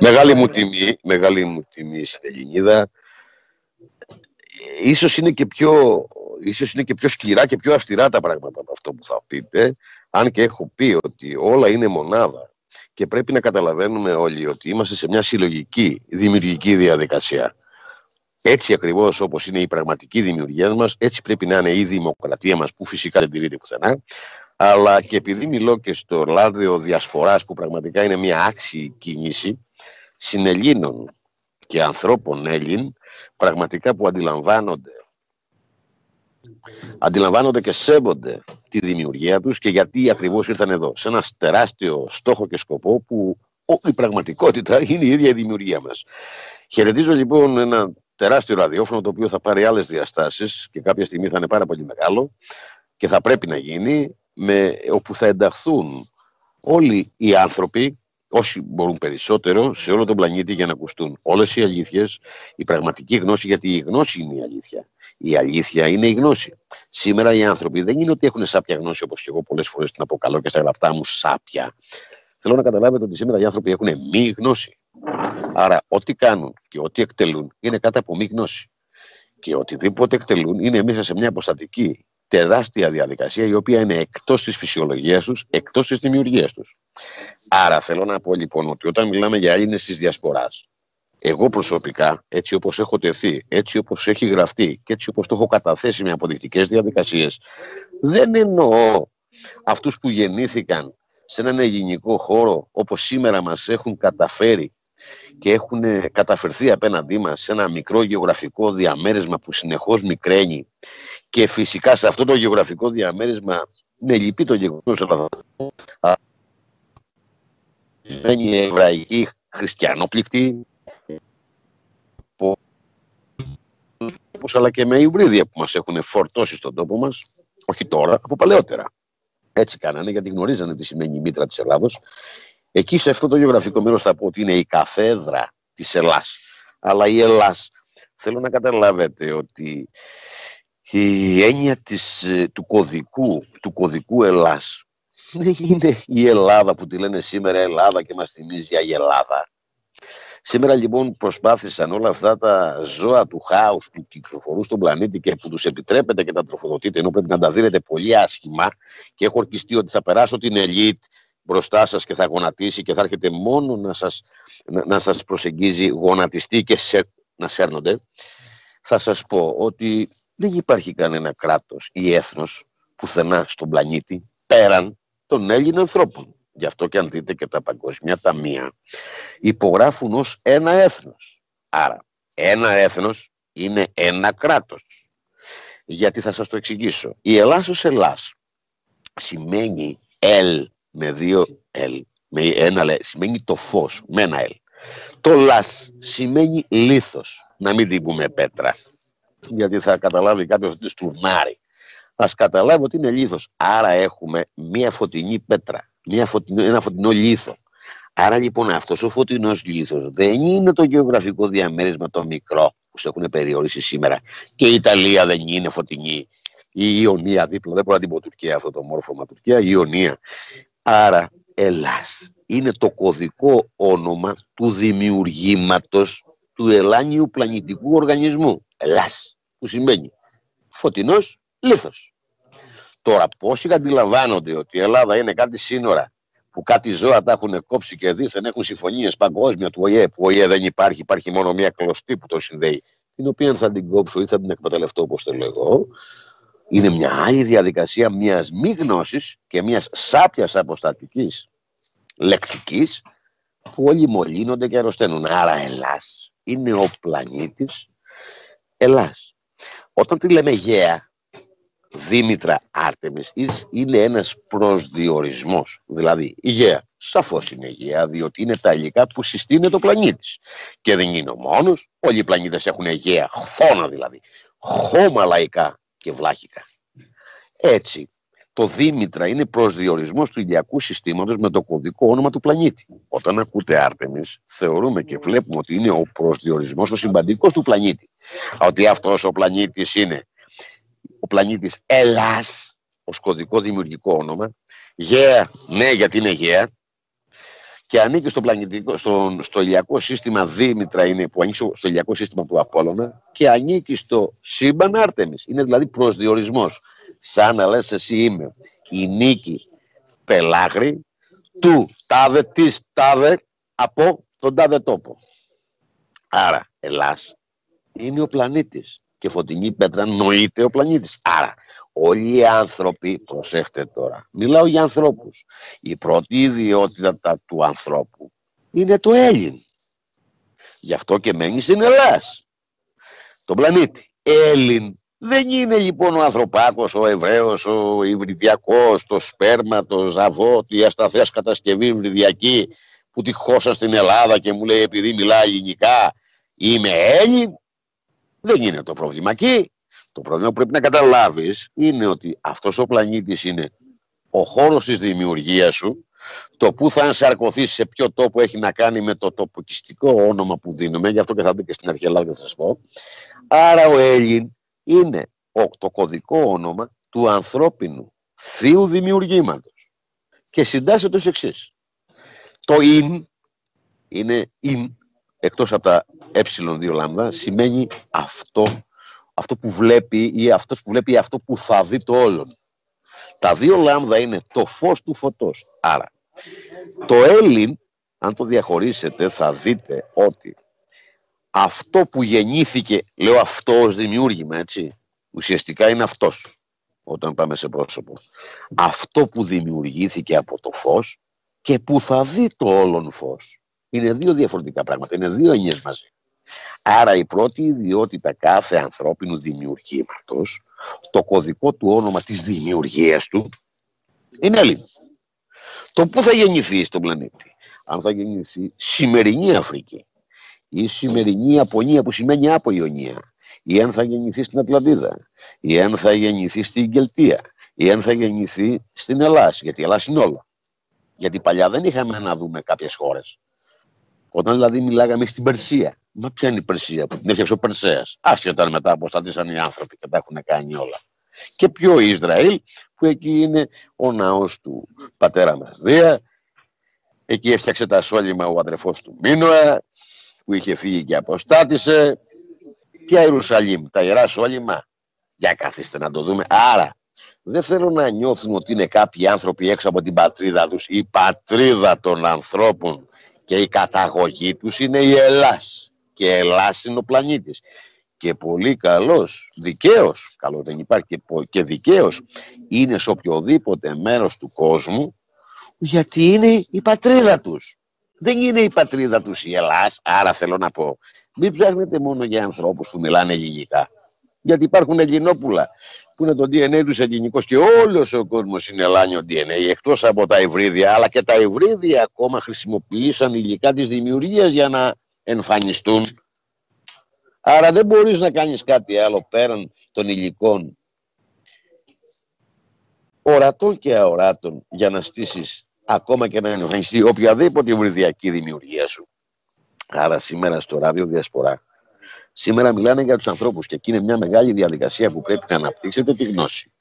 Μεγάλη μου τιμή, μεγάλη μου τιμή στην Ελληνίδα. Ίσως είναι, και πιο, ίσως είναι και πιο σκληρά και πιο αυστηρά τα πράγματα από αυτό που θα πείτε, αν και έχω πει ότι όλα είναι μονάδα και πρέπει να καταλαβαίνουμε όλοι ότι είμαστε σε μια συλλογική δημιουργική διαδικασία. Έτσι ακριβώς όπως είναι η πραγματική δημιουργία μας, έτσι πρέπει να είναι η δημοκρατία μας, που φυσικά δεν τηρείται πουθενά. Αλλά και επειδή μιλώ και στο λάδιο διασποράς, που πραγματικά είναι μια άξιη κίνηση συνελλήνων και ανθρώπων Έλλην, πραγματικά που αντιλαμβάνονται αντιλαμβάνονται και σέβονται τη δημιουργία τους και γιατί ακριβώς ήρθαν εδώ, σε ένας τεράστιο στόχο και σκοπό που η πραγματικότητα είναι η ίδια η δημιουργία μας. Χαιρετίζω λοιπόν ένα τεράστιο ραδιόφωνο το οποίο θα πάρει άλλες διαστάσεις και κάποια στιγμή θα είναι πάρα πολύ μεγάλο και θα πρέπει να γίνει με, όπου θα ενταχθούν όλοι οι άνθρωποι όσοι μπορούν περισσότερο σε όλο τον πλανήτη για να ακουστούν όλες οι αλήθειες, η πραγματική γνώση γιατί η γνώση είναι η αλήθεια. Η αλήθεια είναι η γνώση. Σήμερα οι άνθρωποι δεν είναι ότι έχουν σάπια γνώση όπως και εγώ πολλές φορές την αποκαλώ και στα γραπτά μου σάπια. Θέλω να καταλάβετε ότι σήμερα οι άνθρωποι έχουν μη γνώση. Άρα, ό,τι κάνουν και ό,τι εκτελούν είναι κάτω από μη γνώση. Και οτιδήποτε εκτελούν είναι μέσα σε μια αποστατική τεράστια διαδικασία η οποία είναι εκτός της φυσιολογίας τους, εκτός της δημιουργίας τους. Άρα, θέλω να πω λοιπόν ότι όταν μιλάμε για Έλληνες της Διασποράς, εγώ προσωπικά, έτσι όπως έχω τεθεί, έτσι όπως έχει γραφτεί και έτσι όπως το έχω καταθέσει με αποδεικτικές διαδικασίες, δεν εννοώ αυτούς που γεννήθηκαν σε έναν ελληνικό χώρο όπως σήμερα μας έχουν καταφέρει και έχουν καταφερθεί απέναντί μας σε ένα μικρό γεωγραφικό διαμέρισμα που συνεχώς μικραίνει και φυσικά σε αυτό το γεωγραφικό διαμέρισμα με λυπεί το γεγονός αλλά είναι εβραϊκή χριστιανόπληκτη αλλά και με υβρίδια που μας έχουν φορτώσει στον τόπο μας, όχι τώρα, από παλαιότερα. Έτσι κάνανε γιατί γνωρίζανε τι σημαίνει η μήτρα της Ελλάδος. Εκεί σε αυτό το γεωγραφικό μέρος θα πω ότι είναι η καθέδρα της Ελλάς. Αλλά η Ελλάς, θέλω να καταλάβετε ότι η έννοια της, ε, του, κωδικού, του κωδικού Ελλάς δεν είναι η Ελλάδα που τη λένε σήμερα Ελλάδα και μας θυμίζει η Ελλάδα. Σήμερα λοιπόν προσπάθησαν όλα αυτά τα ζώα του χάους που κυκλοφορούν στον πλανήτη και που τους επιτρέπεται και τα τροφοδοτείτε ενώ πρέπει να τα δίνετε πολύ άσχημα και έχω ορκιστεί ότι θα περάσω την ελίτ μπροστά σας και θα γονατίσει και θα έρχεται μόνο να σας, να, να σας προσεγγίζει γονατιστή και σε, να σέρνονται θα σας πω ότι δεν υπάρχει κανένα κράτος ή έθνος πουθενά στον πλανήτη πέραν των Έλληνων ανθρώπων. Γι' αυτό και αν δείτε και τα παγκόσμια ταμεία υπογράφουν ως ένα έθνος. Άρα ένα έθνος είναι ένα κράτος. Γιατί θα σας το εξηγήσω. Η Ελλάς ως Ελλάς σημαίνει L με δύο L. Με ένα L σημαίνει το φως με ένα L. Το λας σημαίνει λίθος. Να μην την πούμε πέτρα. Γιατί θα καταλάβει κάποιος ότι στουρνάρει. Ας καταλάβει ότι είναι λίθος. Άρα έχουμε μία φωτεινή πέτρα μια φωτεινό, ένα φωτεινό λίθος. Άρα λοιπόν αυτός ο φωτεινός λίθος δεν είναι το γεωγραφικό διαμέρισμα το μικρό που σε έχουν περιορίσει σήμερα. Και η Ιταλία δεν είναι φωτεινή. Η Ιωνία δίπλα, δεν μπορώ να την πω Τουρκία αυτό το μόρφωμα Τουρκία, η Ιωνία. Άρα Ελλάς είναι το κωδικό όνομα του δημιουργήματος του ελάνιου πλανητικού οργανισμού. Ελλάς, που σημαίνει φωτεινός λίθος. Τώρα, πόσοι αντιλαμβάνονται ότι η Ελλάδα είναι κάτι σύνορα που κάτι ζώα τα έχουν κόψει και δίθεν έχουν συμφωνίες παγκόσμια του ΟΗΕ, που ο ΟΗΕ δεν υπάρχει, υπάρχει μόνο μια κλωστή που το συνδέει, την οποία θα την κόψω ή θα την εκμεταλλευτώ όπως θέλω εγώ. Είναι μια άλλη διαδικασία μιας μη γνώσης και μιας σάπιας αποστατικής λεκτικής που όλοι μολύνονται και αρρωσταίνουν. Άρα, Ελλάς είναι ο πλανήτης Ελλάς. Όταν τη λέμε γέα, Δήμητρα Άρτεμις είναι ένας προσδιορισμός. Δηλαδή, υγεία. Σαφώς είναι υγεία, διότι είναι τα υλικά που συστήνει το πλανήτης. Και δεν είναι ο μόνος. Όλοι οι πλανήτες έχουν υγεία, χθόνα δηλαδή. Χώμα λαϊκά και βλάχικα. Έτσι, το Δήμητρα είναι προσδιορισμός του ηλιακού συστήματος με το κωδικό όνομα του πλανήτη. Όταν ακούτε Άρτεμις, θεωρούμε και βλέπουμε ότι είναι ο προσδιορισμός, ο συμπαντικός του πλανήτη. Ότι αυτός ο πλανήτης είναι ο πλανήτης Ελλάς ως κωδικό δημιουργικό όνομα. Γέα, ναι γιατί είναι γέα. και ανήκει στο, πλανητικό, στο, στο ηλιακό σύστημα Δήμητρα είναι που ανήκει στο ηλιακό σύστημα του Απόλλωνα και ανήκει στο σύμπαν Άρτεμις. Είναι δηλαδή προσδιορισμός. Σαν να λες εσύ είμαι η νίκη πελάγρη του τάδε της τάδε από τον τάδε τόπο. Άρα, Ελλάς είναι ο πλανήτης και φωτεινή πέτρα νοείται ο πλανήτης. Άρα, όλοι οι άνθρωποι, προσέχτε τώρα, μιλάω για ανθρώπους, η πρώτη ιδιότητα του ανθρώπου είναι το Έλλην. Γι' αυτό και μένει στην Ελλάς, τον πλανήτη. Έλλην δεν είναι λοιπόν ο ανθρωπάκος, ο Εβραίος, ο Ιβριδιακός, το σπέρμα, το ζαβό, η ασταθές κατασκευή Ιβριδιακή που τη χώσα στην Ελλάδα και μου λέει επειδή μιλάει ελληνικά είμαι Έλλην. Δεν είναι το πρόβλημα εκεί. Το πρόβλημα που πρέπει να καταλάβεις είναι ότι αυτός ο πλανήτης είναι ο χώρος της δημιουργίας σου, το που θα ενσαρκωθεί σε ποιο τόπο έχει να κάνει με το τοποκιστικό όνομα που δίνουμε, γι' αυτό και θα δείτε και στην αρχή Ελλάδα θα σας πω. Άρα ο Έλλην είναι το κωδικό όνομα του ανθρώπινου θείου δημιουργήματος και συντάσσεται ως εξής. Το «ειν» είναι «ειν» εκτός από τα ε2 λάμδα σημαίνει αυτό αυτό που βλέπει ή αυτός που βλέπει αυτό που θα δει το όλον. Τα δύο λάμδα είναι το φως του φωτός. Άρα, το Έλλην, αν το διαχωρίσετε, θα δείτε ότι αυτό που γεννήθηκε, λέω αυτό ως δημιούργημα, έτσι, ουσιαστικά είναι αυτός, όταν πάμε σε πρόσωπο. Αυτό που δημιουργήθηκε από το φως και που θα δει το όλον φως. Είναι δύο διαφορετικά πράγματα, είναι δύο ενιές μαζί. Άρα η πρώτη ιδιότητα κάθε ανθρώπινου δημιουργήματος, το κωδικό του όνομα της δημιουργίας του, είναι Έλλην. Το πού θα γεννηθεί στον πλανήτη; Αν θα γεννηθεί σημερινή Αφρική ή σημερινή Ιαπωνία που σημαίνει από Ιωνία ή αν θα γεννηθεί στην Ατλαντίδα ή αν θα γεννηθεί στην Κελτία ή αν θα γεννηθεί στην Ελλάδα, γιατί η Ελλάδα είναι όλα. Γιατί παλιά δεν είχαμε να δούμε κάποιες χώρες. Όταν δηλαδή μιλάγαμε στην Περσία, Μα ποια είναι η Περσία που την έφτιαξε ο Περσέας; Άσχετα μετά αποστάτησαν οι άνθρωποι και τα έχουν κάνει όλα. Και πιο Ισραήλ που εκεί είναι ο ναός του πατέρα μας Δία. Εκεί έφτιαξε τα σόλυμα ο αδερφός του Μίνωα που είχε φύγει και αποστάτησε. Ποια Ιερουσαλήμ, τα ιερά σόλυμα. Για καθίστε να το δούμε. Άρα δεν θέλω να νιώθουν ότι είναι κάποιοι άνθρωποι έξω από την πατρίδα τους. Η πατρίδα των ανθρώπων και η καταγωγή τους είναι η Ελλάς και Ελλάς είναι ο πλανήτης. Και πολύ καλός, δικαίως, καλό δεν υπάρχει και, και δικαίως, είναι σε οποιοδήποτε μέρος του κόσμου, γιατί είναι η πατρίδα τους. Δεν είναι η πατρίδα τους η Ελλάς, άρα θέλω να πω, μην ψάχνετε μόνο για ανθρώπους που μιλάνε ελληνικά. Γιατί υπάρχουν Ελληνόπουλα που είναι το DNA τους ελληνικός και όλος ο κόσμος είναι Ελλάνιο DNA εκτός από τα υβρίδια αλλά και τα υβρίδια ακόμα χρησιμοποίησαν υλικά της δημιουργίας για να εμφανιστούν. Άρα δεν μπορείς να κάνεις κάτι άλλο πέραν των υλικών ορατών και αοράτων για να στήσεις ακόμα και να εμφανιστεί οποιαδήποτε βρυδιακή δημιουργία σου. Άρα σήμερα στο ράδιο Διασπορά, σήμερα μιλάνε για τους ανθρώπους και εκεί είναι μια μεγάλη διαδικασία που πρέπει να αναπτύξετε τη γνώση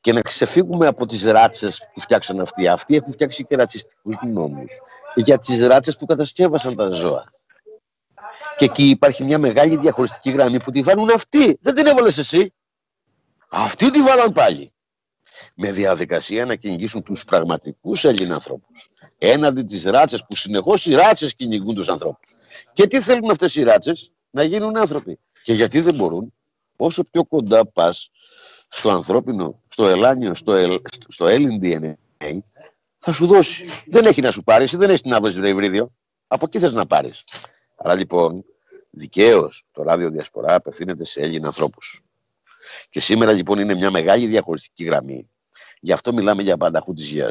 και να ξεφύγουμε από τις ράτσες που φτιάξαν αυτοί. Αυτοί έχουν φτιάξει και ρατσιστικούς νόμους για τις ράτσες που κατασκεύασαν τα ζώα. Και εκεί υπάρχει μια μεγάλη διαχωριστική γραμμή που τη βάλουν αυτοί. Δεν την έβαλες εσύ. Αυτοί τη βάλαν πάλι. Με διαδικασία να κυνηγήσουν τους πραγματικούς Έλληνες ανθρώπους. Έναντι τι ράτσες που συνεχώς οι ράτσες κυνηγούν τους ανθρώπους. Και τι θέλουν αυτές οι ράτσες, να γίνουν άνθρωποι. Και γιατί δεν μπορούν, όσο πιο κοντά πας στο ανθρώπινο, στο ελάνιο, στο, ελ, στο DNA, θα σου δώσει. Δεν έχει να σου πάρει, δεν έχεις να δώσει βρίδιο. Από εκεί θες να πάρεις. Άρα λοιπόν, δικαίως το ράδιο Διασπορά απευθύνεται σε Έλληνε ανθρώπους. Και σήμερα λοιπόν είναι μια μεγάλη διαχωριστική γραμμή. Γι' αυτό μιλάμε για πανταχού της γη.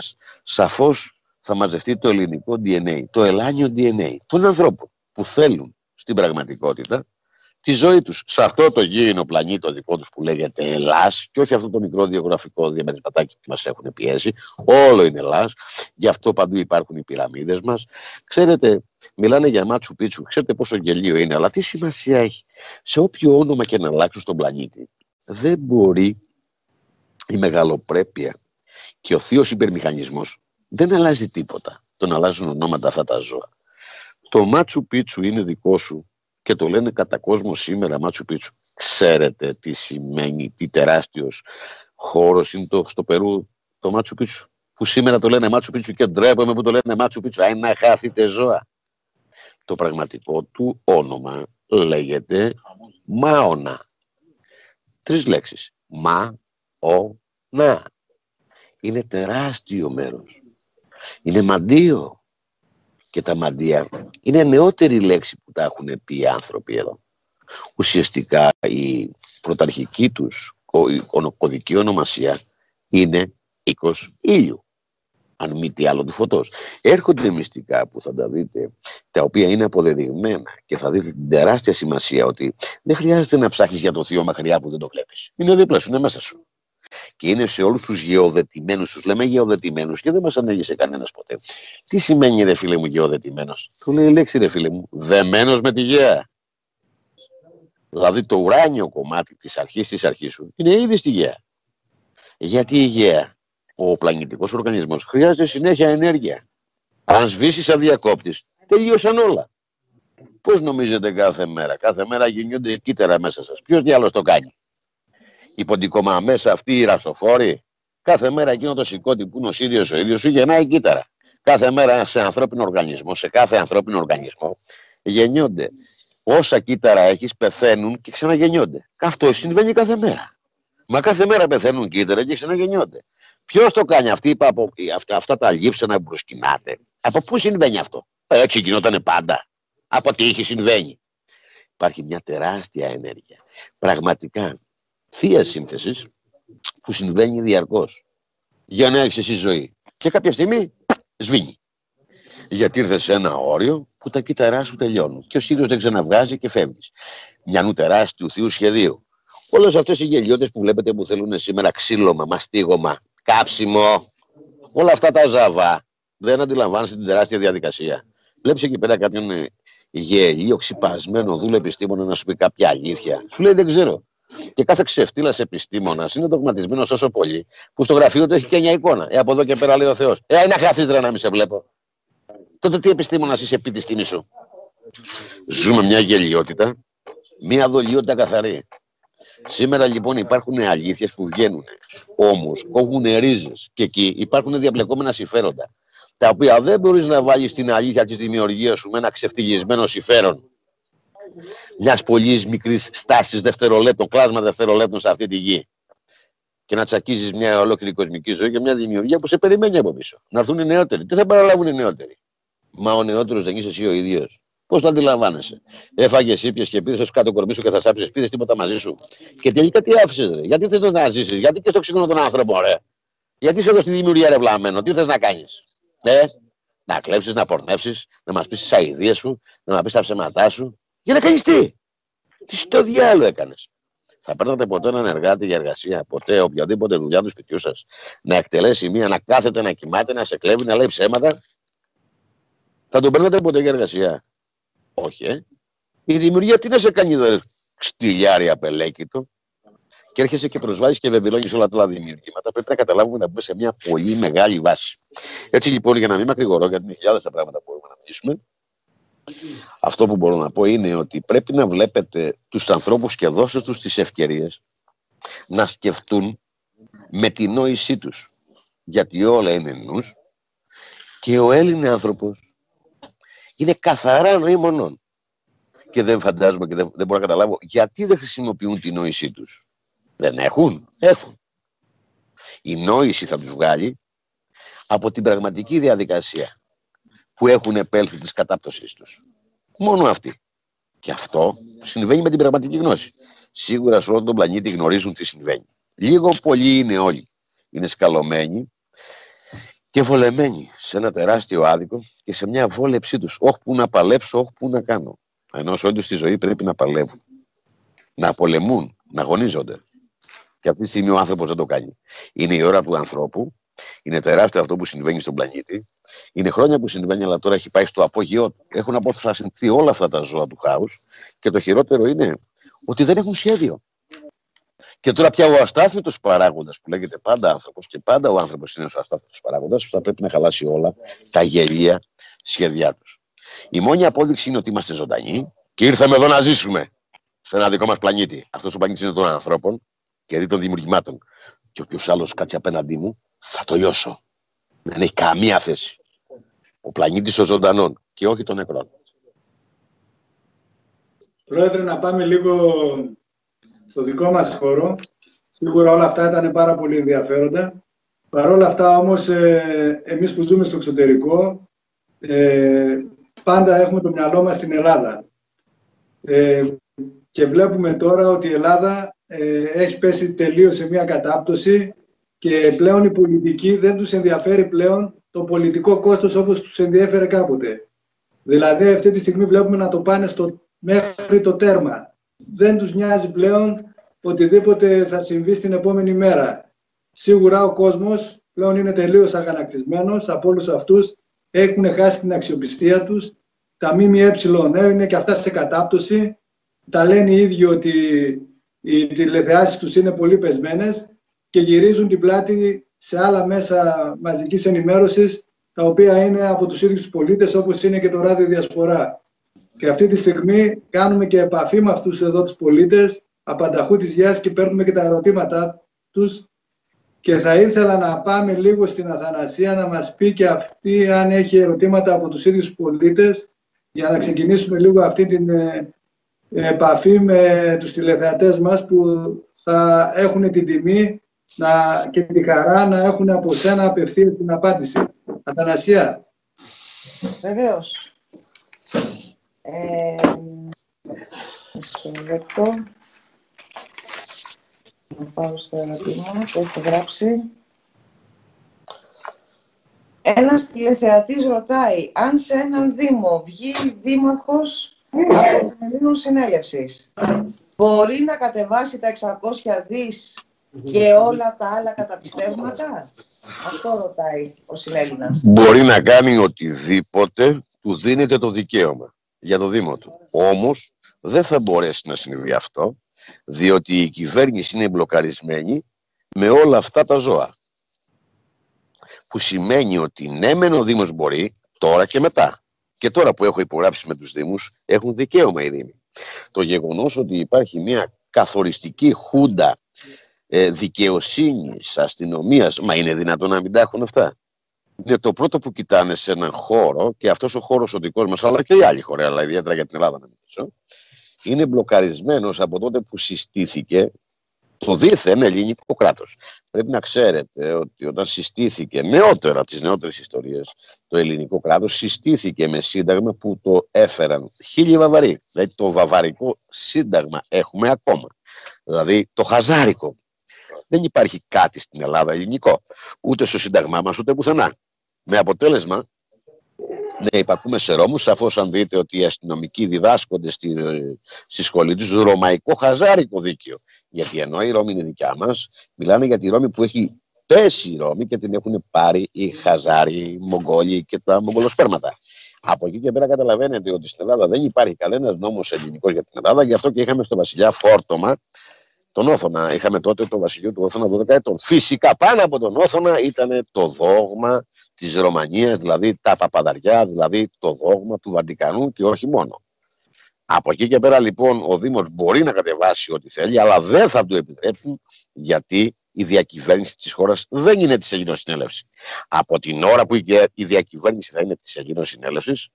Σαφώς θα μαζευτεί το ελληνικό DNA, το ελάνιο DNA των ανθρώπων που θέλουν στην πραγματικότητα τη ζωή τους σε αυτό το γήινο πλανήτη το δικό τους που λέγεται Ελλάς και όχι αυτό το μικρό διαγραφικό διαμερισματάκι που μας έχουν πιέσει. Όλο είναι Ελλάς. Γι' αυτό παντού υπάρχουν οι πυραμίδες μας. Ξέρετε, μιλάνε για Μάτσου Πίτσου. Ξέρετε πόσο γελίο είναι, αλλά τι σημασία έχει. Σε όποιο όνομα και να αλλάξουν στον πλανήτη, δεν μπορεί η μεγαλοπρέπεια και ο θείος υπερμηχανισμός δεν αλλάζει τίποτα. τον αλλάζουν ονόματα αυτά τα ζώα. Το Μάτσου Πίτσου είναι δικό σου και το λένε κατά κόσμο σήμερα Μάτσου Πίτσου. Ξέρετε τι σημαίνει, τι τεράστιος χώρος είναι το, στο Περού το Μάτσου Πίτσου. Που σήμερα το λένε Μάτσου Πίτσου και ντρέπομαι που το λένε Μάτσου Πίτσου. Αν να χάθετε ζώα. Το πραγματικό του όνομα λέγεται Μάωνα. Τρεις λέξεις. Μα, ο, να. Είναι τεράστιο μέρος. Είναι μαντίο. Και τα μαντία είναι νεότερη λέξη που τα έχουν πει οι άνθρωποι εδώ. Ουσιαστικά η πρωταρχική τους κωδική ονομασία είναι οίκος ήλιου αν μη τι άλλο του φωτός. Έρχονται μυστικά που θα τα δείτε, τα οποία είναι αποδεδειγμένα και θα δείτε την τεράστια σημασία ότι δεν χρειάζεται να ψάχνεις για το θείο μακριά που δεν το βλέπεις. Είναι δίπλα σου, είναι μέσα σου. Και είναι σε όλους τους γεωδετημένους, τους λέμε γεωδετημένους και δεν μας ανέγησε κανένας ποτέ. Τι σημαίνει ρε φίλε μου γεωδετημένος; Του λέει η λέξη ρε φίλε μου, δεμένος με τη γέα. Δηλαδή το ουράνιο κομμάτι της αρχής της αρχής σου είναι ήδη στη γέα. Γιατί η γέα ο πλανητικός οργανισμός χρειάζεται συνέχεια ενέργεια. Αν σβήσεις σαν διακόπτης, τελείωσαν όλα. Πώς νομίζετε κάθε μέρα; Κάθε μέρα γεννιούνται κύτταρα μέσα σας. Ποιος διάλογος το κάνει; Η ποντικομά μέσα αυτή η ρασοφόρη. Κάθε μέρα εκείνο το σηκώτη που είναι ο ίδιος ο ίδιος σου γεννάει κύτταρα. Κάθε μέρα σε ανθρώπινο οργανισμό, σε κάθε ανθρώπινο οργανισμό γεννιόνται. Όσα κύτταρα έχεις πεθαίνουν και ξαναγεννιόνται. Αυτό συμβαίνει κάθε μέρα. Μα κάθε μέρα πεθαίνουν κύτταρα και ξαναγεννιόνται. Ποιος το κάνει αυτή, είπα, από, αυτά, αυτά τα λείψανα που προσκυνάτε. Από πού συμβαίνει αυτό; Έτσι γινόταν πάντα. Από τι είχε συμβαίνει. Υπάρχει μια τεράστια ενέργεια. Πραγματικά θεία σύνθεσης που συμβαίνει διαρκώς. Για να έχεις εσύ ζωή. Και κάποια στιγμή σβήνει. Γιατί ήρθες σε ένα όριο που τα κύτταρά σου τελειώνουν. Και ο Σύριο δεν ξαναβγάζει και φεύγεις. Μια τεράστιου θείου σχεδίου. Όλες αυτές οι γελιώτε που βλέπετε που θέλουν σήμερα ξύλωμα, μαστίγωμα, κάψιμο, όλα αυτά τα ζαβά. Δεν αντιλαμβάνεσαι την τεράστια διαδικασία. Βλέπεις εκεί πέρα κάποιον ε, γελίο, ξυπασμένο δούλο επιστήμονα να σου πει κάποια αλήθεια. Σου λέει δεν ξέρω. Και κάθε ξεφτύλας επιστήμονας είναι δογματισμένο τόσο πολύ που στο γραφείο του έχει και μια εικόνα. Ε, από εδώ και πέρα λέει ο Θεός. Ε, είναι χαθήτρα να μην σε βλέπω. Τότε τι επιστήμονας είσαι επί τη τιμή σου; Ζούμε μια γελιότητα, μια δολιότητα καθαρή. Σήμερα λοιπόν υπάρχουν αλήθειες που βγαίνουν. Όμως κόβουν ρίζες και εκεί υπάρχουν διαπλεκόμενα συμφέροντα. Τα οποία δεν μπορείς να βάλεις στην αλήθεια της δημιουργίας σου με ένα ξεφτυλισμένο συμφέρον. Μιας πολύ μικρής στάσης δευτερολέπτων, κλάσμα δευτερολέπτων σε αυτή τη γη. Και να τσακίζεις μια ολόκληρη κοσμική ζωή και μια δημιουργία που σε περιμένει από πίσω. Να έρθουν οι νεότεροι. Τι θα παραλάβουν οι νεότεροι; Μα ο νεότερος δεν είσαι εσύ ο ίδιος. Πώς το αντιλαμβάνεσαι; Έφαγες, ήπιες και πήρες κάτω κορμί σου και θα σάψεις, πήρες τίποτα μαζί σου. Και τελικά τι άφησες, Γιατί θες να ζήσεις, Γιατί και στο ξύχνο των άνθρωπων, ρε; Γιατί είσαι εδώ στη δημιουργία, ρε βλαμμένο, τι θες να κάνεις; Ε, να κλέψεις, να πορνεύσει, να μας πεις τις αειδίε σου, να μας πεις τα ψέματά σου. Για να κάνεις τι; Τι στο διάλογο έκανες; Θα παίρνατε ποτέ έναν εργάτη για εργασία, ποτέ οποιαδήποτε δουλειά του σπιτιού σας, να εκτελέσει μία, να κάθεται, να κοιμάται, να σε κλέβει, να λέει ψέματα; Θα τον παίρνατε ποτέ για εργασία; Όχι, ε. Η δημιουργία τι να σε κάνει εδώ, στυλιάρι απελέκητο; Και έρχεσαι και προσβάζεις και βεβαιώνει όλα τα δημιουργήματα. Πρέπει να καταλάβουμε να μπούμε σε μια πολύ μεγάλη βάση. Έτσι λοιπόν, για να μην μακρηγορώ, γιατί είναι χιλιάδες τα πράγματα που μπορούμε να μιλήσουμε, αυτό που μπορώ να πω είναι ότι πρέπει να βλέπετε τους ανθρώπους και δώστε τους τις ευκαιρίες να σκεφτούν με την νόησή τους. Γιατί όλα είναι νους και ο Έλληνας άνθρωπος είναι καθαρά νοήμονον. Και δεν φαντάζομαι και δεν, δεν μπορώ να καταλάβω γιατί δεν χρησιμοποιούν τη νόησή τους. Δεν έχουν. Έχουν. Η νόηση θα τους βγάλει από την πραγματική διαδικασία που έχουν επέλθει της κατάπτωσής τους. Μόνο αυτή. Και αυτό συμβαίνει με την πραγματική γνώση. Σίγουρα σε όλο τον πλανήτη γνωρίζουν τι συμβαίνει. Λίγο πολύ είναι όλοι. Είναι σκαλωμένοι και βολεμένοι σε ένα τεράστιο άδικο και σε μια βόλεψή τους. Όχι που να παλέψω, όχι που να κάνω. Ενώ όλοι στη ζωή πρέπει να παλεύουν. Να πολεμούν, να αγωνίζονται. Και αυτή τη στιγμή ο άνθρωπος δεν το κάνει. Είναι η ώρα του ανθρώπου. Είναι τεράστιο αυτό που συμβαίνει στον πλανήτη. Είναι χρόνια που συμβαίνει, αλλά τώρα έχει πάει στο απόγειο. Έχουν αποθρασινθεί όλα αυτά τα ζώα του χάους. Και το χειρότερο είναι ότι δεν έχουν σχέδιο. Και τώρα πια ο αστάθμητος παράγοντας που λέγεται πάντα άνθρωπος και πάντα ο άνθρωπος είναι ο αστάθμητος παράγοντας που θα πρέπει να χαλάσει όλα τα γελία σχέδιά τους. Η μόνη απόδειξη είναι ότι είμαστε ζωντανοί και ήρθαμε εδώ να ζήσουμε σε ένα δικό μας πλανήτη. Αυτός ο πλανήτης είναι των ανθρώπων και δι των δημιουργημάτων. Και όποιος άλλος κάτσει απέναντί μου, θα το λιώσω. Δεν έχει καμία θέση. Ο πλανήτης των ζωντανών και όχι των νεκρών. Πρόεδρε, να πάμε λίγο στο δικό μας χώρο. Σίγουρα όλα αυτά ήταν πάρα πολύ ενδιαφέροντα. Παρ' όλα αυτά όμως, ε, εμείς που ζούμε στο εξωτερικό, ε, πάντα έχουμε το μυαλό μας στην Ελλάδα. Ε, και βλέπουμε τώρα ότι η Ελλάδα ε, έχει πέσει τελείως σε μια κατάπτωση και πλέον οι πολιτικοί δεν τους ενδιαφέρει πλέον το πολιτικό κόστος όπως τους ενδιαφέρε κάποτε. Δηλαδή αυτή τη στιγμή βλέπουμε να το πάνε στο, μέχρι το τέρμα. Δεν τους νοιάζει πλέον οτιδήποτε θα συμβεί στην επόμενη μέρα. Σίγουρα ο κόσμος πλέον είναι τελείως αγανακτισμένος από όλους αυτούς. Έχουν χάσει την αξιοπιστία τους. Τα ΜΜΕ είναι και αυτά σε κατάπτωση. Τα λένε οι ίδιοι ότι οι τηλεθεάσεις τους είναι πολύ πεσμένες και γυρίζουν την πλάτη σε άλλα μέσα μαζικής ενημέρωσης τα οποία είναι από τους ίδιους τους πολίτες όπως είναι και το ράδιο Διασπορά. Και αυτή τη στιγμή κάνουμε και επαφή με αυτούς εδώ τους πολίτες απανταχού της γης και παίρνουμε και τα ερωτήματά τους και θα ήθελα να πάμε λίγο στην Αθανασία να μας πει και αυτή αν έχει ερωτήματα από τους ίδιους πολίτες για να ξεκινήσουμε λίγο αυτή την ε, επαφή με τους τηλεθεατές μας που θα έχουν την τιμή να, και τη χαρά να έχουν από σένα απευθείας την απάντηση. Αθανασία. Βεβαίως. Ε, μισό λεπτό. Να πάω στο ερωτήμα που έχω γράψει. Ένας τηλεθεατής ρωτάει αν σε έναν Δήμο βγει δήμαρχος από την Ελλήνων Συνέλευσης. Μπορεί να κατεβάσει τα 600 δις και όλα τα άλλα καταπιστεύματα. Αυτό ρωτάει ο συνέλληνας. Μπορεί να κάνει οτιδήποτε του δίνεται το δικαίωμα για το Δήμο του. Όμως δεν θα μπορέσει να συμβεί αυτό διότι η κυβέρνηση είναι μπλοκαρισμένη με όλα αυτά τα ζώα. Που σημαίνει ότι ναι μεν ο Δήμος μπορεί τώρα και μετά. Και τώρα που έχω υπογράψει με τους Δήμους έχουν δικαίωμα οι Δήμοι. Το γεγονός ότι υπάρχει μια καθοριστική χούντα ε, δικαιοσύνης, αστυνομίας, μα είναι δυνατόν να μην τα έχουν αυτά; Είναι το πρώτο που κοιτάνε σε έναν χώρο και αυτός ο χώρος ο δικός μας, αλλά και οι άλλοι χώροι, αλλά ιδιαίτερα για την Ελλάδα να μιλήσω, είναι μπλοκαρισμένος από τότε που συστήθηκε το δίθεν ελληνικό κράτος. Πρέπει να ξέρετε ότι όταν συστήθηκε νεότερα, τις νεότερες ιστορίες, το ελληνικό κράτος συστήθηκε με σύνταγμα που το έφεραν χίλιοι βαβαροί. Δηλαδή το βαβαρικό σύνταγμα έχουμε ακόμα. Δηλαδή το χαζάρικο. Δεν υπάρχει κάτι στην Ελλάδα ελληνικό. Ούτε στο σύνταγμά μας, ούτε πουθενά. Με αποτέλεσμα ναι, υπακούμε σε Ρώμους. Σαφώς αν δείτε ότι οι αστυνομικοί διδάσκονται στη, στη σχολή τους ρωμαϊκό χαζάρικο δίκαιο. Γιατί ενώ η Ρώμη είναι δικιά μας, μιλάνε για τη Ρώμη που έχει πέσει η Ρώμη και την έχουν πάρει οι Χαζάροι, οι Μογγόλοι και τα Μογγολοσπέρματα. Από εκεί και πέρα καταλαβαίνετε ότι στην Ελλάδα δεν υπάρχει κανένας νόμος ελληνικός για την Ελλάδα, γι' αυτό και είχαμε στο Βασιλιά φόρτωμα τον Όθωνα. Είχαμε τότε το βασιλείο του Όθωνα 12 ετών. Φυσικά πάνω από τον Όθωνα ήταν το δόγμα της Ρωμανίας, δηλαδή τα παπαδαριά, δηλαδή το δόγμα του Βαντικανού και όχι μόνο. Από εκεί και πέρα λοιπόν ο Δήμος μπορεί να κατεβάσει ό,τι θέλει, αλλά δεν θα του επιτρέψουν γιατί η διακυβέρνηση της χώρας δεν είναι της Ελληνικής Συνέλευσης. Από την ώρα που η διακυβέρνηση θα είναι της Ελληνικής Συνέλευσης,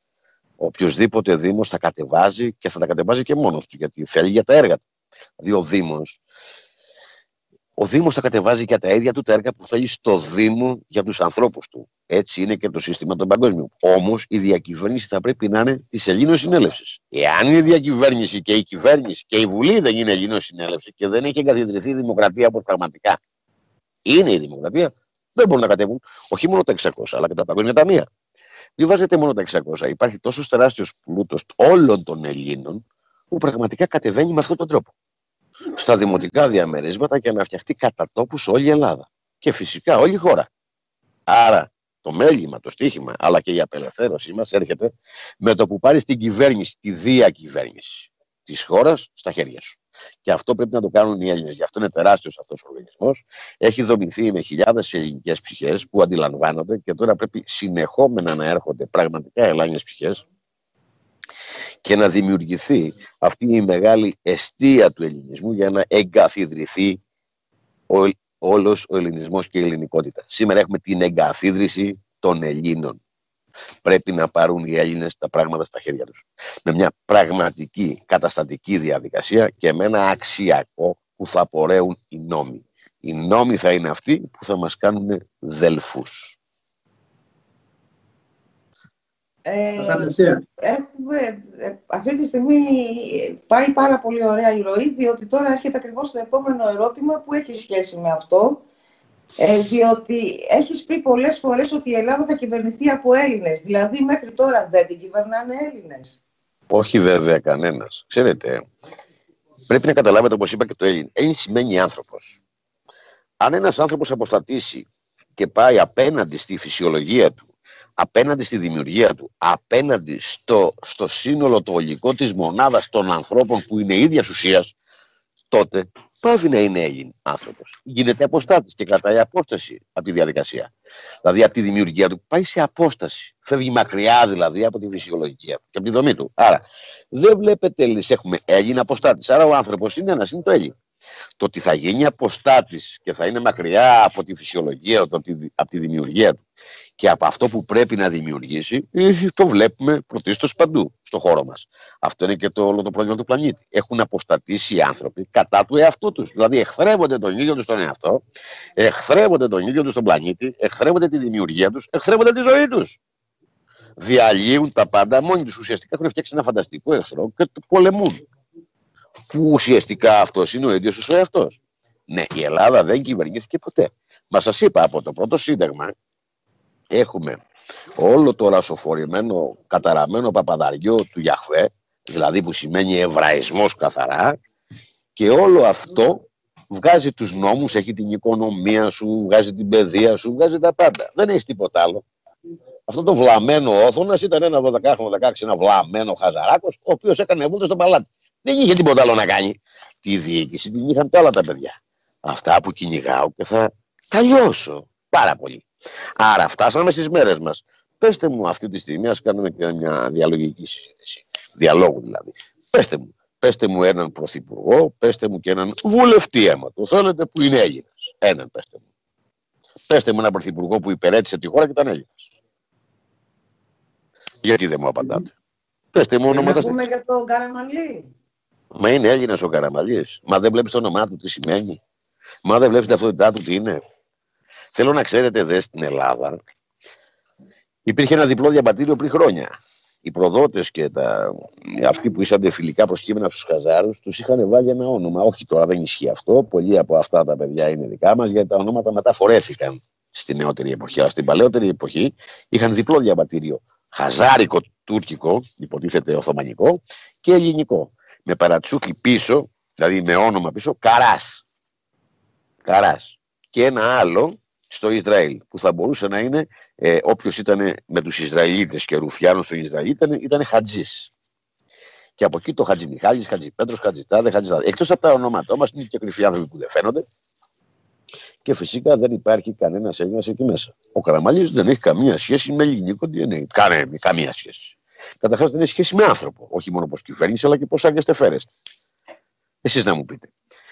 οποιοδήποτε Δήμος θα κατεβάζει και θα τα κατεβάζει και μόνος του, γιατί θέλει για τα έργα του. Δηλαδή ο Δήμος ο Δήμος θα κατεβάζει και τα ίδια του τα έργα που θέλει στο Δήμο για τους ανθρώπους του. Έτσι είναι και το σύστημα των παγκόσμιων. Όμως η διακυβέρνηση θα πρέπει να είναι της Ελλήνων Συνέλευσης. Εάν η διακυβέρνηση και η κυβέρνηση και η Βουλή δεν είναι Ελλήνων Συνέλευσης και δεν έχει εγκαθιδρυθεί η δημοκρατία όπως πραγματικά είναι η δημοκρατία, δεν μπορούν να κατέβουν όχι μόνο τα 600 αλλά και τα παγκόσμια ταμεία. Μην βάζετε μόνο τα 600. Υπάρχει τόσος τεράστιος πλούτος όλων των Ελλήνων που πραγματικά κατεβαίνει με αυτόν τον τρόπο στα δημοτικά διαμερίσματα και να φτιαχτεί κατά τόπους όλη η Ελλάδα. Και φυσικά όλη η χώρα. Άρα το μέλημα, το στίχημα, αλλά και η απελευθέρωσή μας έρχεται με το που πάρεις την κυβέρνηση, τη διακυβέρνηση. της χώρας στα χέρια σου. Και αυτό πρέπει να το κάνουν οι Έλληνες. Γι' αυτό είναι τεράστιος αυτός ο οργανισμός. Έχει δομηθεί με χιλιάδες ελληνικές ψυχές που αντιλαμβάνονται και τώρα πρέπει συνεχόμενα να έρχονται πραγματικά ελάνιε ψυχές και να δημιουργηθεί αυτή η μεγάλη αιστεία του ελληνισμού για να εγκαθιδρυθεί ο, όλος ο ελληνισμός και η ελληνικότητα. Σήμερα έχουμε την εγκαθίδρυση των Ελλήνων. Πρέπει να πάρουν οι Έλληνες τα πράγματα στα χέρια τους. Με μια πραγματική καταστατική διαδικασία και με ένα αξιακό που θα πορεύουν οι νόμοι. Οι νόμοι θα είναι αυτοί που θα μας κάνουν δελφούς. Ε, έχουμε, ε, αυτή τη στιγμή πάει πάρα πολύ ωραία η ροή, διότι τώρα έρχεται ακριβώς το επόμενο ερώτημα που έχει σχέση με αυτό. Ε, διότι έχεις πει πολλές φορές ότι η Ελλάδα θα κυβερνηθεί από Έλληνες. Δηλαδή μέχρι τώρα δεν την κυβερνάνε Έλληνες. Όχι βέβαια κανένας. Ξέρετε, πρέπει να καταλάβετε όπως είπα και το Έλλην. Έλλην σημαίνει άνθρωπος. Αν ένας άνθρωπος αποστατήσει και πάει απέναντι στη φυσιολογία του απέναντι στη δημιουργία του, απέναντι στο, στο σύνολο το ολικό της μονάδας των ανθρώπων που είναι ίδιας ουσίας, τότε πάβει να είναι Έλλην άνθρωπος. Γίνεται αποστάτης και κρατάει απόσταση από τη διαδικασία. Δηλαδή από τη δημιουργία του πάει σε απόσταση. Φεύγει μακριά δηλαδή από τη φυσιολογική του και από τη δομή του. Άρα δεν βλέπετε, έχουμε Έλλην αποστάτης. Άρα ο άνθρωπος είναι ένας, είναι το Έλλην. Το ότι θα γίνει αποστάτης και θα είναι μακριά από τη φυσιολογία του, από τη δημιουργία του και από αυτό που πρέπει να δημιουργήσει, ε, το βλέπουμε πρωτίστως παντού στο χώρο μας. Αυτό είναι και το όλο το πρόβλημα του πλανήτη. Έχουν αποστατήσει οι άνθρωποι κατά του εαυτού τους. Δηλαδή, εχθρεύονται τον ίδιο τους τον εαυτό, εχθρεύονται τον ίδιο τους τον πλανήτη, εχθρεύονται τη δημιουργία τους, εχθρεύονται τη ζωή τους. Διαλύουν τα πάντα μόνοι τους. Ουσιαστικά έχουν φτιάξει ένα φανταστικό εχθρό και το πολεμούν. Που ουσιαστικά αυτός είναι ο ίδιος ο εαυτός. Ναι, η Ελλάδα δεν κυβερνήθηκε ποτέ. Μα σας είπα από το πρώτο σύνταγμα έχουμε όλο το ρασοφορημένο, καταραμένο παπαδαριό του Γιαχβέ, δηλαδή που σημαίνει εβραϊσμός καθαρά, και όλο αυτό βγάζει τους νόμους, έχει την οικονομία σου, βγάζει την παιδεία σου, βγάζει τα πάντα. Δεν έχεις τίποτα άλλο. Αυτό το βλαμμένο όθωνας ήταν ένα 12χρονο, 16 ένα βλαμμένο χαζαράκος, ο οποίος έκανε βούλτα στο παλάτι. Δεν είχε τίποτα άλλο να κάνει. Τη διοίκηση την είχαν και όλα τα παιδιά. Αυτά που κυνηγάω και θα τα λιώσω πάρα πολύ. Άρα φτάσαμε στις μέρες μας. Πέστε μου αυτή τη στιγμή, ας κάνουμε και μια διαλογική συζήτηση. Διαλόγου δηλαδή. Πέστε μου. Πέστε μου έναν πρωθυπουργό, πέστε μου και έναν βουλευτή αίμα του. Θέλετε που είναι Έλληνας. Έναν πέστε μου. Πέστε μου έναν πρωθυπουργό που υπηρέτησε τη χώρα και ήταν Έλληνας. Γιατί δεν μου απαντάτε; Πέστε μου ονόματα. Να πούμε για τον Καραμαλή. Μα είναι Έλληνας ο Καραμαλής. Μα δεν βλέπεις το όνομά του τι σημαίνει. Μα δεν βλέπεις την ταυτότητά του τι είναι. Θέλω να ξέρετε εδώ στην Ελλάδα υπήρχε ένα διπλό διαβατήριο πριν χρόνια. Οι προδότες και τα... αυτοί που ήσαν φιλικά προσκύμενα στους Χαζάρους τους είχαν βάλει ένα όνομα. Όχι τώρα δεν ισχύει αυτό. Πολλοί από αυτά τα παιδιά είναι δικά μας γιατί τα ονόματα μετά φορέθηκαν στη νεότερη εποχή. Αλλά στην παλαιότερη εποχή είχαν διπλό διαβατήριο. Χαζάρικο τουρκικό, υποτίθεται οθωμανικό, και ελληνικό. Με παρατσούκλι πίσω, δηλαδή με όνομα πίσω, Καράς. Καράς. Και ένα άλλο στο Ισραήλ, που θα μπορούσε να είναι ε, όποιος ήταν με τους Ισραηλίτες και Ρουφιάνος στο Ισραήλ, ήταν, ήταν Χατζής. Και από εκεί το Χατζη Μιχάλης, Χατζη Πέτρος, Χατζη Τάδε, Χατζη Τάδε. Εκτός από τα ονόματά μας, είναι και κρυφοί άνθρωποι που δεν φαίνονται. Και φυσικά δεν υπάρχει κανένας Έλληνας εκεί μέσα. Ο Καραμαλής δεν έχει καμία σχέση με ελληνικό DNA. Κάνε, καμία σχέση. Καταρχάς δεν έχει σχέση με άνθρωπο. Όχι μόνο πώς κυβέρνηση, αλλά και πώς άγιαστε φέρεστε. Εσείς να μου πείτε.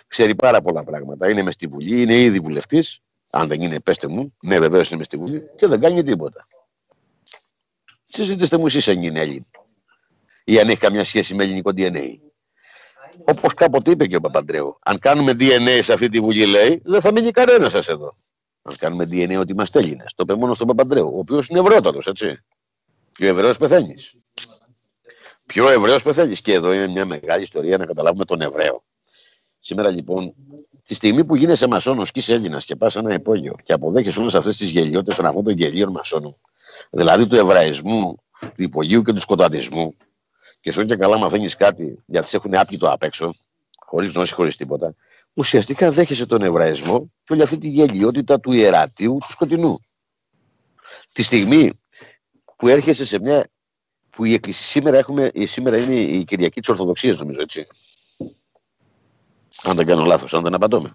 Ξέρει πάρα πολλά πράγματα. Είναι μες στη Βουλή, είναι ήδη βουλευτής, αν δεν είναι, πέστε μου. Ναι, βεβαίως είμαι στη Βουλή και δεν κάνει τίποτα. Συζητήστε μου εσείς αν είναι Έλλην. Ή αν έχει καμιά σχέση με ελληνικό DNA. Όπως κάποτε είπε και ο Παπαντρέου. Αν κάνουμε DNA σε αυτή τη Βουλή, λέει, δεν θα μείνει κανένας σας εδώ. Αν κάνουμε DNA ότι είμαστε Έλληνες. Το είπε μόνος στον Παπαντρέου, ο οποίος είναι ευρώτατος, έτσι. Πιο Εβραίο πεθαίνεις. Πιο Εβραίο πεθαίνεις. Και εδώ είναι μια μεγάλη ιστορία να καταλάβουμε τον Εβραίο. Σήμερα λοιπόν Τη στιγμή που γίνεσαι μασόνος και είσαι Έλληνας και πας ένα υπόγειο και αποδέχεσαι όλες αυτές τις γελιότητες των αγών των γελίων μασόνων, δηλαδή του εβραϊσμού, του υπογείου και του σκοταδισμού, και σου και καλά μαθαίνεις κάτι γιατί σε έχουν άπλυτο απ' έξω, χωρίς γνώση, χωρίς τίποτα, ουσιαστικά δέχεσαι τον εβραϊσμό και όλη αυτή τη γελιότητα του ιερατείου του σκοτεινού. Τη στιγμή που έρχεσαι σε μια που η εκκλησία, σήμερα, έχουμε, σήμερα είναι η Κυριακή της Ορθοδοξίας, νομίζω, έτσι. Αν δεν κάνω λάθος, αν δεν απαντώμε.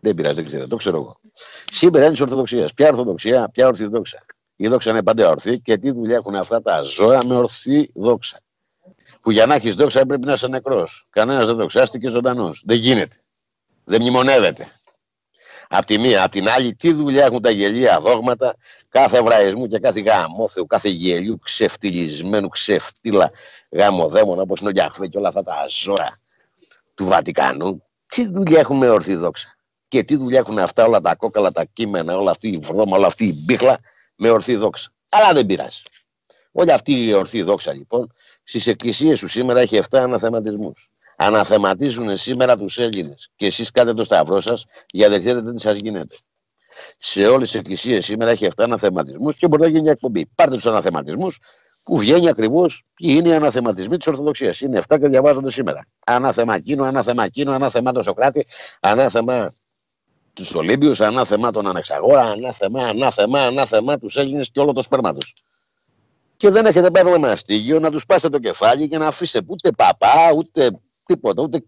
Δεν πειράζει, δεν ξέρω, το ξέρω εγώ. Σήμερα είναι της Ορθοδοξίας. Ποια Ορθοδοξία, ποια Ορθοδόξα. Η δόξα είναι πάντα ορθή και τι δουλειά έχουν αυτά τα ζώα με ορθή δόξα. Που για να έχεις δόξα πρέπει να είσαι νεκρός. Κανένας δεν δοξάστηκε ζωντανός. Δεν γίνεται. Δεν μνημονεύεται. Απ' τη μία, απ' την άλλη, τι δουλειά έχουν τα γελία δόγματα κάθε εβραϊσμού και κάθε γαμόθεου, κάθε γελιού ξεφτυλισμένου, ξεφτύλα γαμοδέμονα όπως είναι ο Γιαχβέ και όλα αυτά τα ζώα του Βατικανού. Τι δουλειά έχουν με ορθόδοξα. Και τι δουλειά έχουν αυτά όλα τα κόκαλα, τα κείμενα, όλα αυτή η βρώμα, όλα αυτή η μπίχλα με ορθή δόξα. Αλλά δεν πειράζει. Όλη αυτή η ορθή δόξα λοιπόν στις εκκλησίες σου σήμερα έχει 7 αναθεματισμούς. Αναθεματίζουν σήμερα τους Έλληνες. Και εσείς κάνετε το σταυρό σας για δεν ξέρετε τι σας γίνεται. Σε όλες τις εκκλησίες σήμερα έχει 7 αναθεματισμούς και μπορεί να γίνει μια εκπομπή. Πάρτε τους αναθεματισμούς που βγαίνει ακριβώς ποιοι είναι οι αναθεματισμοί της Ορθοδοξίας. Είναι 7 και διαβάζονται σήμερα. Ανάθεμα εκείνο, ανάθεμα εκείνο, ανάθεμα το Σοκράτη, ανάθεμα τους Ολύμπιους, ανάθεμα τον Ανεξαγόρα, ανάθεμα, ανάθεμα, ανάθεμα τους Έλληνες και όλο το σπέρμα τους. Και δεν έχετε πάρει ένα μαστίγιο να τους πάσετε το κεφάλι και να αφήσετε ούτε παπά, ούτε τίποτα, ούτε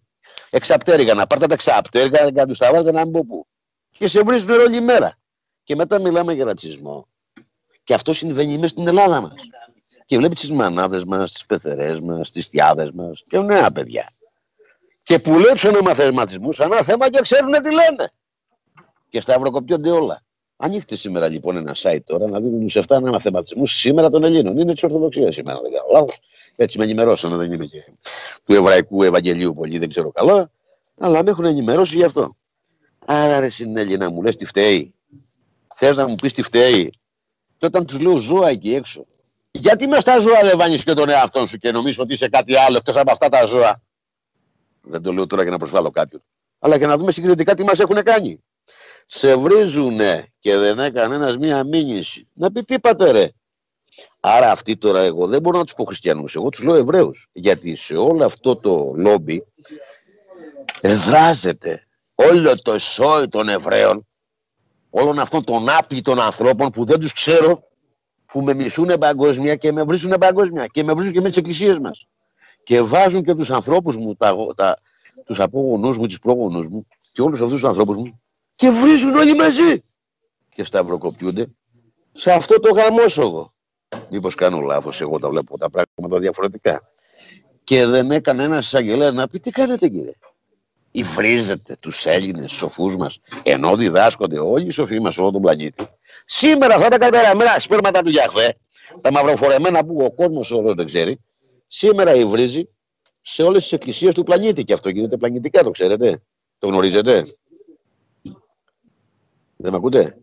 εξαπτέρικα. Να πάρετε τα εξαπτέρικα και να τους τα βάλετε να μην πω πού. Και σε βρίσκουν όλη μέρα. Και μετά μιλάμε για ρατσισμό. Και αυτό συμβαίνει μέσα στην Ελλάδα μας. Και βλέπεις τις μανάδες μας, τις πεθερές μας, τις θιάδε μας και νέα παιδιά. Και που λέει τους ονομαθερματισμούς, ένα θέμα και ξέρουν τι λένε. Και σταυροκοπτιόνται όλα. Ανοίχτε σήμερα λοιπόν ένα site τώρα να δείτε τους 7 αναμαθηματισμού σήμερα των Ελλήνων. Είναι της Ορθοδοξίας σήμερα, δεν κάνω λάθος. Έτσι με ενημερώσανε, δεν είμαι και του Εβραϊκού Ευαγγελίου πολύ, δεν ξέρω καλά. Αλλά με έχουν ενημερώσει γι' αυτό. Άρα ρε συνέλληνα μου λες τι φταίει. Θες να μου πεις τι φταίει. Και όταν τους λέω ζώα εκεί έξω. Γιατί με στα ζώα δεν βάνεις και τον εαυτό σου και νομίζω ότι είσαι κάτι άλλο εκτός από αυτά τα ζώα; Δεν το λέω τώρα για να προσβάλλω κάποιον. Αλλά για να δούμε συγκριτικά τι μας έχουν κάνει. Σε βρίζουνε και δεν έκανε ένας μία μήνυση. Να πει τι είπατε ρε. Άρα αυτοί τώρα εγώ δεν μπορώ να τους πω χριστιανούς. Εγώ τους λέω Εβραίους. Γιατί σε όλο αυτό το λόμπι εδράζεται όλο το σόι των Εβραίων, όλων αυτών των άπλητων ανθρώπων που δεν τους ξέρω, που με μισούν παγκόσμια και με βρίσκουν παγκόσμια και με βρίσκουν και με τι εκκλησίες μας. Και βάζουν και τους ανθρώπους μου, τα, τα, τους απόγονούς μου, του πρόγονου μου και όλους αυτούς τους ανθρώπους μου και βρίζουν όλοι μαζί. Και σταυροκοπιούνται σε αυτό το γαμόσογο. Μήπως κάνω λάθος, εγώ τα βλέπω τα πράγματα διαφορετικά. Και δεν έκανε ένας εισαγγελέας να πει τι κάνετε κύριε; Υβρίζετε τους Έλληνες σοφούς μας, ενώ διδάσκονται όλοι οι σοφοί μας όλο τον πλανήτη. Σήμερα αυτά τα καταραμένα σπέρματα του Γιαχβέ, τα μαυροφορεμένα που ο κόσμος όλο δεν ξέρει, σήμερα υβρίζει σε όλες τις εκκλησίες του πλανήτη. Και αυτό γίνεται πλανητικά, το ξέρετε. Το γνωρίζετε. Δεν με ακούτε;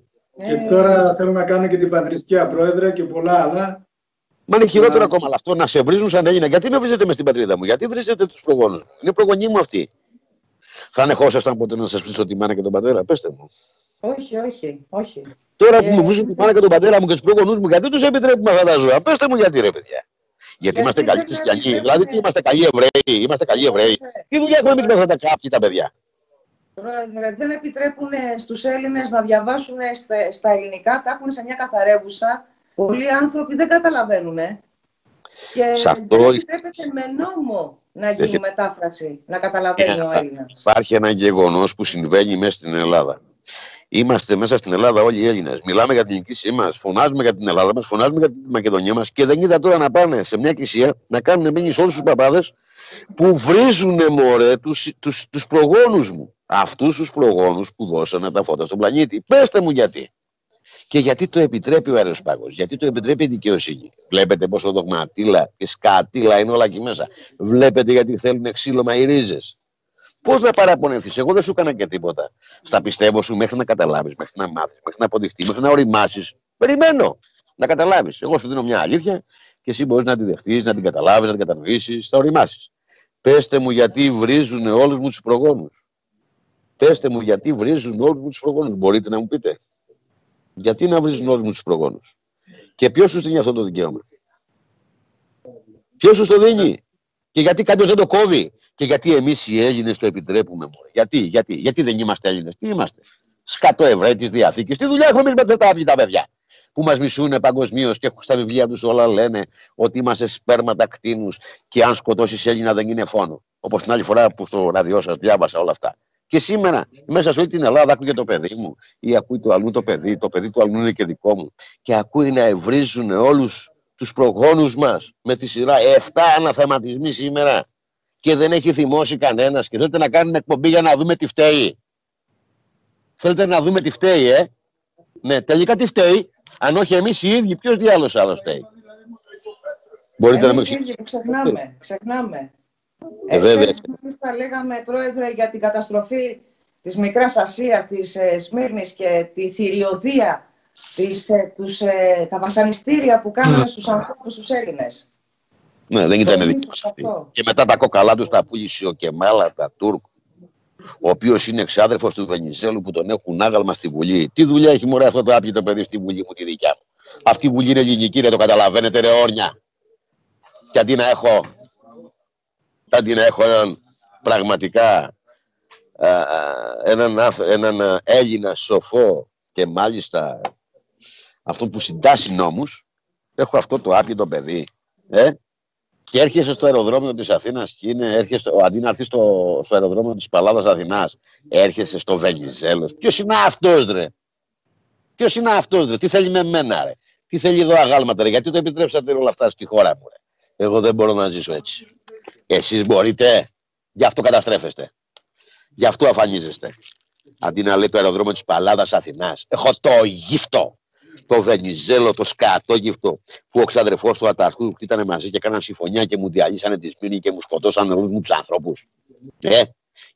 Και τώρα θέλουν να κάνουν και την πατριστική πρόεδρε και πολλά άλλα. Μα είναι χειρότερο ακόμα αλλά αυτό να σε βρίζουν σαν Έλληνα. Γιατί με βρίζετε μες στην πατρίδα μου, γιατί βρίζετε τους προγόνους μου; Είναι προγονεί μου αυτοί. Θα ανεχόσασταν ποτέ να σας πείσω τη μάνα και τον πατέρα, πέστε μου. Όχι, όχι, όχι. Τώρα που μου βρίζουν τη μάνα και τον πατέρα μου και τους προγονούς μου, γιατί τους επιτρέπουμε αυτά τα ζώα; Πέστε μου γιατί ρε παιδιά. Γιατί είμαστε καλοί χριστιανοί. Δηλαδή, τι είμαστε καλοί Εβραίοι, είμαστε καλοί Εβραίοι. Τι δουλειά έχουμε εμείς με αυτά τα κάποιοι τα παιδιά; Δεν επιτρέπουν στους Έλληνες να διαβάσουν στα, ελληνικά, τα έχουν σε μια καθαρεύουσα. Πολλοί άνθρωποι δεν καταλαβαίνουν. Και σε αυτό... δεν επιτρέπεται με νόμο να γίνει Έχει... μετάφραση, να καταλαβαίνει ο Έλληνας. Υπάρχει ένα γεγονός που συμβαίνει μέσα στην Ελλάδα. Είμαστε μέσα στην Ελλάδα όλοι οι Έλληνες. Μιλάμε για την νικήσή μας, φωνάζουμε για την Ελλάδα μας, φωνάζουμε για την Μακεδονία μας και δεν είδα τώρα να πάνε σε μια εκκλησία να κάνουν μήνυση όλους τους παπάδες που βρίζουν μωρέ τους, τους, τους προγόνους μου. Αυτούς τους προγόνους που δώσανε τα φώτα στον πλανήτη. Πέστε μου γιατί. Και γιατί το επιτρέπει ο αεροσπάγος, γιατί το επιτρέπει η δικαιοσύνη. Βλέπετε πόσο δογματίλα και σκατήλα είναι όλα εκεί μέσα. Βλέπετε γιατί θέλουν ξύλωμα οι ρίζες. Πώς να παραπονεθείς, εγώ δεν σου έκανα και τίποτα. Στα πιστεύω σου μέχρι να καταλάβεις, μέχρι να μάθεις, μέχρι να αποδειχτείς, μέχρι να οριμάσεις. Περιμένω να καταλάβεις. Εγώ σου δίνω μια αλήθεια και εσύ μπορείς να τη δεχτείς, να την καταλάβεις, να την κατανοήσεις, θα οριμάσεις. Πέστε μου γιατί βρίζουν όλους μου τους προγόνους. Πέστε μου γιατί βρίζουν όλους μου τους προγόνους. Μπορείτε να μου πείτε. Γιατί να βρίζουν όλους μου τους προγόνους; Και ποιος σου δίνει αυτό το δικαίωμα; Ποιος σου το δίνει; Και γιατί κάποιος δεν το κόβει; Και γιατί εμείς οι Έλληνες το επιτρέπουμε. Γιατί, γιατί, γιατί δεν είμαστε Έλληνες. Τι είμαστε. Σκατό Εβραίοι της Διαθήκης. Τι δουλειά έχουμε εμείς με τα παιδιά. που μας μισούν παγκοσμίως και στα βιβλία τους όλα λένε ότι είμαστε σπέρματα κτίνους και αν σκοτώσεις Έλληνα δεν είναι φόνο. Όπως την άλλη φορά που στο ραδιό σας διάβασα όλα αυτά. Και σήμερα μέσα σε όλη την Ελλάδα ακούει το παιδί μου ή ακούει το αλλού το παιδί, το παιδί του αλλού είναι και δικό μου και ακούει να ευρίζουν όλους τους προγόνους μας με τη σειρά 7 αναθεματισμοί σήμερα και δεν έχει θυμώσει κανένας και θέλετε να κάνουν εκπομπή για να δούμε τι φταίει. Θέλετε να δούμε τι φταίει, ε; Ναι, τελικά τι φταίει. Αν όχι εμείς οι ίδιοι, ποιος διάλογος άλλος φταίει; Μπορείτε εμείς να οι ίδιοι που ξεχνάμε, ξεχνάμε. Ε, βέβαια. Εμείς τα λέγαμε, Πρόεδρε, για την καταστροφή της Μικράς Ασίας, της ε, Σμύρνης και τη θηριωδία, της, ε, τους, ε, τα βασανιστήρια που κάνανε στους ανθρώπους τους Έλληνες. Ναι, δεν ήταν δικό Και μετά τα κοκαλά τους τα πούλησε ο Κεμάλα, τα Τούρκ, ο οποίος είναι εξάδελφος του Βενιζέλου που τον έχουν άγαλμα στη Βουλή. Τι δουλειά έχει μωρέ αυτό το άπλητο παιδί στη Βουλή μου, τη δικιά μου. Αυτή η Βουλή είναι ελληνική, δεν το καταλαβαίνετε, ρε όρνια. Και αντί να έχω, αντί να έχω έναν πραγματικά έναν, έναν Έλληνα σοφό και μάλιστα αυτό που συντάσσει νόμους, έχω αυτό το άπλητο παιδί. Ε; Και έρχεσαι στο αεροδρόμιο της Αθήνας και είναι, έρχεσαι, αντί να έρθεις στο, στο αεροδρόμιο της Παλάδας Αθηνάς, έρχεσαι στο Βενιζέλος. Ποιος είναι αυτός, ρε; Ποιος είναι αυτός, ρε; Τι θέλει με μένα, ρε; Τι θέλει εδώ αγάλματα, ρε; Γιατί το επιτρέψατε όλα αυτά στη χώρα μου, ρε; Εγώ δεν μπορώ να ζήσω έτσι. Εσείς μπορείτε. Γι' αυτό καταστρέφεστε. Γι' αυτό αφανίζεστε. Αντί να λέει το αεροδρόμιο της Παλάδας Αθηνάς. Έχω το γύφτο το Βενιζέλο, το σκατόγυφτο που ο ξαδερφός του Αταρχού που ήταν μαζί και έκαναν συμφωνία και μου διαλύσανε τη σπίτι και μου σκοτώσαν όλους μου τους ανθρώπους. Ε,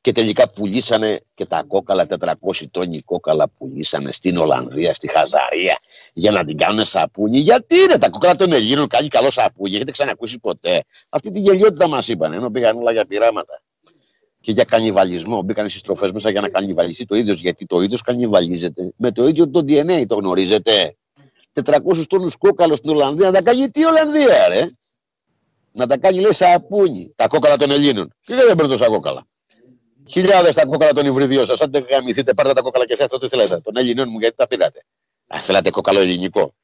και τελικά πουλήσανε και τα κόκαλα, 400 τόνοι κόκαλα πουλήσανε στην Ολλανδία, στη Χαζαρία, για να την κάνουν σαπούνι. Γιατί είναι τα κόκαλα των Ελλήνων, κάνει καλό σαπούνι, έχετε ξανακούσει ποτέ. Αυτή την γελιότητα μας είπαν, ενώ πήγαν όλα για πειράματα. Και για κανιβαλισμό. Μπήκαν στις τροφές μέσα για να κανιβαλιστεί το ίδιο, γιατί το ίδιο κανιβαλίζεται με το ίδιο το DNA, το γνωρίζετε. 400 τόνους κόκαλος στην Ολλανδία. Να τα κάνει τι Ολλανδία, ρε. Να τα κάνει, λέει, σαπούνι. Τα κόκαλα των Ελλήνων. Και δεν παίρνω τόσα κόκαλα. Χιλιάδες τα κόκαλα των Ιβριδιών σας. Αν δεν γαμηθείτε, πάρτε τα κόκαλα και εσά τι θέλετε. Των Ελλήνων μου, γιατί τα πήρατε. Α θέλατε κόκαλο ελληνικό.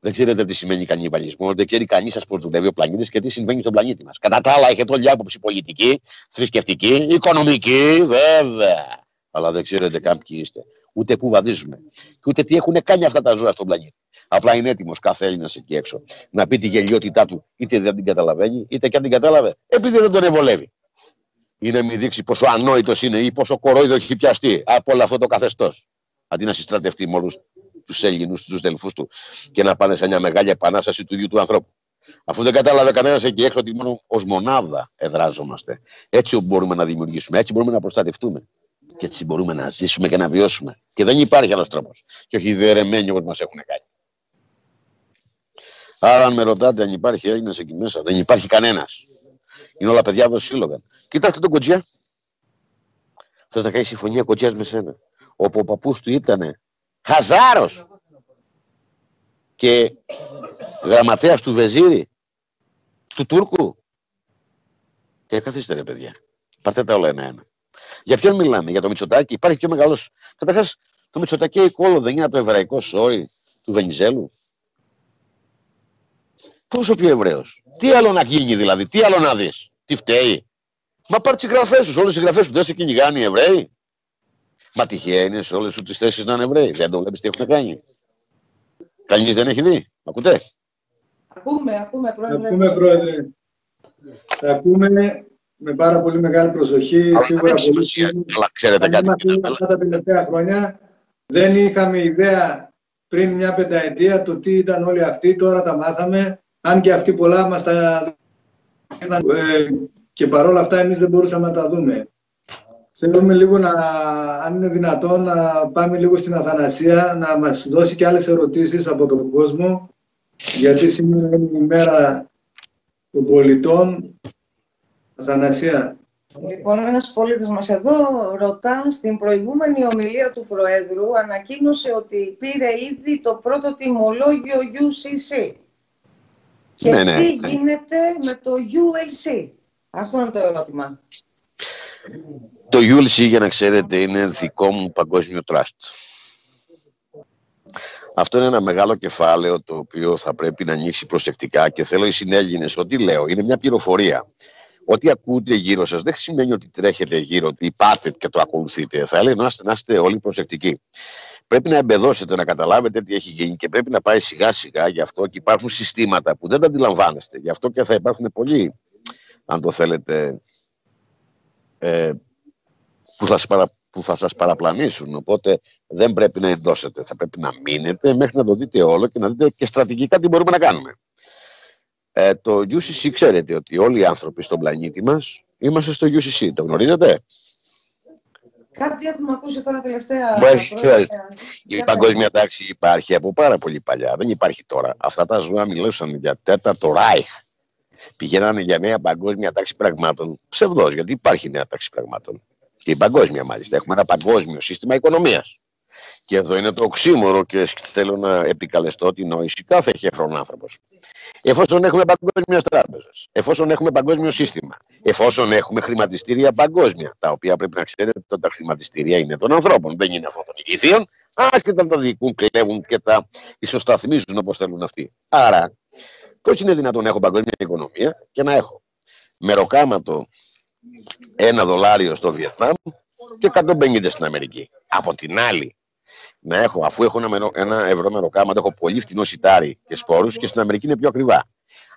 Δεν ξέρετε τι σημαίνει κανιβαλισμό, δεν ξέρει κανείς σας πώς δουλεύει ο πλανήτης και τι συμβαίνει στον πλανήτη μας. Κατά τα άλλα, έχετε όλη άποψη πολιτική, θρησκευτική, οικονομική, βέβαια. Αλλά δεν ξέρετε καν ποιοι είστε. Ούτε πού βαδίζουμε. Και ούτε τι έχουν κάνει αυτά τα ζώα στον πλανήτη. Απλά είναι έτοιμος κάθε Έλληνας εκεί έξω να πει τη γελιότητά του, είτε δεν την καταλαβαίνει, είτε και αν την κατάλαβε, επειδή δεν τον ευολεύει. Είναι μη δείξει πόσο ανόητος είναι ή πόσο κορόιδο έχει πιαστεί από όλο αυτό το καθεστώς. Αντί να συστρατευτεί με όλους τους Έλληνους, τους δελφούς του και να πάνε σε μια μεγάλη επανάσταση του ίδιου του ανθρώπου. Αφού δεν κατάλαβε κανένας εκεί έξω ότι μόνο ως μονάδα εδράζομαστε. Έτσι μπορούμε να δημιουργήσουμε, έτσι μπορούμε να προστατευτούμε. Και έτσι μπορούμε να ζήσουμε και να βιώσουμε. Και δεν υπάρχει άλλος τρόπος. Και όχι διαιρεμένοι όπως μας έχουν κάνει. Άρα, αν με ρωτάτε αν υπάρχει Έλληνας εκεί μέσα, δεν υπάρχει κανένας. Είναι όλα παιδιά εδώ σύλλογα. Κοιτάξτε τον Κοτζιά. Θε να κάνει συμφωνία Κοτζιάς με σένα. Όπου ο παππούς του ήταν χαζάρος και γραμματέας του Βεζίρη, του Τούρκου. Και καθίστε ρε παιδιά. Πάρτε τα όλα ένα-ένα. Για ποιον μιλάμε, για το Μητσοτάκι. Υπάρχει πιο μεγάλος. Καταρχάς, το Μητσοτάκι κόλλο δεν είναι από το εβραϊκό σόρι του Βενιζέλου. Πόσο πιο Εβραίος; Τι άλλο να γίνει δηλαδή, τι άλλο να δεις, τι φταίει; Μα πάρει τις γραφέ σου, όλες οι γραφέ σου δεν σε κυνηγάνε οι Εβραίοι. Μα τυχαία είναι σε όλες τις θέσεις να είναι Εβραίοι. Δεν το βλέπεις τι έχουν κάνει. Κανείς δεν έχει δει. Ακούτε. Ακούμε, ακούμε, πρόεδρε. Ακούμε, πρόεδρε. ακούμε με πάρα πολύ μεγάλη προσοχή. Αλλά σίγουρα πολύ Αλλά ξέρετε κάτι. Αυτά τα τελευταία χρόνια δεν είχαμε ιδέα πριν μια πενταετία το τι ήταν όλοι αυτοί. Τώρα τα μάθαμε. Αν και αυτοί πολλά μας τα ε, και παρόλα αυτά εμείς δεν μπορούσαμε να τα δούμε. Θέλουμε λίγο να, αν είναι δυνατόν, να πάμε λίγο στην Αθανασία, να μας δώσει και άλλες ερωτήσεις από τον κόσμο, γιατί σήμερα είναι η μέρα των πολιτών. Αθανασία. Λοιπόν, ένας πολίτης μας εδώ ρωτά, στην προηγούμενη ομιλία του Προέδρου ανακοίνωσε ότι πήρε ήδη το πρώτο τιμολόγιο UCC. Και ναι, ναι, τι ναι. γίνεται με το ULC. Αυτό είναι το ερώτημα. Το ULC, για να ξέρετε, είναι δικό μου παγκόσμιο τραστ. Αυτό είναι ένα μεγάλο κεφάλαιο το οποίο θα πρέπει να ανοίξει προσεκτικά και θέλω οι συνέλληνες, ό,τι λέω, είναι μια πληροφορία. Ό,τι ακούτε γύρω σας δεν σημαίνει ότι τρέχετε γύρω, ότι πάτε και το ακολουθείτε. Θα έλεγα να είστε, να είστε όλοι προσεκτικοί. Πρέπει να εμπεδώσετε, να καταλάβετε τι έχει γίνει και πρέπει να πάει σιγά σιγά γι' αυτό και υπάρχουν συστήματα που δεν τα αντιλαμβάνεστε. Γι' αυτό και θα υπάρχουν πολλοί, αν το θέλετε, ε, που θα, παρα, που θα σας παραπλανήσουν. Οπότε δεν πρέπει να εντώσετε. Θα πρέπει να μείνετε μέχρι να το δείτε όλο και να δείτε και στρατηγικά τι μπορούμε να κάνουμε. Ε, το UCC ξέρετε ότι όλοι οι άνθρωποι στον πλανήτη μας είμαστε στο UCC. Το γνωρίζετε; Κάτι έχουμε ακούσει τώρα τελευταία. Η παγκόσμια τάξη υπάρχει από πάρα πολύ παλιά. Δεν υπάρχει τώρα. Αυτά τα ζώα μιλούσαν για τέταρτο Ράιχ. Πηγαίνανε για νέα παγκόσμια τάξη πραγμάτων. Ψευδό, γιατί υπάρχει νέα τάξη πραγμάτων. Και η παγκόσμια μάλιστα. Έχουμε ένα παγκόσμιο σύστημα οικονομίας. Και εδώ είναι το οξύμορο και θέλω να επικαλεστώ την νόηση κάθε χεφρόν άνθρωπος. Εφόσον έχουμε παγκόσμιες τράπεζες, εφόσον έχουμε παγκόσμιο σύστημα, εφόσον έχουμε χρηματιστήρια παγκόσμια, τα οποία πρέπει να ξέρετε ότι τα χρηματιστήρια είναι των ανθρώπων, δεν είναι αυτών των ηγηθείων, άσχετα τα δικούν, κλέβουν και τα ισοσταθμίζουν όπως θέλουν αυτοί. Άρα, πώς είναι δυνατόν να έχω παγκόσμια οικονομία και να έχω μεροκάματο ένα δολάριο στο Βιετνάμ και 150 στην Αμερική. Από την άλλη, να έχω, αφού έχω ένα, ένα ευρώ μεροκάμα, έχω πολύ φτηνό σιτάρι και σπόρους και στην Αμερική είναι πιο ακριβά.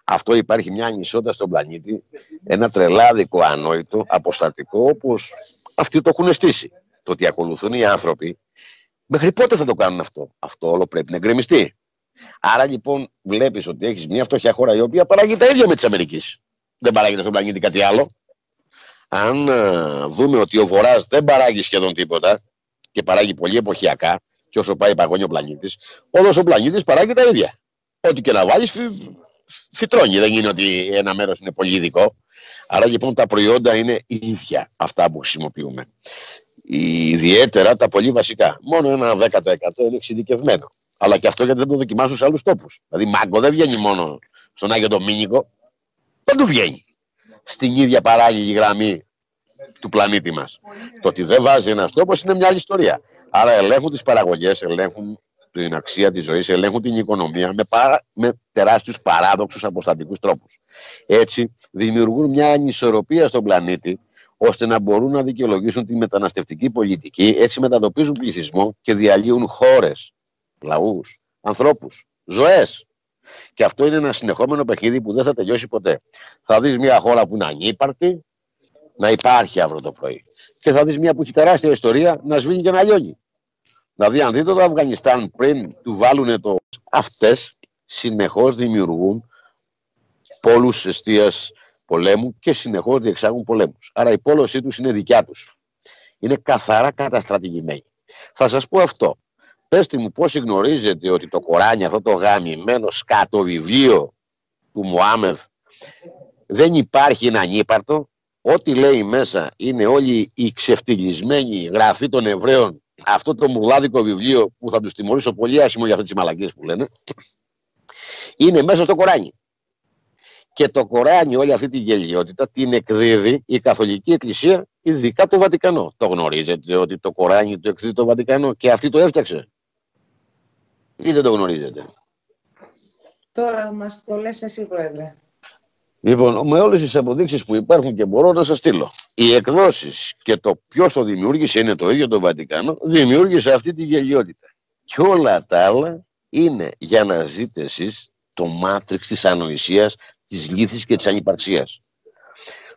Αυτό υπάρχει μια ανισότητα στον πλανήτη, ένα τρελάδικο ανόητο, αποστατικό, όπως αυτοί το έχουν στήσει. Το ότι ακολουθούν οι άνθρωποι, μέχρι πότε θα το κάνουν αυτό; Αυτό όλο πρέπει να εγκρεμιστεί. Άρα λοιπόν βλέπεις ότι έχεις μια φτωχιά χώρα η οποία παράγει τα ίδια με τη Αμερικής. Δεν παράγεται στον πλανήτη κάτι άλλο. Αν ε, δούμε ότι ο Βορράς δεν παράγει σχεδόν τίποτα και παράγει πολύ εποχιακά, και όσο πάει παγώνει ο πλανήτης, όλος ο πλανήτης παράγει τα ίδια. Ό,τι και να βάλεις, φυ, φυτρώνει. Δεν είναι ότι ένα μέρος είναι πολύ ειδικό. Άρα λοιπόν τα προϊόντα είναι ίδια αυτά που χρησιμοποιούμε. Ιδιαίτερα τα πολύ βασικά. Μόνο ένα 10% είναι εξειδικευμένο. Αλλά και αυτό γιατί δεν το δοκιμάσουν σε άλλους τόπους. Δηλαδή, μάγκο δεν βγαίνει μόνο στον Άγιο Ντομίνικο. Δεν του βγαίνει. Στην ίδια παράγει γραμμή του πλανήτη μας. Το ότι δεν βάζει ένας τόπο είναι μια άλλη ιστορία. Άρα ελέγχουν τις παραγωγές, ελέγχουν την αξία της ζωής, ελέγχουν την οικονομία με, παρά, με τεράστιους παράδοξους αποστατικούς τρόπους. Έτσι, δημιουργούν μια ανισορροπία στον πλανήτη ώστε να μπορούν να δικαιολογήσουν τη μεταναστευτική πολιτική, έτσι μεταδοπίζουν πληθυσμό και διαλύουν χώρες, λαούς, ανθρώπους, ζωές. Και αυτό είναι ένα συνεχόμενο παιχνίδι που δεν θα τελειώσει ποτέ. Θα δεις μια χώρα που είναι ανύπαρτη, να υπάρχει αύριο το πρωί. Και θα δεις μια που έχει τεράστια ιστορία να σβήνει και να λιώνει. Δηλαδή, αν δείτε το Αφγανιστάν πριν του βάλουν το. Αυτές συνεχώς δημιουργούν πόλους αιστεία πολέμου και συνεχώς διεξάγουν πολέμους. Άρα η πόλωσή τους είναι δικιά τους. Είναι καθαρά καταστρατηγημένοι. Θα σας πω αυτό. Πετε μου πώς γνωρίζετε ότι το Κοράνι, αυτό το γαμημένο σκάτο βιβλίο του Μωάμεθ, δεν υπάρχει ένα ανύπαρτο; Ό,τι λέει μέσα είναι όλοι οι ξεφτυλισμένοι γραφοί των Εβραίων αυτό το μουλάδικο βιβλίο που θα τους τιμωρήσω πολύ άσχημο για αυτές τις μαλακίες που λένε, είναι μέσα στο Κοράνι. Και το Κοράνι, όλη αυτή τη γελιότητα, την εκδίδει η Καθολική Εκκλησία, ειδικά το Βατικανό. Το γνωρίζετε ότι το Κοράνι το εκδίδει το Βατικανό και αυτή το έφτιαξε; Ή δεν το γνωρίζετε; Τώρα μας το λες εσύ, Πρόεδρε. Λοιπόν, με όλες τις αποδείξεις που υπάρχουν και μπορώ να σας στείλω. Οι εκδόσεις και το ποιος το δημιούργησε είναι το ίδιο το Βατικάνο, δημιούργησε αυτή τη γελιότητα. Και όλα τα άλλα είναι για να ζείτε εσείς το μάτριξ της ανοησίας, της λύθης και της ανυπαρξίας.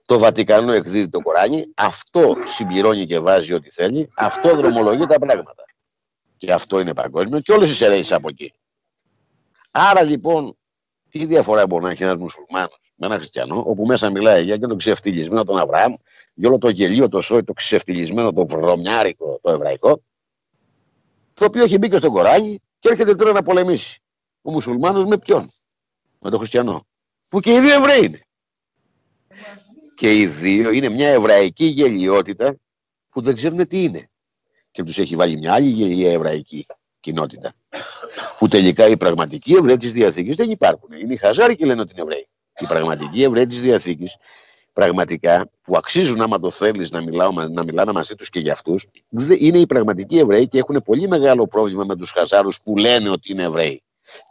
Το Βατικάνο εκδίδει το Κοράνι, αυτό συμπληρώνει και βάζει ό,τι θέλει, αυτό δρομολογεί τα πράγματα. Και αυτό είναι παγκόσμιο και όλες οι αιρέσει από εκεί. Άρα λοιπόν, τι διαφορά μπορεί να έχει ένας μουσουλμάνος με ένα χριστιανό, όπου μέσα μιλάει για και τον ξεφτυλισμένο τον Αβραάμ, για όλο το γελίο, το σόι, το ξεφτυλισμένο, το βρωμιάρικο, το εβραϊκό, το οποίο έχει μπει και στον Κοράνι και έρχεται τώρα να πολεμήσει. Ο μουσουλμάνος με ποιον, με τον χριστιανό, που και οι δύο Εβραίοι είναι. Και οι δύο είναι μια εβραϊκή γελιότητα που δεν ξέρουν τι είναι. Και τους έχει βάλει μια άλλη γελία εβραϊκή κοινότητα. Που τελικά οι πραγματικοί Εβραίοι της Διαθήκης δεν υπάρχουν. Είναι οι Χαζάροι και λένε ότι είναι Εβραίοι οι πραγματικοί Εβραίοι της Διαθήκης πραγματικά που αξίζουν άμα το θέλεις να, να μιλάνε μαζί τους και για αυτούς, είναι οι πραγματικοί Εβραίοι και έχουν πολύ μεγάλο πρόβλημα με τους Χαζάρους που λένε ότι είναι Εβραίοι.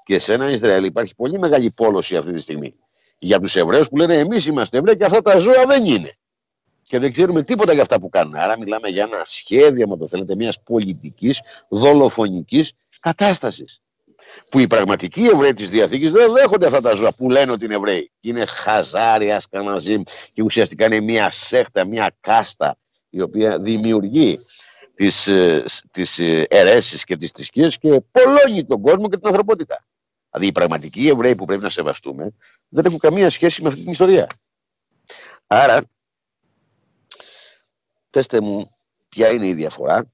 Και σε ένα Ισραήλ υπάρχει πολύ μεγάλη πόλωση αυτή τη στιγμή. Για τους Εβραίους που λένε εμείς είμαστε Εβραίοι και αυτά τα ζώα δεν είναι. Και δεν ξέρουμε τίποτα για αυτά που κάνουν. Άρα μιλάμε για ένα σχέδιο, αν το θέλετε, μιας πολιτικής, δολοφονικής κατάστασης που οι πραγματικοί Εβραίοι της Διαθήκης δεν δέχονται αυτά τα ζώα που λένε ότι είναι Εβραίοι. Είναι χαζάρια, σκαναζίμ και ουσιαστικά είναι μια σέχτα, μια κάστα η οποία δημιουργεί τις, ε, τις ε, αιρέσεις και τις θρησκείες και πολλώνει τον κόσμο και την ανθρωπότητα. Δηλαδή οι πραγματικοί Εβραίοι που πρέπει να σεβαστούμε δεν έχουν καμία σχέση με αυτή την ιστορία. Άρα, πέστε μου ποια είναι η διαφορά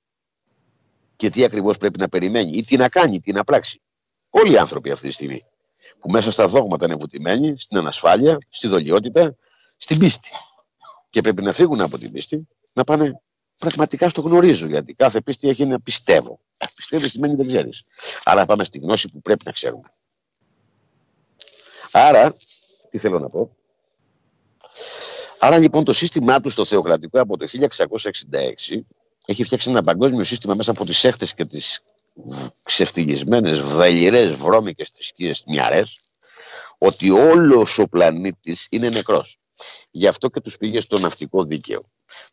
και τι ακριβώς πρέπει να περιμένει ή τι να κάνει, τι να πράξει. Όλοι οι άνθρωποι αυτή τη στιγμή που μέσα στα δόγματα είναι βουτυμένοι, στην ανασφάλεια, στη δολιότητα, στην πίστη. Και πρέπει να φύγουν από την πίστη, να πάνε πραγματικά στο γνωρίζω. Γιατί κάθε πίστη έχει να πιστεύω. Πιστεύεις σημαίνει δεν ξέρεις. Άρα πάμε στη γνώση που πρέπει να ξέρουμε. Άρα, τι θέλω να πω; Άρα λοιπόν το σύστημά του στο θεοκρατικό από το 1666 έχει φτιάξει ένα παγκόσμιο σύστημα μέσα από τις έχτες και τις ξεφτυγισμένες, βαλιρές, βρώμικες θρησκείες μιαρές, ότι όλος ο πλανήτης είναι νεκρός. Γι' αυτό και τους πήγε στο ναυτικό δίκαιο.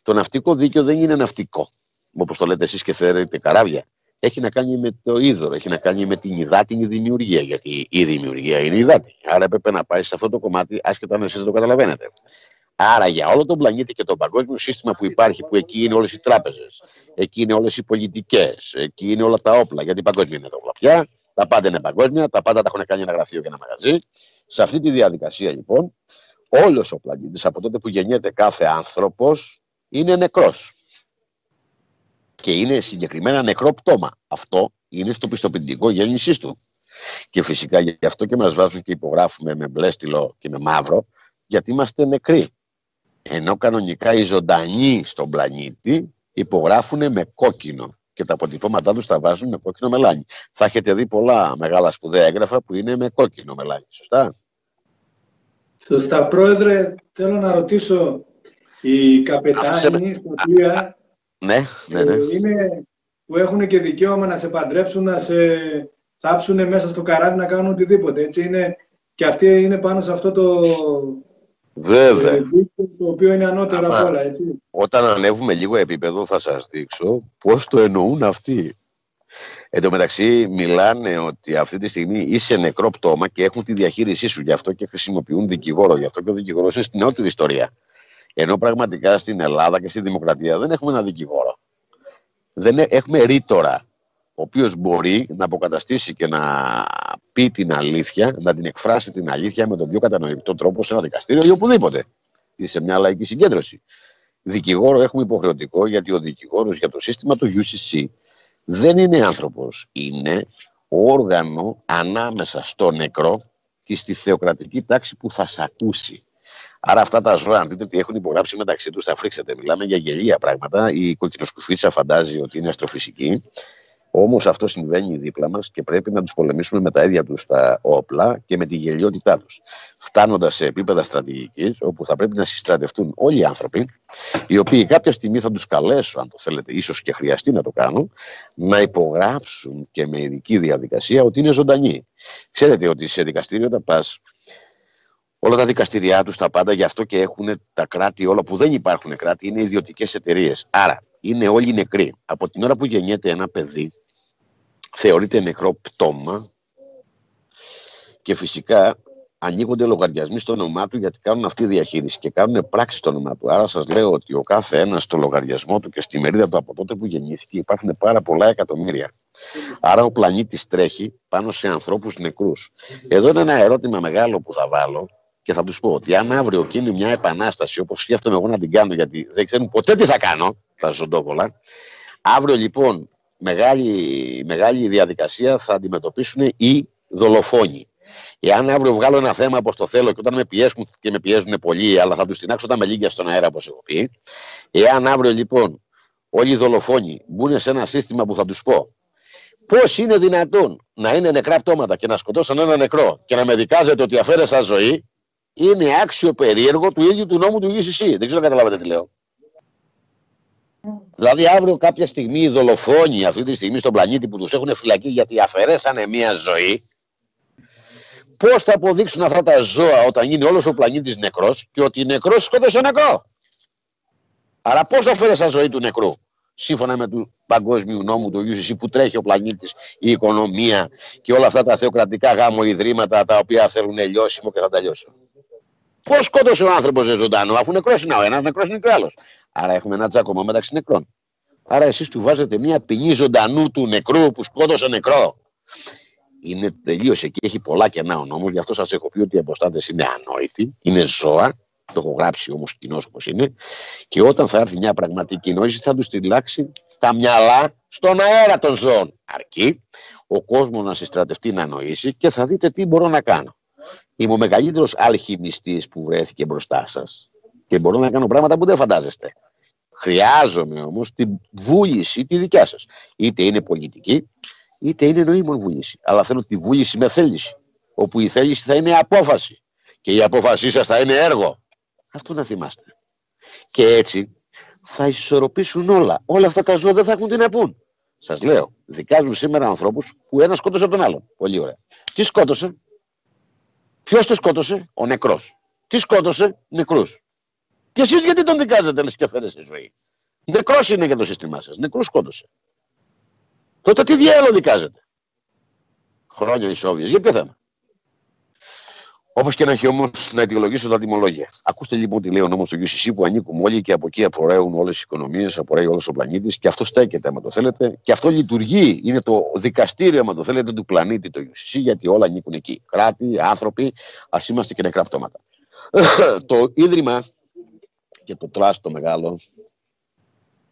Το ναυτικό δίκαιο δεν είναι ναυτικό, όπως το λέτε εσείς και θεωρείτε καράβια. Έχει να κάνει με το είδωρο, έχει να κάνει με την υδάτινη δημιουργία, γιατί η δημιουργία είναι υδάτινη. Άρα έπρεπε να πάει σε αυτό το κομμάτι, άσχετα αν εσείς το καταλαβαίνετε. Άρα για όλο τον πλανήτη και το παγκόσμιο σύστημα που υπάρχει, που εκεί είναι όλες οι τράπεζες, εκεί είναι όλες οι πολιτικές, εκεί είναι όλα τα όπλα, γιατί παγκόσμια είναι τα όπλα πια, τα πάντα είναι παγκόσμια, τα πάντα τα έχουν κάνει ένα γραφείο και ένα μαγαζί. Σε αυτή τη διαδικασία λοιπόν, όλος ο πλανήτης από τότε που γεννιέται κάθε άνθρωπος είναι νεκρός. Και είναι συγκεκριμένα νεκρό πτώμα. Αυτό είναι στο πιστοποιητικό γέννησής του. Και φυσικά γι' αυτό και μας βάζουν και υπογράφουμε με μπλε στυλό και με μαύρο, γιατί είμαστε νεκροί. Ενώ κανονικά οι ζωντανοί στον πλανήτη υπογράφουν με κόκκινο και τα αποτυπώματά τους τα βάζουν με κόκκινο μελάνι. Θα έχετε δει πολλά μεγάλα σπουδαία έγγραφα που είναι με κόκκινο μελάνι. Σωστά; Σωστά. Πρόεδρε, θέλω να ρωτήσω, οι καπετάνοι στο πλοία ναι, ναι, ναι. Ε, είναι που έχουν και δικαίωμα να σε παντρέψουν, να σε θάψουν μέσα στο καράβι να κάνουν οτιδήποτε. Έτσι είναι, και αυτοί είναι πάνω σε αυτό το, Βέβαια. Το οποίο είναι ανώτερο από όλα, έτσι. Όταν ανέβουμε λίγο επίπεδο θα σας δείξω πώς το εννοούν αυτοί. Εν τω μεταξύ μιλάνε ότι αυτή τη στιγμή είσαι νεκρό πτώμα και έχουν τη διαχείρισή σου γι' αυτό και χρησιμοποιούν δικηγόρο. Γι' αυτό και ο δικηγόρος είναι στην νεότερη ιστορία. Ενώ πραγματικά στην Ελλάδα και στη Δημοκρατία δεν έχουμε ένα δικηγόρο. Δεν έχουμε ρήτορα ο οποίος μπορεί να αποκαταστήσει και να πει την αλήθεια, να την εκφράσει την αλήθεια με τον πιο κατανοητό τρόπο σε ένα δικαστήριο ή οπουδήποτε. Ή σε μια λαϊκή συγκέντρωση. Δικηγόρο έχουμε υποχρεωτικό γιατί ο δικηγόρος για το σύστημα του UCC δεν είναι άνθρωπος. Είναι όργανο ανάμεσα στο νεκρό και στη θεοκρατική τάξη που θα σε ακούσει. Άρα αυτά τα ζώα, αν δείτε τι έχουν υπογράψει μεταξύ τους, θα φρίξετε. Μιλάμε για γελία πράγματα. Η κοκκινοσκουφίτσα φαντάζει ότι είναι αστροφυσική. Όμως αυτό συμβαίνει δίπλα μας και πρέπει να τους πολεμήσουμε με τα ίδια τους τα όπλα και με τη γελιότητά τους. Φτάνοντας σε επίπεδα στρατηγικής, όπου θα πρέπει να συστρατευτούν όλοι οι άνθρωποι, οι οποίοι κάποια στιγμή θα τους καλέσω, αν το θέλετε, ίσως και χρειαστεί να το κάνουν, να υπογράψουν και με ειδική διαδικασία ότι είναι ζωντανοί. Ξέρετε ότι σε δικαστήριο όταν πας, όλα τα δικαστηριά τους, τα πάντα, γι' αυτό και έχουν τα κράτη, όλα που δεν υπάρχουν κράτη, είναι ιδιωτικές εταιρείες. Άρα είναι όλοι νεκροί. Από την ώρα που γεννιέται ένα παιδί, θεωρείται νεκρό πτώμα και φυσικά ανοίγονται λογαριασμοί στο όνομά του γιατί κάνουν αυτή τη διαχείριση και κάνουν πράξη στο όνομά του. Άρα σας λέω ότι ο κάθε ένας στο λογαριασμό του και στη μερίδα του από τότε που γεννήθηκε υπάρχουν πάρα πολλά εκατομμύρια. Άρα ο πλανήτης τρέχει πάνω σε ανθρώπους νεκρούς. Εδώ είναι ένα ερώτημα μεγάλο που θα βάλω και θα τους πω ότι αν αύριο γίνει μια επανάσταση, όπως σκέφτομαι εγώ να την κάνω, γιατί δεν ξέρουν ποτέ τι θα κάνω, τα ζωντόβολα. Αύριο λοιπόν μεγάλη, μεγάλη διαδικασία θα αντιμετωπίσουν οι δολοφόνοι. Εάν αύριο βγάλω ένα θέμα όπως το θέλω και όταν με πιέζουν και με πιέζουν πολύ, αλλά θα τους τεινάξω τα μελίγια στον αέρα, όπως έχω πει. Εάν αύριο λοιπόν όλοι οι δολοφόνοι μπουν σε ένα σύστημα που θα τους πω πώς είναι δυνατόν να είναι νεκρά πτώματα και να σκοτώσαν ένα νεκρό και να με δικάζετε ότι αφαίρεσα ζωή, είναι άξιο περίεργο του ίδιου του νόμου του UCC. Δεν ξέρω αν καταλάβατε τι λέω. Δηλαδή αύριο κάποια στιγμή οι δολοφόνοι αυτή τη στιγμή στον πλανήτη που τους έχουν φυλακεί γιατί αφαιρέσανε μια ζωή πώς θα αποδείξουν αυτά τα ζώα όταν γίνει όλος ο πλανήτης νεκρός και ότι νεκρός σκότωσε νεκρό; Άρα πώς αφαίρεσαν ζωή του νεκρού σύμφωνα με του παγκόσμιου νόμου του UCC που τρέχει ο πλανήτης, η οικονομία και όλα αυτά τα θεοκρατικά γάμο ιδρύματα τα οποία θέλουν λιώσιμο και θα τα λιώσουν. Πώς σκότωσε ο άνθρωπος ζωντανό, αφού νεκρός είναι ο ένας, νεκρός είναι και ο άλλος. Άρα έχουμε ένα τσάκωμα μεταξύ νεκρών. Άρα εσείς του βάζετε μια ποινή ζωντανού του νεκρού που σκότωσε νεκρό. Είναι τελείως εκεί, έχει πολλά κενά ο νόμος. Γι' αυτό σας έχω πει ότι οι αποστάτες είναι ανόητοι, είναι ζώα. Το έχω γράψει όμως κοινός όπως είναι. Και όταν θα έρθει μια πραγματική νόηση, θα τους τυλάξει τα μυαλά στον αέρα των ζώων. Αρκεί ο κόσμος να συστρατευτεί να νοήσει και θα δείτε τι μπορώ να κάνω. Είμαι ο μεγαλύτερος αλχημιστής που βρέθηκε μπροστά σας και μπορώ να κάνω πράγματα που δεν φαντάζεστε. Χρειάζομαι όμως τη βούληση τη δικιά σας. Είτε είναι πολιτική, είτε είναι νοήμων βούληση. Αλλά θέλω τη βούληση με θέληση. Όπου η θέληση θα είναι απόφαση. Και η απόφασή σας θα είναι έργο. Αυτό να θυμάστε. Και έτσι θα ισορροπήσουν όλα. Όλα αυτά τα ζώα δεν θα έχουν τι να πούν. Σας λέω, δικάζουν σήμερα ανθρώπους που ένα σκότωσε τον άλλον. Πολύ ωραία. Τι σκότωσε, Ποιος το σκότωσε, ο νεκρός. Τι σκότωσε, νεκρούς. Και εσείς γιατί τον δικάζετε, λες και φέρετε ζωή; Νεκρός είναι για το σύστημά σας. Νεκρούς σκότωσε. Τότε τι διάλογο δικάζετε; Χρόνια ισόβια. Για ποιο θέμα; Όπως και να έχει όμως να αιτιολογήσω τα τιμολόγια. Ακούστε λοιπόν τι λέει ο νόμος του UCC που ανήκουμε όλοι και από εκεί απορρέουν όλες οι οικονομίες, απορρέει όλος ο πλανήτης και αυτό στέκεται, άμα το θέλετε. Και αυτό λειτουργεί. Είναι το δικαστήριο, άμα το θέλετε, του πλανήτη το UCC, γιατί όλα ανήκουν εκεί. Κράτη, άνθρωποι, ας είμαστε και νεκρά πτώματα. το ίδρυμα και το τράστο το μεγάλο,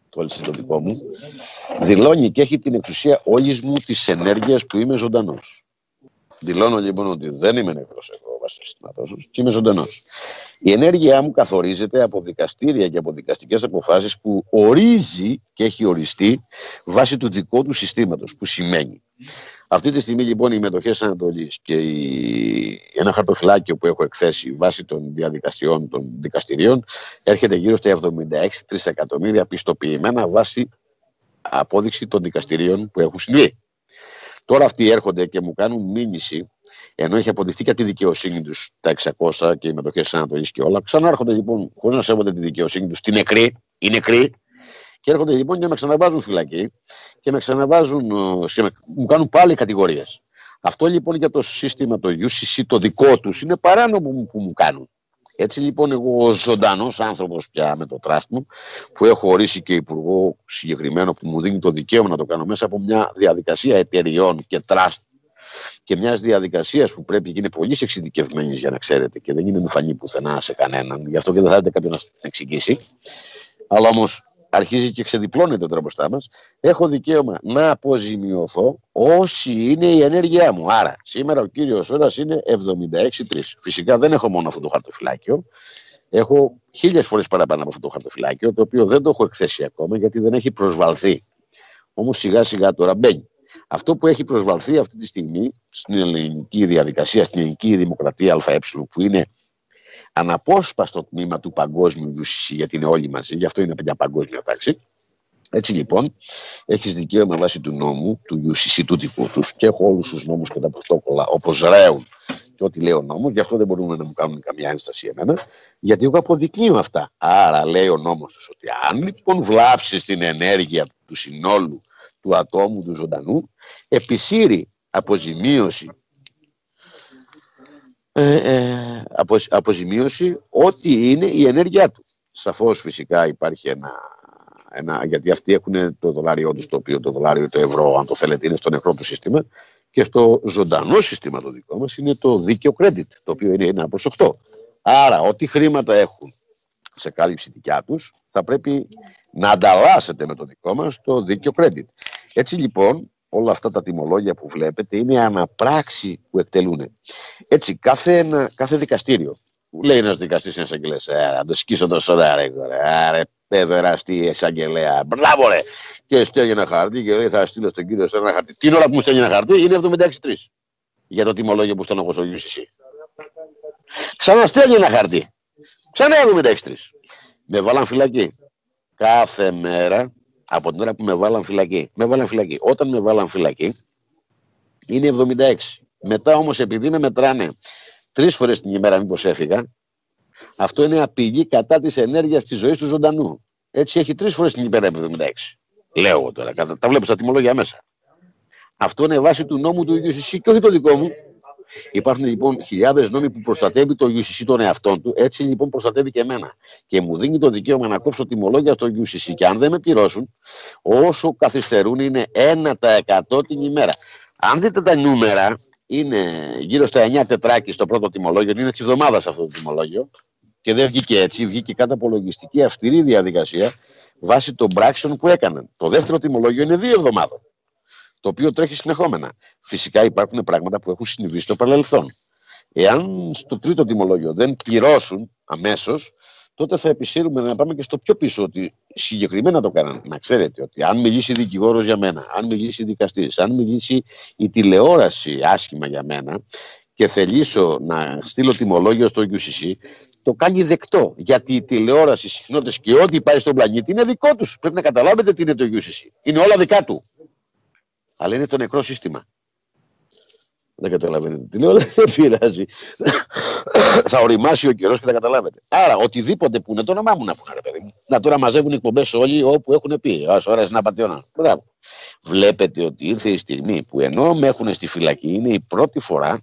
το το δικό μου, δηλώνει και έχει την εξουσία όλης μου της ενέργειας που είμαι ζωντανός. Δηλώνω λοιπόν ότι δεν είμαι νεκρός εγώ βάσει συστήματό και είμαι ζωντανός. Η ενέργειά μου καθορίζεται από δικαστήρια και από δικαστικές αποφάσεις που ορίζει και έχει οριστεί βάσει του δικού του συστήματος. Που σημαίνει. Αυτή τη στιγμή λοιπόν οι μετοχές Ανατολής και η... ένα χαρτοφυλάκιο που έχω εκθέσει βάσει των διαδικασιών των δικαστηρίων έρχεται γύρω στα 76 εκατομμύρια πιστοποιημένα βάσει απόδειξη των δικαστηρίων που έχουν συμβεί. Τώρα αυτοί έρχονται και μου κάνουν μήνυση, ενώ έχει αποδειχθεί και τη δικαιοσύνη τους τα 600 και οι μετοχές της Ανατολής και όλα. Ξανάρχονται λοιπόν, χωρίς να σέβονται τη δικαιοσύνη τους, στην νεκρή, οι νεκροί, και έρχονται λοιπόν και με ξαναβάζουν φυλακή και με ξαναβάζουν, ε, και με, μου κάνουν πάλι κατηγορίες. Αυτό λοιπόν για το σύστημα, το UCC, το δικό τους, είναι παράνομο που μου κάνουν. Έτσι λοιπόν εγώ ο ζωντανός άνθρωπος πια με το τράστ μου που έχω ορίσει και υπουργό συγκεκριμένο που μου δίνει το δικαίωμα να το κάνω μέσα από μια διαδικασία εταιριών και τραστ και μιας διαδικασίας που πρέπει και είναι πολύ εξειδικευμένης για να ξέρετε και δεν είναι εμφανή πουθενά σε κανέναν. Γι' αυτό και δεν θα έρθετε κάποιον να εξηγήσει. Αλλά όμως αρχίζει και ξεδιπλώνεται τώρα μπροστά μας, έχω δικαίωμα να αποζημιωθώ όσοι είναι η ενέργειά μου. Άρα, σήμερα ο κύριος ώρα είναι 76-3. Φυσικά δεν έχω μόνο αυτό το χαρτοφυλάκιο. Έχω χίλιες φορές παραπάνω από αυτό το χαρτοφυλάκιο, το οποίο δεν το έχω εκθέσει ακόμα γιατί δεν έχει προσβαλθεί. Όμως σιγά σιγά τώρα μπαίνει. Αυτό που έχει προσβαλθεί αυτή τη στιγμή στην ελληνική διαδικασία, στην ελληνική δημοκρατία ΑΕ, που είναι αναπόσπαστο τμήμα του παγκόσμιου UCC, γιατί είναι όλοι μαζί, γι' αυτό είναι μια παγκόσμια τάξη. Έτσι λοιπόν, έχεις δικαίωμα βάσει του νόμου, του UCC του δικού τους, και έχω όλους τους νόμους και τα πρωτόκολλα όπως ρέουν και ό,τι λέει ο νόμος, γι' αυτό δεν μπορούν να μου κάνουν καμιά ένσταση εμένα, γιατί εγώ αποδεικνύω αυτά. Άρα λέει ο νόμος τους ότι αν λοιπόν βλάψεις την ενέργεια του συνόλου του ατόμου, του ζωντανού, επισύρει αποζημίωση ε, ε, αποζημίωση ό,τι είναι η ενέργειά του. Σαφώς φυσικά υπάρχει ένα, ένα γιατί αυτοί έχουν το δολάριό τους, το οποίο το δολάριο, το ευρώ, αν το θέλετε, είναι στο νεκρό του σύστημα και στο ζωντανό σύστημα το δικό μας είναι το δίκαιο credit, το οποίο είναι ένα προς 8. Άρα, ό,τι χρήματα έχουν σε κάλυψη δικιά τους, θα πρέπει να ανταλλάσσετε με το δικό μας το δίκαιο credit. Έτσι λοιπόν, όλα αυτά τα τιμολόγια που βλέπετε είναι αναπράξη που εκτελούν. Έτσι, κάθε, ένα, κάθε δικαστήριο που λέει ένας δικαστής ένα εισαγγελέα, ε, να το σκίσω το σώδα, ρε, ρε, παιδεραστή εισαγγελέα. Μπράβο, ρε! Και στέλνει ένα χαρτί και λέει: Θα στείλω στον κύριο σε ένα χαρτί. Την ώρα που μου στέλνει ένα χαρτί; Είναι 76-3 για το τιμολόγιο που στον έχω στο UCC. Ξαναστέλνει ένα χαρτί. Ξανά 76 Με βάλαν φυλακή. Κάθε μέρα από την ώρα που με βάλαν φυλακή. Με βάλαν φυλακή. Όταν με βάλαν φυλακή είναι 76. Μετά όμως επειδή με μετράνε τρεις φορές την ημέρα μήπως έφυγα, αυτό είναι απειλή κατά της ενέργειας της ζωής του ζωντανού. Έτσι έχει τρεις φορές την ημέρα 76. Λέω εγώ τώρα, τα βλέπω στα τιμολόγια μέσα. Αυτό είναι βάση του νόμου του UCC και όχι το δικό μου. Υπάρχουν λοιπόν χιλιάδες νόμοι που προστατεύει το UCC τον εαυτό του, έτσι λοιπόν προστατεύει και εμένα. Και μου δίνει το δικαίωμα να κόψω τιμολόγια στο UCC. Και αν δεν με πληρώσουν, όσο καθυστερούν είναι 1% την ημέρα. Αν δείτε τα νούμερα, είναι γύρω στα 9 τετράκι στο πρώτο τιμολόγιο, είναι της εβδομάδας αυτό το τιμολόγιο. Και δεν βγήκε έτσι, βγήκε κατά απολογιστική αυστηρή διαδικασία βάσει των πράξεων που έκαναν. Το δεύτερο τιμολόγιο είναι δύο εβδομάδων το οποίο τρέχει συνεχόμενα. Φυσικά υπάρχουν πράγματα που έχουν συμβεί στο παρελθόν. Εάν στο τρίτο τιμολόγιο δεν πληρώσουν αμέσως, τότε θα επισύρουμε να πάμε και στο πιο πίσω ότι συγκεκριμένα το κάνανε. Να ξέρετε ότι αν μιλήσει δικηγόρος για μένα, αν μιλήσει δικαστής, αν μιλήσει η τηλεόραση άσχημα για μένα και θελήσω να στείλω τιμολόγιο στο UCC, το κάνει δεκτό. Γιατί η τηλεόραση, οι συχνότητες και ό,τι πάει στον πλανήτη είναι δικό τους. Πρέπει να καταλάβετε τι είναι το UCC. Είναι όλα δικά του αλλά είναι το νεκρό σύστημα. Δεν καταλαβαίνετε τι λέω, δεν πειράζει. θα οριμάσει ο καιρός και θα καταλάβετε. Άρα, οτιδήποτε που είναι το όνομά μου να πούνε, ρε παιδί μου. Να τώρα μαζεύουν εκπομπές όλοι όπου έχουν πει. Α ώρα να πατιώνα. Μπράβο. Βλέπετε ότι ήρθε η στιγμή που ενώ με έχουν στη φυλακή είναι η πρώτη φορά,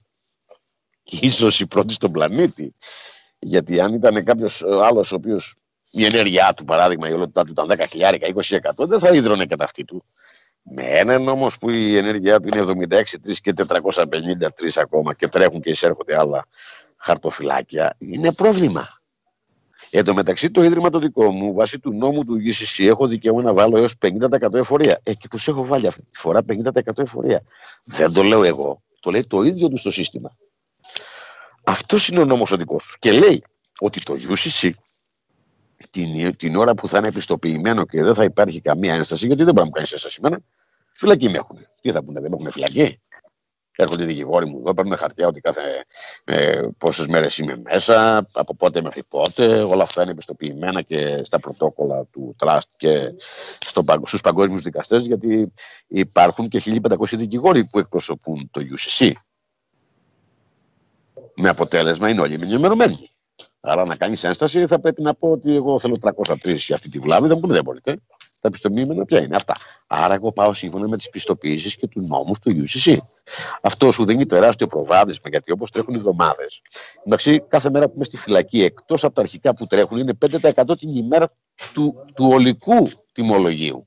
ίσως η πρώτη στον πλανήτη. Γιατί αν ήταν κάποιος άλλος ο οποίος η ενέργειά του, παράδειγμα, η ολότητά του ήταν 10.000, 20%, δεν θα ίδρωνε κατά αυτή του. Με έναν όμως που η ενέργειά του είναι 76-3 και 453 ακόμα και τρέχουν και εισέρχονται άλλα χαρτοφυλάκια, είναι πρόβλημα. Εν τω μεταξύ, το ίδρυμα το δικό μου, βάσει του νόμου του GCC, έχω δικαίωμα να βάλω έως 50% εφορία. Ε, και τους έχω βάλει αυτή τη φορά 50% εφορία. Δεν το λέω εγώ. Το λέει το ίδιο τους στο σύστημα. Αυτός είναι ο νόμος ο δικός τους. Και λέει ότι το UCC την, την ώρα που θα είναι επιστοποιημένο και δεν θα υπάρχει καμία ένσταση, γιατί δεν μπορεί να μου κάνεις ένσταση σήμερα, φυλακή με έχουν. Τι θα πούνε, δεν έχουν φυλακή. Έρχονται οι δικηγόροι μου εδώ, παίρνουν χαρτιά ότι κάθε ε, πόσες μέρες είμαι μέσα, από πότε μέχρι πότε. Όλα αυτά είναι επιστοποιημένα και στα πρωτόκολλα του Τραστ και στο, στους παγκόσμιους δικαστές, γιατί υπάρχουν και 1500 δικηγόροι που εκπροσωπούν το UCC. Με αποτέλεσμα είναι όλοι ενημερωμένοι. Άρα να κάνεις ένσταση θα πρέπει να πω ότι εγώ θέλω 303 για αυτή τη βλάβη. Δεν, δεν μπορείτε. Τα πιστοποιημένα ποια είναι αυτά. Άρα εγώ πάω σύμφωνα με τις πιστοποιήσεις και τους νόμους του UCC. Αυτό σου δίνει τεράστιο προβάδισμα γιατί όπως τρέχουν οι εβδομάδες. Εντάξει, κάθε μέρα που είμαι στη φυλακή, εκτός από τα αρχικά που τρέχουν, είναι 5% την ημέρα του, του ολικού τιμολογίου.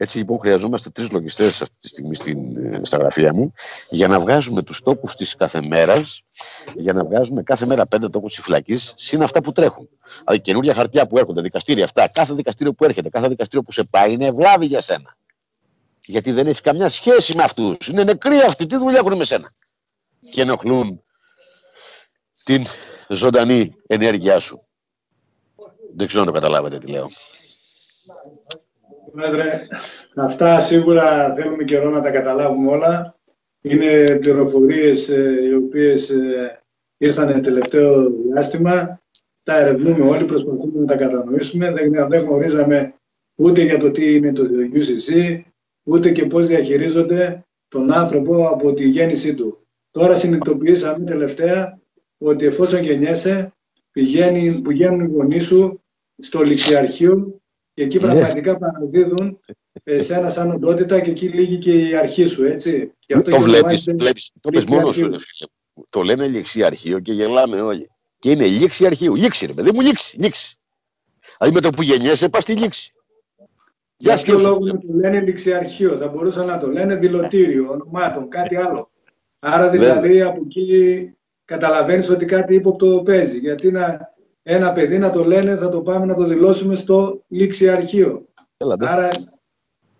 Έτσι λοιπόν χρειαζόμαστε τρεις λογιστές αυτή τη στιγμή στην, ε, στα γραφεία μου για να βγάζουμε τους τόπους της κάθε μέρας, για να βγάζουμε κάθε μέρα πέντε τόπους της φυλακής, συν αυτά που τρέχουν. Δηλαδή καινούργια χαρτιά που έρχονται, δικαστήρια αυτά, κάθε δικαστήριο που έρχεται, κάθε δικαστήριο που σε πάει είναι ευλάβη για σένα. Γιατί δεν έχει καμιά σχέση με αυτούς. Είναι νεκροί αυτοί. Τι δουλειά έχουν με σένα. Και ενοχλούν την ζωντανή ενέργειά σου. Δεν ξέρω αν το καταλάβετε τι λέω. Πρόεδρε, αυτά σίγουρα θέλουμε καιρό να τα καταλάβουμε όλα. Είναι πληροφορίες ε, οι οποίες ε, ήρθαν τελευταίο διάστημα. Τα ερευνούμε όλοι, προσπαθούμε να τα κατανοήσουμε. Δεν, δεν γνωρίζαμε ούτε για το τι είναι το UCC, ούτε και πώς διαχειρίζονται τον άνθρωπο από τη γέννησή του. Τώρα συνειδητοποιήσαμε τελευταία ότι εφόσον γεννιέσαι, πηγαίνει, πηγαίνουν οι γονείς σου στο ληξιαρχείο και εκεί ναι. πραγματικά παραδίδουν ε, σε ένα σαν οντότητα και εκεί λύγει και η αρχή σου, έτσι. Και αυτό το βλέπεις, βλέπεις, το πες μόνος σου, Το λένε ληξιαρχείο και γελάμε όλοι. Και είναι λήξη αρχείου. Λήξη, ρε παιδί μου, λήξη. λήξη. Δηλαδή με το που γεννιέσαι, πας στη λήξη. Για ποιο λόγο να το λένε ληξιαρχείο, θα μπορούσαν να το λένε δηλωτήριο ονομάτων, κάτι άλλο. Άρα δηλαδή από εκεί καταλαβαίνεις ότι κάτι ύποπτο παίζει. Γιατί να, ένα παιδί να το λένε, θα το πάμε να το δηλώσουμε στο ληξιαρχείο. Άρα,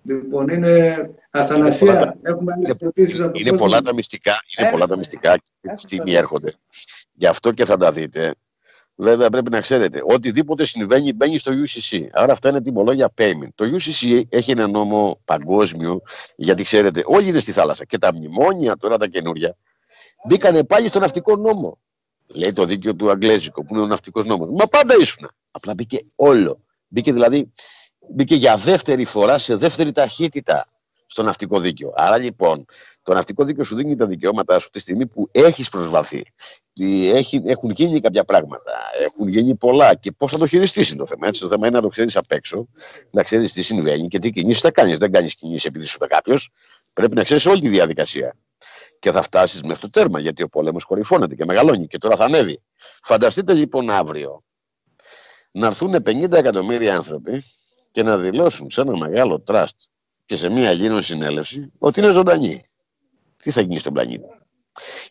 λοιπόν, είναι αθανασία. Έχουμε άλλες ερωτήσεις από Είναι πολλά τα μυστικά, είναι πολλά τα μυστικά και τη στιγμή έρχονται. Γι' αυτό και θα τα δείτε. Βέβαια πρέπει να ξέρετε, οτιδήποτε συμβαίνει μπαίνει στο UCC. Άρα αυτά είναι τιμολόγια payment. Το UCC έχει ένα νόμο παγκόσμιο, γιατί ξέρετε, όλοι είναι στη θάλασσα. Και τα μνημόνια τώρα τα καινούρια μπήκανε πάλι στο ναυτικό νόμο. Λέει το δίκαιο του Αγγλέζικο, που είναι ο ναυτικός νόμος. Μα πάντα ήσουν. Απλά μπήκε όλο. Μπήκε δηλαδή μπήκε για δεύτερη φορά σε δεύτερη ταχύτητα στο ναυτικό δίκαιο. Άρα λοιπόν, το ναυτικό δίκαιο σου δίνει τα δικαιώματά σου τη στιγμή που έχεις προσβαθεί. Έχει, έχουν γίνει κάποια πράγματα, έχουν γίνει πολλά και πώς θα το χειριστείς είναι το θέμα. Έτσι, το θέμα είναι να το ξέρεις απ' έξω, να ξέρεις τι συμβαίνει και τι κινήσεις θα κάνεις. Δεν κάνεις κινήσεις επειδή σου είπε κάποιος. Πρέπει να ξέρεις όλη τη διαδικασία. Και θα φτάσεις μέχρι το τέρμα, γιατί ο πόλεμος κορυφώνεται και μεγαλώνει και τώρα θα ανέβει. Φανταστείτε λοιπόν αύριο να έρθουν 50 εκατομμύρια άνθρωποι και να δηλώσουν σε ένα μεγάλο τραστ και σε μια γίνον συνέλευση ότι είναι ζωντανοί. Τι θα γίνει στον πλανήτη;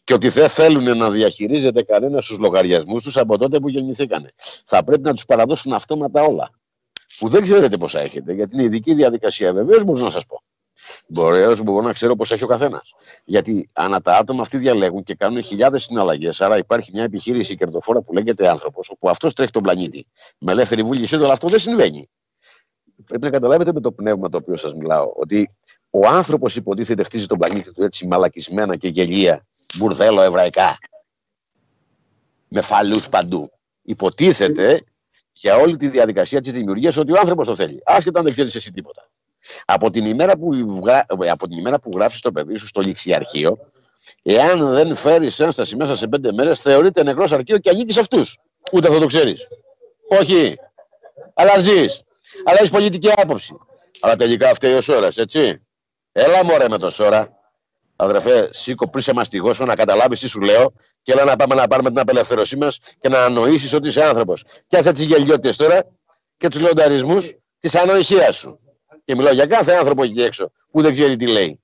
Και ότι δεν θέλουν να διαχειρίζεται κανένας τους λογαριασμούς τους από τότε που γεννηθήκανε. Θα πρέπει να τους παραδώσουν αυτόματα όλα. Που δεν ξέρετε πόσα έχετε, γιατί είναι ειδική διαδικασία. Βεβαίως μπορώ να σας πω. Μπορεί, μπορώ να ξέρω πώς έχει ο καθένας. Γιατί ανά τα άτομα αυτοί διαλέγουν και κάνουν χιλιάδες συναλλαγές. Άρα υπάρχει μια επιχείρηση κερδοφόρα που λέγεται άνθρωπος, όπου αυτός τρέχει τον πλανήτη. Με ελεύθερη βούληση, αλλά αυτό δεν συμβαίνει πρέπει να καταλάβετε με το πνεύμα το οποίο σας μιλάω, ότι ο άνθρωπος υποτίθεται χτίζει τον πλανήτη του έτσι μαλακισμένα και γελία, μπουρδέλο εβραϊκά, με φαλούς παντού. Υποτίθεται για όλη τη διαδικασία της δημιουργίας ότι ο άνθρωπος το θέλει, άσχετα αν δεν ξέρεις εσύ τίποτα. Από την ημέρα που, από την ημέρα που γράψει το παιδί σου στο ληξιαρχείο, εάν δεν φέρεις ένσταση μέσα σε πέντε μέρες, θεωρείται νεκρός αρχείο και ανήκεις σε αυτούς. Ούτε αυτό το ξέρεις. Όχι. Αλλά ζεις αλλά έχεις πολιτική άποψη. Αλλά τελικά φταίει ο Σόρας, έτσι. Έλα μωρέ με το Σόρα. Αδερφέ, σήκω πριν σε μαστιγώσω να καταλάβεις τι σου λέω και έλα να πάμε να πάρουμε την απελευθέρωσή μας και να ανοήσεις ότι είσαι άνθρωπος. Και άσε τις γελιότητες τώρα και τους λεονταρισμούς της ανοησίας σου. Και μιλάω για κάθε άνθρωπο εκεί έξω που δεν ξέρει τι λέει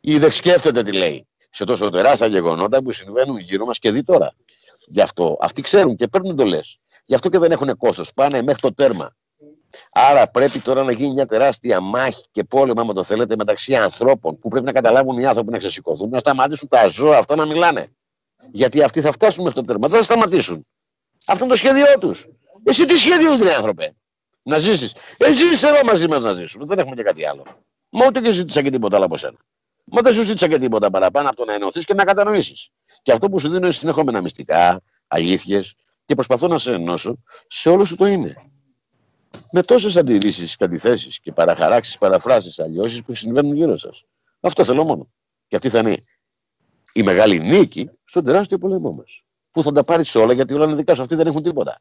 ή δεν σκέφτεται τι λέει. Σε τόσο τεράστια γεγονότα που συμβαίνουν γύρω μας και δει τώρα. Γι' αυτό αυτοί ξέρουν και παίρνουν το λες. Γι' αυτό και δεν έχουν κόστος. Πάνε μέχρι το τέρμα. Άρα πρέπει τώρα να γίνει μια τεράστια μάχη και πόλεμο, άμα το θέλετε, μεταξύ ανθρώπων που πρέπει να καταλάβουν οι άνθρωποι να ξεσηκωθούν, να σταματήσουν τα ζώα αυτά να μιλάνε. Γιατί αυτοί θα φτάσουν μέχρι το τέρμα. Δεν θα σταματήσουν. Αυτό είναι το σχέδιό τους. Εσύ τι σχέδιο είναι, άνθρωπε; Να ζήσεις. Εσύ είσαι εδώ μαζί μας να ζήσουμε. Δεν έχουμε και κάτι άλλο. Μα ούτε και ζήτησα και τίποτα άλλο από σένα. Μα δεν σου ζήτησα και τίποτα παραπάνω από το να ενωθείς και να κατανοήσεις. Και αυτό που σου δίνω είναι συνεχόμενα μυστικά, αλήθειες και προσπαθώ να σε ενώσω σε όλο σου το είναι με τόσες αντιρρήσεις, αντιθέσει και παραχαράξεις, παραφράσεις, αλλιώσει που συμβαίνουν γύρω σας. Αυτό θέλω μόνο. Και αυτή θα είναι η μεγάλη νίκη στον τεράστιο πόλεμό μας. Που θα τα πάρεις όλα γιατί όλα είναι δικά σου. Αυτοί δεν έχουν τίποτα.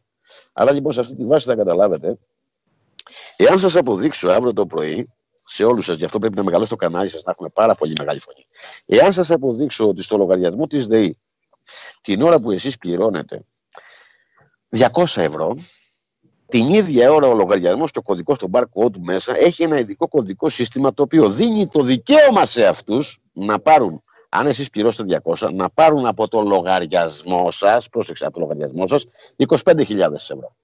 Αλλά λοιπόν σε αυτή τη βάση θα καταλάβετε, εάν σας αποδείξω αύριο το πρωί, σε όλους σας, γι' αυτό πρέπει να μεγαλώσει το κανάλι σας, να έχουμε πάρα πολύ μεγάλη φωνή. Εάν σας αποδείξω ότι στο λογαριασμό της ΔΕΗ, την ώρα που εσείς πληρώνετε 200 ευρώ, την ίδια ώρα ο λογαριασμός και ο κωδικός του barcode μέσα έχει ένα ειδικό κωδικό σύστημα το οποίο δίνει το δικαίωμα σε αυτούς να πάρουν, αν εσείς πληρώσετε 200, να πάρουν από το λογαριασμό σας, πρόσεξε από το λογαριασμό σας, 25.000 ευρώ.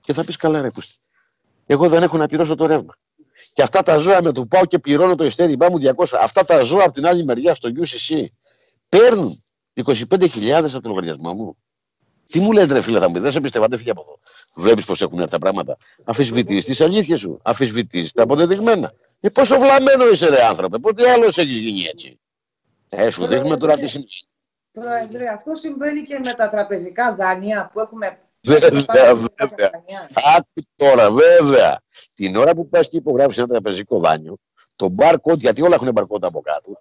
Και θα πεις καλά, ρε πούστη. Εγώ δεν έχω να πληρώσω το ρεύμα. Και αυτά τα ζώα με το πάω και πληρώνω το ειστέρημά μου 200. Αυτά τα ζώα από την άλλη μεριά στο UCC παίρνουν 25.000 από το λογαριασμό μου. Τι μου λέτε, ρε φίλε, θα μου δεν σε πιστεύω, δεν φύγει από εδώ. Βλέπεις πώς έχουν έρθει τα πράγματα. Αφισβητείς τις αλήθειες σου. Αφισβητείς τα αποδεδειγμένα. Ε, πόσο βλαμμένο είσαι, ρε άνθρωπε. Πότε άλλος έχεις γίνει έτσι. Ε, σου δείχνουμε τώρα τις είναι. Πρόεδρε, αυτό συμβαίνει και με τα τραπεζικά δάνεια που έχουμε. Βέβαια, βέβαια. Άκου τώρα, βέβαια. Την ώρα που πας και υπογράφεις ένα τραπεζικό δάνειο, το barcode, γιατί όλα έχουν barcode από κάτω,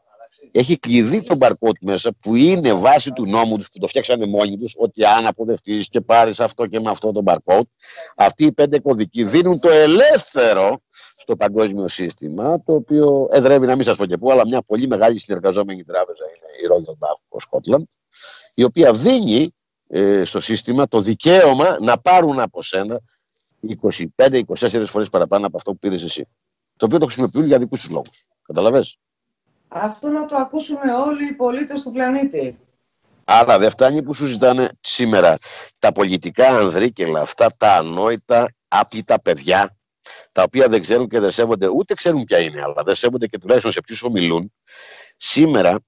έχει κλειδί το barcode μέσα που είναι βάση του νόμου τους που το φτιάξανε μόνοι τους ότι αν αποδευτεί και πάρεις αυτό και με αυτό το barcode, αυτοί οι πέντε κωδικοί δίνουν το ελεύθερο στο παγκόσμιο σύστημα, το οποίο εδρεύει, να μην σας πω και πού, αλλά μια πολύ μεγάλη συνεργαζόμενη τράπεζα είναι η Royal Bank of Scotland, η οποία δίνει ε, στο σύστημα το δικαίωμα να πάρουν από σένα 25-24 φορές παραπάνω από αυτό που πήρες εσύ. Το οποίο το χρησιμοποιούν για δικούς τους λόγους. Καταλαβες; Αυτό να το ακούσουμε όλοι οι πολίτες του πλανήτη. Άρα δεν φτάνει που σου ζητάνε σήμερα τα πολιτικά ανδρίκελα, αυτά τα ανόητα, άπλητα παιδιά, τα οποία δεν ξέρουν και δεν σέβονται, ούτε ξέρουν ποια είναι, αλλά δεν σέβονται και τουλάχιστον σε ποιους ομιλούν. Σήμερα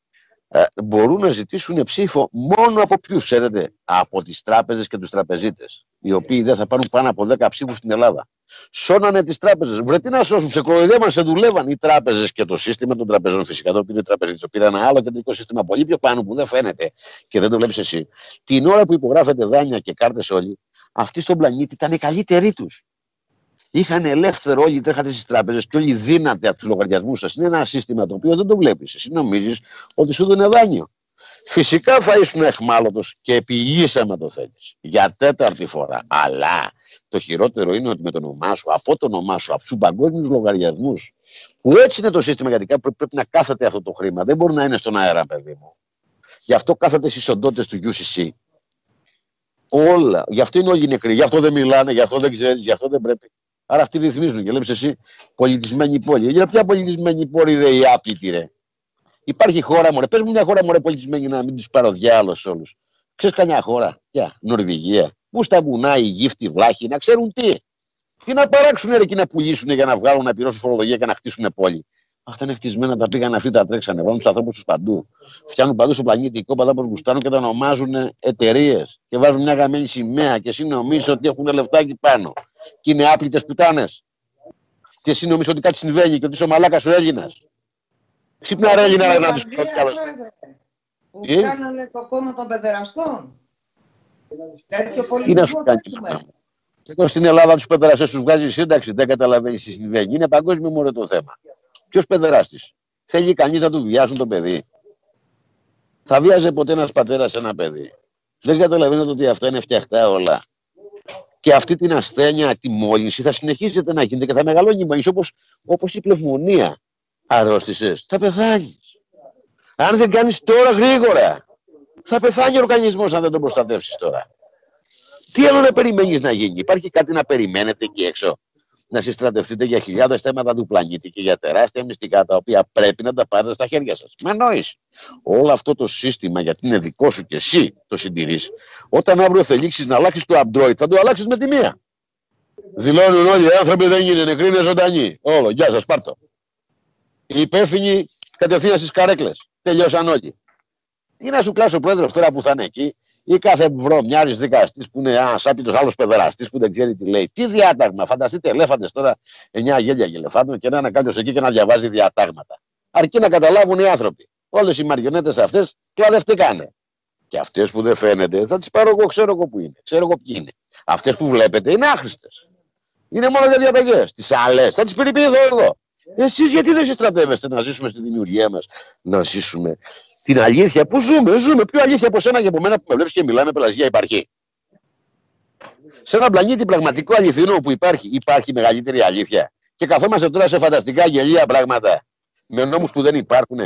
ε, μπορούν να ζητήσουν ψήφο μόνο από ποιους, ξέρετε, από τις τράπεζες και τους τραπεζίτες, οι οποίοι δεν θα πάρουν πάνω από 10 ψήφους στην Ελλάδα. Σώνανε τις τράπεζες. Βρε τι να σώσουν, σε κοροϊδεύαν, σε δουλεύαν οι τράπεζες και το σύστημα των τραπεζών. Φυσικά το πήρε τραπεζίτη, το πήρε ένα άλλο κεντρικό σύστημα πολύ πιο πάνω που δεν φαίνεται και δεν το βλέπεις εσύ. Την ώρα που υπογράφετε δάνεια και κάρτες όλοι, αυτοί στον πλανήτη ήταν οι καλύτεροι τους. Είχαν ελεύθερο όλοι τρέχατε στις τράπεζες και όλοι δίνατε από τους λογαριασμούς σας. Είναι ένα σύστημα το οποίο δεν το βλέπεις. Εσύ νομίζεις ότι σου δίνει δάνειο. Φυσικά θα ήσουν εχμάλωτος και επιλύσαμε με το θέλεις. Για τέταρτη φορά. Αλλά το χειρότερο είναι ότι με το όνομά σου, από το όνομά σου, από τους παγκόσμιους λογαριασμούς, που έτσι είναι το σύστημα, γιατί κάπου πρέπει να κάθεται αυτό το χρήμα. Δεν μπορεί να είναι στον αέρα, παιδί μου. Γι' αυτό κάθεται στις οντότητες του UCC. Όλα. Γι' αυτό είναι όλοι νεκροί. Γι' αυτό δεν μιλάνε, γι' αυτό δεν ξέρεις, γι' αυτό δεν πρέπει. Άρα αυτοί ρυθμίζουν. Και λέμε εσύ πολιτισμένη πόλη. Για ποια πολιτισμένη πόλη ρε η άπλητη ρε; Υπάρχει χώρα μωρέ. Πες μου μια χώρα μωρέ πολιτισμένη να μην τους πάρω διάλογο όλους. Ξέρεις κανένα χώρα; Ποια; Νορβηγία. Πού στα βουνά οι γύφτοι βλάχοι να ξέρουν τι; Τι να παράξουν ρε και να πουλήσουν για να βγάλουν να πληρώσουν φορολογία και να χτίσουν πόλη. Αυτά είναι χτισμένα, τα πήγαν αυτοί, τα τρέξανε. Βάλουν τους ανθρώπους τους παντού. Φτιάχνουν παντού στο πλανήτη οικόπεδα όπω γουστάνουν και τα ονομάζουν εταιρείες. Και βάζουν μια γαμμένη σημαία και εσύ νομίζεις ότι έχουν λεφτά εκεί πάνω. Και είναι άπλητες πουτάνες. Και εσύ νομίζεις ότι κάτι συμβαίνει και ότι είσαι ο μαλάκας ο Έλληνας. Ξύπνα ρε Έλληνα να τους πει Που κάνανε το κόμμα των παιδεραστών. Τέτοιο Τι να σου κάνει. Εδώ στην Ελλάδα τους παιδεραστέ τους βγάζει σύνταξη, δεν καταλαβαίνεις τι συμβαίνει. Είναι παγκόσμιο μόνο το θέμα. Ποιος παιδεράστη. Θέλει κανείς να του βιάσουν το παιδί. Θα βίαζε ποτέ ένας πατέρας ένα παιδί. Δεν καταλαβαίνετε ότι αυτά είναι φτιαχτά όλα. Και αυτή την ασθένεια, τη μόλυνση θα συνεχίζεται να γίνεται και θα μεγαλώνει η μόλυνση όπως, όπως η πλευμονία. Αρρώστησες, θα πεθάνεις. Αν δεν κάνεις τώρα γρήγορα, θα πεθάνει ο οργανισμός αν δεν τον προστατεύσεις τώρα. Τι άλλο να περιμένεις να γίνει; Υπάρχει κάτι να περιμένετε εκεί έξω; Να συστρατευτείτε για χιλιάδες θέματα του πλανήτη και για τεράστια μυστικά τα οποία πρέπει να τα πάρετε στα χέρια σας. Με νόηση. Όλο αυτό το σύστημα, γιατί είναι δικό σου και εσύ το συντηρείς, όταν αύριο θελήξεις να αλλάξεις το Android, θα το αλλάξεις με τη μία. Δηλώνουν όλοι οι άνθρωποι δεν είναι νεκροί, είναι ζωντανοί. Όλο, γεια σας, πάρτο. Οι υπεύθυνοι κατευθείαν στις καρέκλες. Τελειώσαν όλοι. Τι να σου κλάσει ο πρόεδρος τώρα που θα είναι εκεί, ή κάθε βρωμιάρη δικαστής που είναι ένα άπειτο άλλος παιδεραστής που δεν ξέρει τι λέει. Τι διάταγμα. Φανταστείτε ελέφαντες τώρα, εννιά γέλια και ελεφάντων και να είναι κάποιος εκεί και να διαβάζει διατάγματα. Αρκεί να καταλάβουν οι άνθρωποι. Όλες οι μαριονέτες αυτές κλαδευτήκανε. Και αυτές που δεν φαίνεται, θα τις πάρω εγώ, ξέρω εγώ που είναι. Ξέρω εγώ ποιοι είναι. Αυτές που βλέπετε είναι άχρηστες. Είναι μόνο για διαταγές. Τις άλλες θα τις περιποιηθώ εγώ. Εσείς γιατί δεν συστρατεύεστε να ζήσουμε στη δημιουργία μας, να ζήσουμε την αλήθεια που ζούμε. Ζούμε πιο αλήθεια από σένα και από μένα που με βλέπεις και μιλάμε πελαγία υπάρχει. Σε ένα πλανήτη πραγματικό αληθινό που υπάρχει, υπάρχει μεγαλύτερη αλήθεια. Και καθόμαστε τώρα σε φανταστικά γελία πράγματα με νόμους που δεν υπάρχουν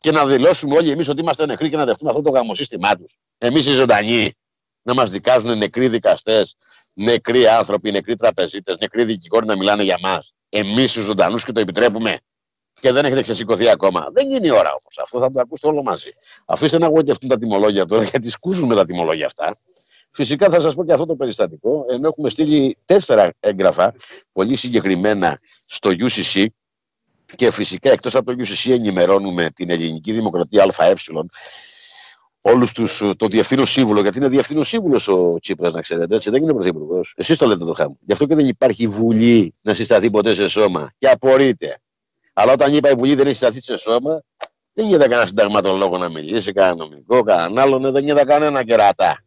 και να δηλώσουμε όλοι εμείς ότι είμαστε νεκροί και να δεχτούμε αυτό το γαμοσύστημά τους. Εμείς οι ζωντανοί να μας δικάζουν νεκροί δικαστές, νεκροί άνθρωποι, νεκροί τραπεζίτες, νεκροί δικηγόροι να μιλάνε για μας. Εμείς τους ζωντανούς και το επιτρέπουμε και δεν έχετε ξεσηκωθεί ακόμα. Δεν είναι η ώρα όμως. Αυτό θα το ακούσετε όλο μαζί. Αφήστε να γοητευτούν τα τιμολόγια τώρα, γιατί σκούζουν τα τιμολόγια αυτά. Φυσικά θα σας πω και αυτό το περιστατικό, ενώ έχουμε στείλει τέσσερα έγγραφα, πολύ συγκεκριμένα στο UCC, και φυσικά εκτός από το UCC ενημερώνουμε την Ελληνική Δημοκρατία ΑΕ, όλους τους, το διευθύνων σύμβουλο, γιατί είναι διευθύνων σύμβουλος ο Τσίπρας, να ξέρετε, έτσι δεν είναι πρωθυπουργός. Εσείς το λέτε το χάμο. Γι' αυτό και δεν υπάρχει βουλή να συσταθεί ποτέ σε σώμα. Και απορείτε. Αλλά όταν είπα η Βουλή δεν έχει σταθεί σε σώμα, δεν είδα κανένα συνταγματολόγο να μιλήσει, κανένα νομικό, κανέναν άλλον, δεν είδα κανένα κερατά.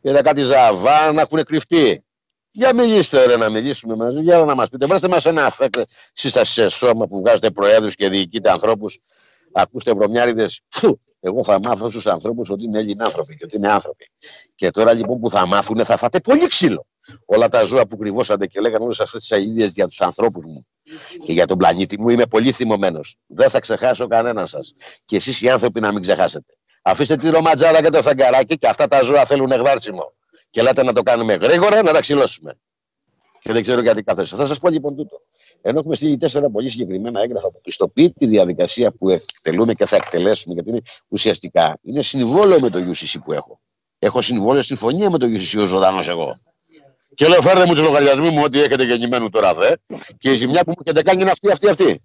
Είδα κάτι ζαβά να έχουν κρυφτεί. Για μιλήστε ρε να μιλήσουμε μαζί, για να μας πείτε. Βράστε μας ένα αφέκτε σύσταση σε σώμα που βγάζετε προέδρους και διοικείτε ανθρώπους. Ακούστε βρωμιάριδες. Εγώ θα μάθω στους ανθρώπους ότι είναι Έλληνοι άνθρωποι και ότι είναι άνθρωποι. Και τώρα λοιπόν που θα μάθουν θα φάτε πολύ ξύλο. Όλα τα ζώα που κρυβώσατε και λέγανε όλες αυτές τις αειδίε για τους ανθρώπους μου και για τον πλανήτη μου είμαι πολύ θυμωμένος. Δεν θα ξεχάσω κανέναν σας. Και εσείς οι άνθρωποι να μην ξεχάσετε. Αφήστε τη ροματζάδα και το φεγγαράκι και αυτά τα ζώα θέλουν εγδάρσιμο. Και λέτε να το κάνουμε γρήγορα να τα ξυλώσουμε. Και δεν ξέρω γιατί κάθεσα. Θα σας πω λοιπόν τούτο. Ενώ έχουμε στείλει τέσσερα πολύ συγκεκριμένα έγγραφα που πιστοποιεί τη διαδικασία που εκτελούμε και θα εκτελέσουμε, γιατί είναι ουσιαστικά είναι συμβόλαιο με το UCC που έχω. Έχω συμβόλαιο συμφωνία με το UCC ο ζωντανός εγώ. Και λέω φέρτε μου τους λογαριασμούς μου ό,τι έχετε γεννημένου τώρα δε. Και η ζημιά που μου έχετε κάνει είναι αυτή, αυτή, αυτή.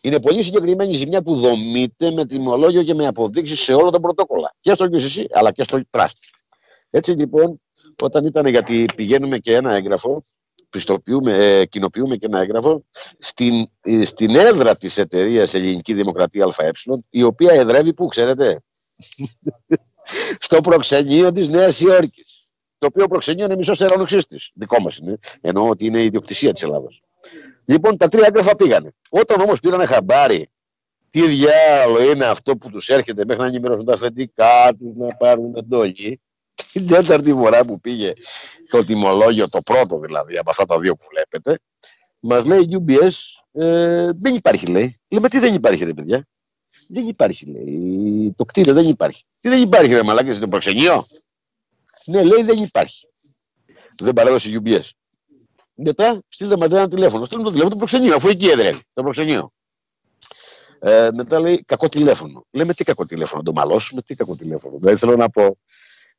Είναι πολύ συγκεκριμένη ζημιά που δομείται με τιμολόγιο και με αποδείξεις σε όλα τα πρωτόκολλα. Και στο QCC αλλά και στο Trust. Έτσι λοιπόν, όταν ήταν γιατί πηγαίνουμε και ένα έγγραφο, πιστοποιούμε, ε, κοινοποιούμε και ένα έγγραφο στην, ε, στην έδρα της εταιρείας Ελληνική Δημοκρατία ΑΕ, η οποία εδρεύει πού, ξέρετε, στο προξενείο της Νέας Υόρκης. Το οποίο προξενείο είναι μισό τερανοξής της. Δικό μας είναι. Εννοώ ότι είναι η ιδιοκτησία της Ελλάδας. Λοιπόν, τα τρία έγγραφα πήγανε. Όταν όμως πήρανε χαμπάρι τι διάλογο είναι αυτό που τους έρχεται μέχρι να ενημερώσουν τα αφεντικά τους, να πάρουν εντόλοι, την τέταρτη φορά που πήγε το τιμολόγιο, το πρώτο δηλαδή, από αυτά τα δύο που βλέπετε, μας λέει UBS, ε, δεν υπάρχει λέει. Λέμε τι δεν υπάρχει ρε παιδιά; Δεν υπάρχει λέει. Το κτίριο δεν υπάρχει. Τι δεν υπάρχει ρε μαλάκες, το προξενείο. Ναι λέει δεν υπάρχει. Δεν παρέδωσε UBS. Μετά στείλτε μετά ένα τηλέφωνο. Στείλτε το τηλέφωνο του προξενείου, αφού εκεί έδρε το προξενείο. Ε, μετά λέει κακό τηλέφωνο. Λέμε τι κακό τηλέφωνο, το μαλώσουμε, τι κακό τηλέφωνο. Δεν θέλω να πω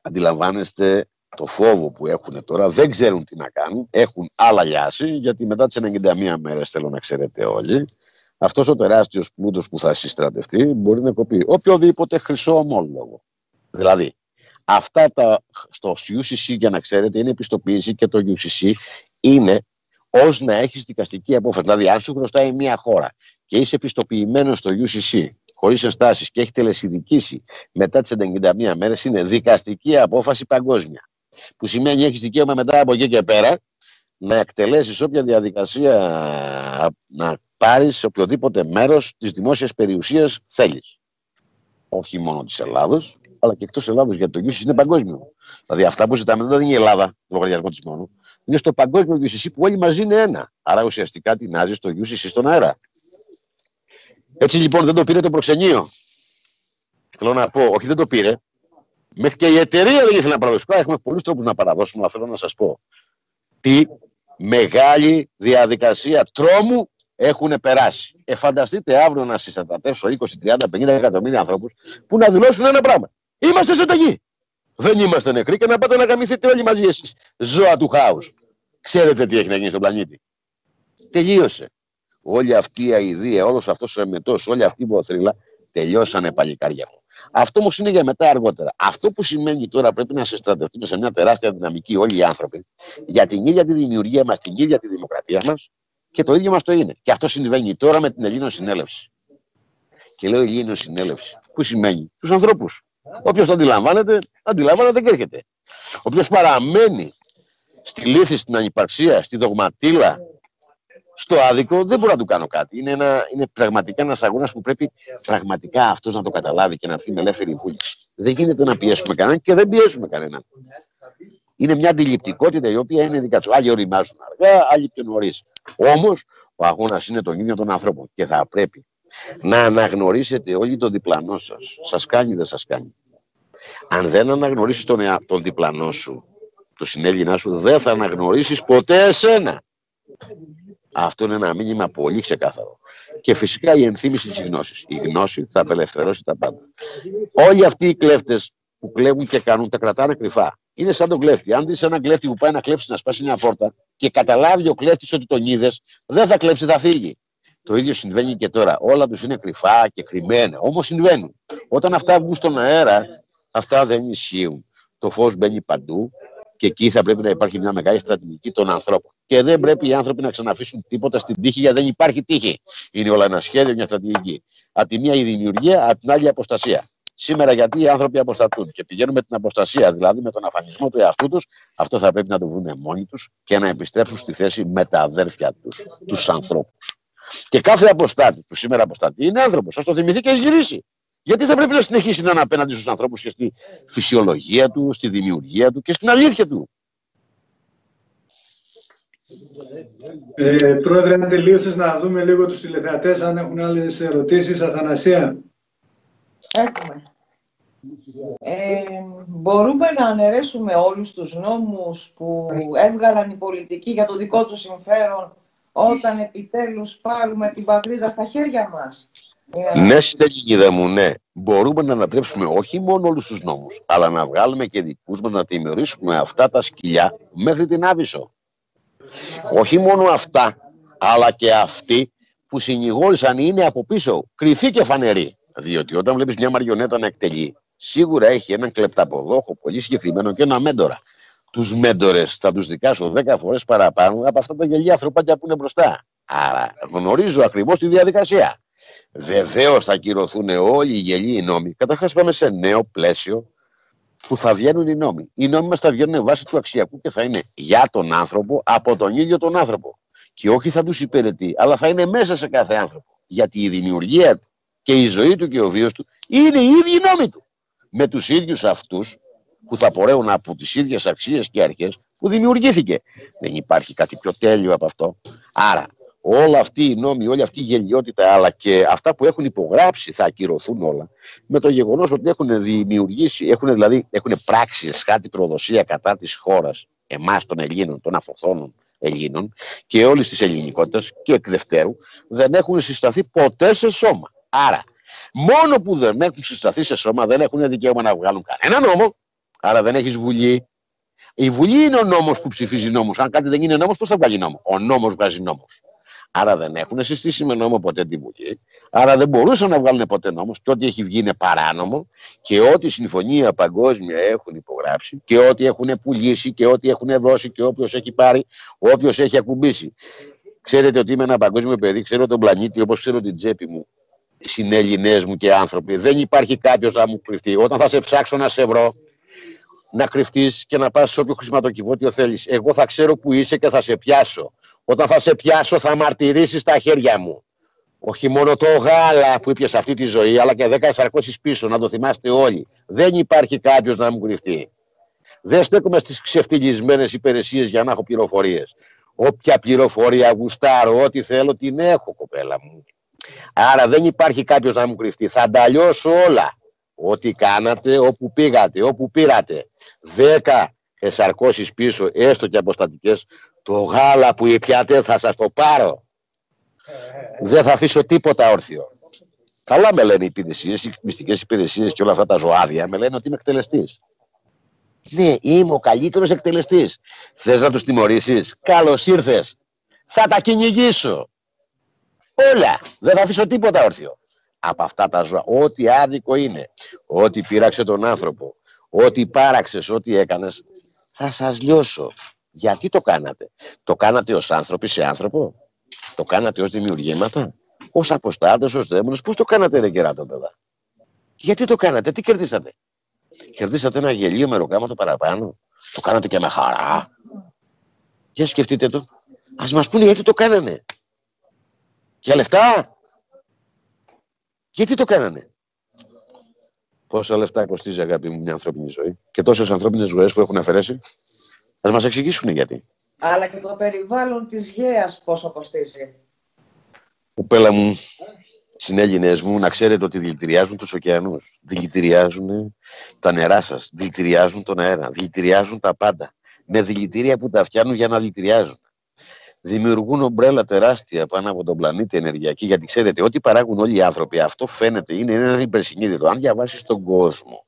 αντιλαμβάνεστε το φόβο που έχουν τώρα, δεν ξέρουν τι να κάνουν, έχουν άλλα λιάσει, γιατί μετά τις 91 μέρες θέλω να ξέρετε όλοι, αυτός ο τεράστιος πλούτος που θα συστρατευτεί μπορεί να κοπεί οποιοδήποτε χρυσό ομόλογο. Δηλαδή, αυτά τα στο UCC, για να ξέρετε, είναι επιστοποίηση και το UCC είναι ως να έχεις δικαστική απόφαση. Δηλαδή, αν σου χρωστάει μια χώρα και είσαι επιστοποιημένος στο UCC χωρίς ενστάσεις και έχει τελεσυδικήσει μετά τις 91 μέρες, είναι δικαστική απόφαση παγκόσμια. Που σημαίνει έχεις δικαίωμα μετά από εκεί και πέρα να εκτελέσεις όποια διαδικασία να πάρεις σε οποιοδήποτε μέρος της δημόσιας περιουσίας θέλεις. Όχι μόνο της Ελλάδος, αλλά και εκτός Ελλάδος. Γιατί το UCC είναι παγκόσμιο. Δηλαδή αυτά που ζητάμε δεν είναι η Ελλάδα, το λογαριασμό της μόνο. Είναι στο παγκόσμιο UCC που όλοι μαζί είναι ένα. Άρα ουσιαστικά τεινάζει το UCC στον αέρα. Έτσι λοιπόν δεν το πήρε το προξενείο. Θέλω να πω, όχι δεν το πήρε. Μέχρι και η εταιρεία δεν ήθελε να παραδώσει. Έχουμε πολλούς τρόπους να παραδώσουμε, αλλά θέλω να σας πω τι μεγάλη διαδικασία τρόμου έχουν περάσει. Ε, φανταστείτε αύριο να συστατεύσω 20, 30, 50 εκατομμύρια ανθρώπους που να δηλώσουν ένα πράγμα. Είμαστε ζωντανοί. Δεν είμαστε νεκροί και να πάτε να γαμηθείτε όλοι μαζί εσείς. Ζώα του χάους. Ξέρετε τι έχει να γίνει στον πλανήτη. Τελείωσε όλη αυτή η αηδία, όλος αυτός ο εμετός, όλη αυτή η βοθρίλα τελειώσανε παλικάρια μου. Αυτό όμως είναι για μετά αργότερα. Αυτό που σημαίνει τώρα πρέπει να συστρατευτούμε σε μια τεράστια δυναμική όλοι οι άνθρωποι για την ίδια τη δημιουργία μας, την ίδια τη δημοκρατία μας και το ίδιο μας το είναι. Και αυτό συμβαίνει τώρα με την Ελλήνων Συνέλευση. Και λέω Ελλήνων Συνέλευση. Πού σημαίνει, τους ανθρώπους. Όποιος το αντιλαμβάνεται, αντιλαμβάνεται και έρχεται. Όποιος παραμένει στη λύθη, στην ανυπαρξία, στη δογματίλα, στο άδικο δεν μπορώ να του κάνω κάτι. Είναι, ένα, είναι πραγματικά ένας αγώνας που πρέπει πραγματικά αυτός να το καταλάβει και να έρθει με ελεύθερη βούληση. Δεν γίνεται να πιέσουμε κανέναν και δεν πιέσουμε κανέναν. Είναι μια αντιληπτικότητα η οποία είναι δικά τους. Άλλοι οριμάζουν αργά, άλλοι πιο νωρίς. Όμως ο αγώνας είναι τον ίδιο των ανθρώπων και θα πρέπει να αναγνωρίσετε όλοι τον διπλανό σας. Σας κάνει, δεν σας κάνει. Αν δεν αναγνωρίσεις τον, τον διπλανό σου, το συνέλληνά σου, δεν θα αναγνωρίσεις ποτέ εσένα. Αυτό είναι ένα μήνυμα πολύ ξεκάθαρο. Και φυσικά η ενθύμηση της γνώσης. Η γνώση θα απελευθερώσει τα πάντα. Όλοι αυτοί οι κλέφτες που κλέβουν και κάνουν τα κρατάνε κρυφά. Είναι σαν τον κλέφτη. Αν δεις έναν κλέφτη που πάει να κλέψει να σπάσει μια πόρτα και καταλάβει ο κλέφτης ότι τον είδες, δεν θα κλέψει, θα φύγει. Το ίδιο συμβαίνει και τώρα. Όλα τους είναι κρυφά και κρυμμένα. Όμως συμβαίνουν. Όταν αυτά βγουν στον αέρα, αυτά δεν ισχύουν. Το φως μπαίνει παντού και εκεί θα πρέπει να υπάρχει μια μεγάλη στρατηγική των ανθρώπων. Και δεν πρέπει οι άνθρωποι να ξαναφύσουν τίποτα στην τύχη, γιατί δεν υπάρχει τύχη. Είναι όλα ένα σχέδιο, μια στρατηγική. Από τη μία η δημιουργία, από την άλλη η αποστασία. Σήμερα γιατί οι άνθρωποι αποστατούν και πηγαίνουν με την αποστασία, δηλαδή με τον αφανισμό του εαυτού τους, αυτό θα πρέπει να το βρουν μόνοι τους και να επιστρέψουν στη θέση με τα αδέρφια τους, τους ανθρώπους. Και κάθε αποστάτη του σήμερα αποστάτη είναι άνθρωπος. Α το θυμηθεί και γυρίσει. Γιατί θα πρέπει να συνεχίσει να είναι απέναντι στους ανθρώπους και στη φυσιολογία του, στη δημιουργία του και στην αλήθεια του. Ε, πρόεδρε, αν τελείωσες να δούμε λίγο τους τηλεθεατές, αν έχουν άλλες ερωτήσεις, Αθανασία. Έχουμε. Ε, μπορούμε να αναιρέσουμε όλους τους νόμους που έβγαλαν οι πολιτικοί για το δικό τους συμφέρον όταν επιτέλους πάρουμε την πατρίδα στα χέρια μας. Ναι, συνταγή μου, ναι. Μπορούμε να ανατρέψουμε όχι μόνο όλους τους νόμους, αλλά να βγάλουμε και δικούς μας να τιμωρήσουμε αυτά τα σκυλιά μέχρι την Άβυσσο. Όχι μόνο αυτά, αλλά και αυτοί που συνηγόρησαν είναι από πίσω κρυφή και φανερή. Διότι όταν βλέπεις μια μαριονέτα να εκτελεί, σίγουρα έχει έναν κλεπταποδόχο πολύ συγκεκριμένο και ένα μέντορα. Τους μέντορες θα τους δικάσω 10 φορές παραπάνω από αυτά τα γελιά ανθρωπάκια που είναι μπροστά. Άρα γνωρίζω ακριβώς τη διαδικασία. Βεβαίως θα κυρωθούν όλοι οι γελοί οι νόμοι. Καταρχάς, πάμε σε νέο πλαίσιο που θα βγαίνουν οι νόμοι. Οι νόμοι μας θα βγαίνουν βάσει του αξιακού και θα είναι για τον άνθρωπο από τον ίδιο τον άνθρωπο. Και όχι θα τους υπηρετεί, αλλά θα είναι μέσα σε κάθε άνθρωπο. Γιατί η δημιουργία του και η ζωή του και ο βίος του είναι οι ίδιοι νόμοι του. Με τους ίδιους αυτούς που θα πορεύουν από τις ίδιες αξίες και αρχές που δημιουργήθηκε. Δεν υπάρχει κάτι πιο τέλειο από αυτό. Άρα όλα αυτοί οι νόμοι, όλη αυτή η γελιότητα, αλλά και αυτά που έχουν υπογράψει θα ακυρωθούν όλα, με το γεγονός ότι έχουν δημιουργήσει, έχουν δηλαδή έχουν πράξεις εσχάτη προδοσία κατά της χώρας, εμάς των Ελλήνων, των Αφοθόνων Ελλήνων και όλης της ελληνικότητας και εκ δευτέρου, δεν έχουν συσταθεί ποτέ σε σώμα. Άρα, μόνο που δεν έχουν συσταθεί σε σώμα, δεν έχουν δικαίωμα να βγάλουν κανένα νόμο, άρα δεν έχεις βουλή. Η Βουλή είναι ο νόμος που ψηφίζει νόμου. Αν κάτι δεν είναι νόμος, πώς θα βγάλει νόμο; Ο νόμος βγάζει νόμος. Άρα δεν έχουν συστήσει με νόμο ποτέ τη Βουλή. Άρα δεν μπορούσαν να βγάλουν ποτέ νόμο και ό,τι έχει βγει είναι παράνομο και ό,τι συμφωνία παγκόσμια έχουν υπογράψει και ό,τι έχουν πουλήσει και ό,τι έχουν δώσει και όποιος έχει πάρει, όποιος έχει ακουμπήσει. Ξέρετε ότι είμαι ένα παγκόσμιο παιδί, ξέρω τον πλανήτη όπως ξέρω την τσέπη μου, οι συνέλληνές μου και άνθρωποι. Δεν υπάρχει κάποιος να μου κρυφτεί. Όταν θα σε ψάξω να σε βρω, να κρυφτείς και να πας σε όποιο χρηματοκιβώτιο θέλεις. Εγώ θα ξέρω που είσαι και θα σε πιάσω. Όταν θα σε πιάσω θα μαρτυρήσεις τα χέρια μου. Όχι μόνο το γάλα που ήπιες αυτή τη ζωή, αλλά και δέκα σαρκώσεις πίσω, να το θυμάστε όλοι. Δεν υπάρχει κάποιος να μου κρυφτεί. Δεν στέκομαι στις ξεφτυλισμένες υπηρεσίες για να έχω πληροφορίες. Όποια πληροφορία γουστάρω, ό,τι θέλω την έχω κοπέλα μου. Άρα δεν υπάρχει κάποιος να μου κρυφτεί. Θα ανταλλιώσω όλα. Ό,τι κάνατε, όπου πήγατε, όπου πήρατε. Δέκα εσαρκώσεις πίσω, έστω και αποστατικές, το γάλα που πιάτε θα σας το πάρω. Δεν θα αφήσω τίποτα όρθιο. Καλά με λένε οι υπηρεσίες, οι μυστικές υπηρεσίες και όλα αυτά τα ζωάδια, με λένε ότι είμαι εκτελεστής. Ναι, είμαι ο καλύτερος εκτελεστής. Θες να τους τιμωρήσεις; Καλώς ήρθες. Θα τα κυνηγήσω. Όλα. Δεν θα αφήσω τίποτα όρθιο. Από αυτά τα ζώα. Ό,τι άδικο είναι. Ό,τι πείραξε τον άνθρωπο. Ό,τι πάραξες, ό,τι έκανες. Θα σας λιώσω. Γιατί το κάνατε; Το κάνατε ως άνθρωποι σε άνθρωπο; Το κάνατε ως δημιουργήματα; Ως αποστάτες, ως δαίμονες; Πώς το κάνατε ρε παιδά; Γιατί το κάνατε; Τι κερδίσατε; Κερδίσατε ένα γελίο μεροκάματο παραπάνω; Το κάνατε και με χαρά; Για σκεφτείτε το. Ας μας πούνε γιατί το κάνανε. Για λεφτά; Γιατί το κάνανε; Πόσα λεφτά κοστίζει αγάπη μου μια ανθρώπινη ζωή; Και τόσες ανθρώπινες ζωές που έχουν αφαιρέσει; Θα μας εξηγήσουν γιατί. Αλλά και το περιβάλλον της γέας πόσο κοστίζει. Πέλα μου, συνέλληνες μου, να ξέρετε ότι δηλητηριάζουν τους ωκεανούς. Δηλητηριάζουν τα νερά σας, δηλητηριάζουν τον αέρα, δηλητηριάζουν τα πάντα. Με δηλητήρια που τα φτιάνουν για να δηλητηριάζουν. Δημιουργούν ομπρέλα τεράστια πάνω από τον πλανήτη ενεργειακή. Γιατί ξέρετε, ό,τι παράγουν όλοι οι άνθρωποι, αυτό φαίνεται, είναι ένα υπερσυνείδητο. Αν διαβάσεις τον κόσμο,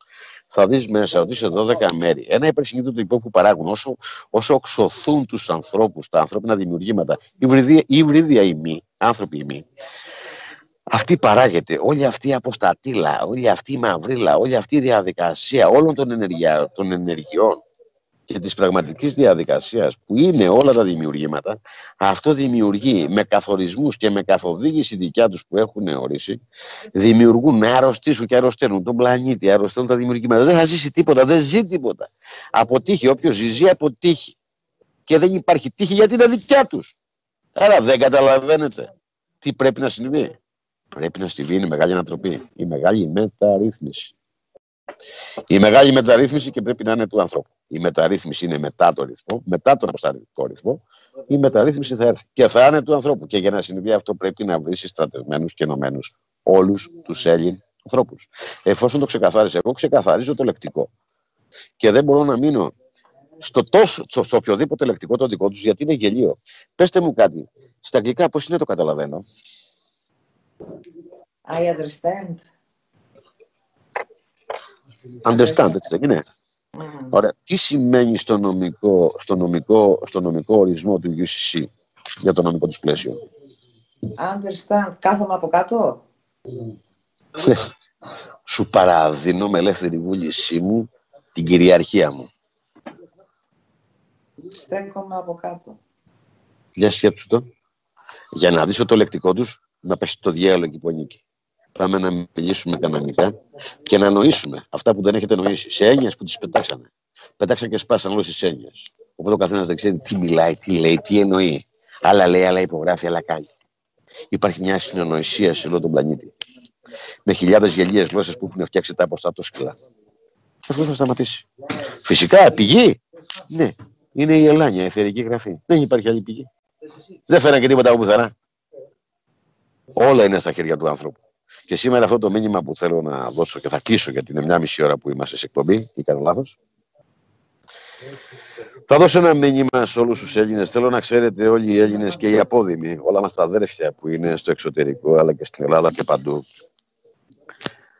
θα δεις μέσα ότι σε 12 μέρη ένα υπερσυνείδητο τυπό που παράγουν όσο, όσο οξωθούν τους ανθρώπους, τα ανθρώπινα δημιουργήματα, η υβρίδια ημί, άνθρωποι ημί, αυτή παράγεται, όλη αυτή η αποστατήλα, όλη αυτή η μαυρίλα, όλη αυτή η διαδικασία όλων των, ενεργεια, των ενεργειών και της πραγματικής διαδικασίας που είναι όλα τα δημιουργήματα, αυτό δημιουργεί με καθορισμούς και με καθοδήγηση δικιά τους που έχουν ορίσει, δημιουργούν με αρρωστήσουν και αρρωσταίνουν τον πλανήτη, αρρωσταίνουν τα δημιουργήματα. Δεν θα ζήσει τίποτα, δεν ζει τίποτα. Αποτύχει, όποιος ζει αποτύχει. Και δεν υπάρχει τύχη γιατί είναι δικιά τους. Άρα δεν καταλαβαίνετε τι πρέπει να συμβεί. Πρέπει να συμβεί η μεγάλη ανατροπή, η μεγάλη μεταρρύθμιση. Η μεγάλη μεταρρύθμιση και πρέπει να είναι του ανθρώπου. Η μεταρρύθμιση είναι μετά το ρυθμό, μετά τον αποστατικό ρυθμό. Η μεταρρύθμιση θα έρθει και θα είναι του ανθρώπου. Και για να συμβεί αυτό πρέπει να βρει στρατευμένου και ενωμένου όλους τους Έλληνε ανθρώπους. Εφόσον το ξεκαθάρισε, εγώ ξεκαθαρίζω το λεκτικό. Και δεν μπορώ να μείνω στο, τόσο, στο, οποιοδήποτε λεκτικό το δικό τους, γιατί είναι γελίο. Πετε μου κάτι. Στα αγγλικά πώς είναι το καταλαβαίνω; I understand. Understand, έτσι δεν είναι; Mm. Ωραία. Τι σημαίνει στο νομικό, στο, νομικό, στο νομικό ορισμό του UCC για το νομικό του πλαίσιο; Understand. Κάθομαι από κάτω. Σου παραδίνω με ελεύθερη βούλησή μου την κυριαρχία μου. Στέκομαι από κάτω. Για σκέψου το. Για να δεις το λεκτικό τους, να πέσει το διάλογο εκεί που ανήκει. Πάμε να μιλήσουμε κανονικά και να νοήσουμε αυτά που δεν έχετε νοήσει. Σε έννοιες που τις πετάξανε. Πετάξαν και σπάσαν όλες τις έννοιες. Οπότε ο καθένας δεν ξέρει τι μιλάει, τι λέει, τι εννοεί. Άλλα λέει, άλλα υπογράφει, άλλα κάνει. Υπάρχει μια συνονοησία σε όλο τον πλανήτη. Με χιλιάδες γελίες γλώσσες που έχουν φτιάξει τα αποστάτω Και Αυτός θα σταματήσει. Φυσικά, πηγή. Ναι, είναι η Ελάνια, η εθερική γραφή. Δεν υπάρχει άλλη πηγή. Δεν φέραν και τίποτα από πουθενά. Όλα είναι στα χέρια του άνθρωπου. Και σήμερα αυτό το μήνυμα που θέλω να δώσω και θα κλείσω γιατί είναι μια μισή ώρα που είμαστε σε εκπομπή, ή κάνω λάθος. Θα δώσω ένα μήνυμα σε όλους τους Έλληνες. Θέλω να ξέρετε όλοι οι Έλληνες και οι απόδημοι, όλα μας τα αδέρφια που είναι στο εξωτερικό, αλλά και στην Ελλάδα και παντού.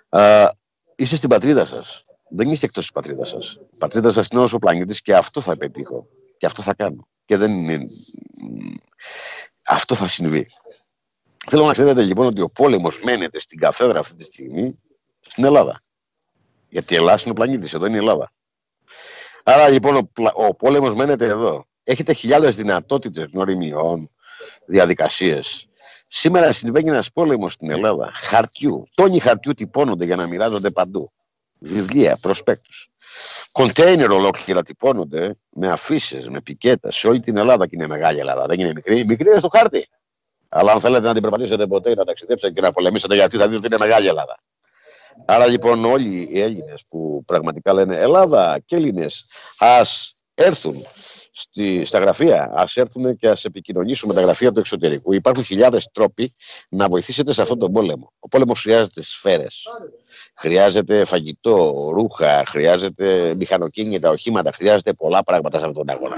Α, είστε στην πατρίδα σας. Δεν είστε εκτός της πατρίδας σας. Η πατρίδα σας είναι όσο πλανήτη και αυτό θα πετύχω. Και αυτό θα κάνω. Και δεν είναι. Αυτό θα συμβεί. Θέλω να ξέρετε λοιπόν ότι ο πόλεμος μένεται στην καθέδρα αυτή τη στιγμή στην Ελλάδα. Γιατί η Ελλάδα είναι ο πλανήτης, εδώ είναι η Ελλάδα. Άρα λοιπόν ο, ο πόλεμος μένεται εδώ. Έχετε χιλιάδες δυνατότητες γνωριμιών, διαδικασίες. Σήμερα συμβαίνει ένας πόλεμος στην Ελλάδα. Χαρτιού. Τόνοι χαρτιού τυπώνονται για να μοιράζονται παντού. Βιβλία, προσπέκτους. Κοντέινερ ολόκληρα τυπώνονται με αφήσεις, με πικέτα σε όλη την Ελλάδα και είναι μεγάλη Ελλάδα. Δεν είναι μικρή. Μικρή είναι στο χάρτη. Αλλά αν θέλετε να την περπατήσετε ποτέ, να ταξιδέψετε και να πολεμήσετε γιατί θα δείτε ότι είναι μεγάλη Ελλάδα. Άρα λοιπόν όλοι οι Έλληνες που πραγματικά λένε Ελλάδα και Έλληνες, ας έρθουν στη, στα γραφεία, ας έρθουν και ας επικοινωνήσουν με τα γραφεία του εξωτερικού. Υπάρχουν χιλιάδες τρόποι να βοηθήσετε σε αυτόν τον πόλεμο. Ο πόλεμος χρειάζεται σφαίρες. Χρειάζεται φαγητό, ρούχα, χρειάζεται μηχανοκίνητα, οχήματα, χρειάζεται πολλά πράγματα σε αυτόν τον αγώνα.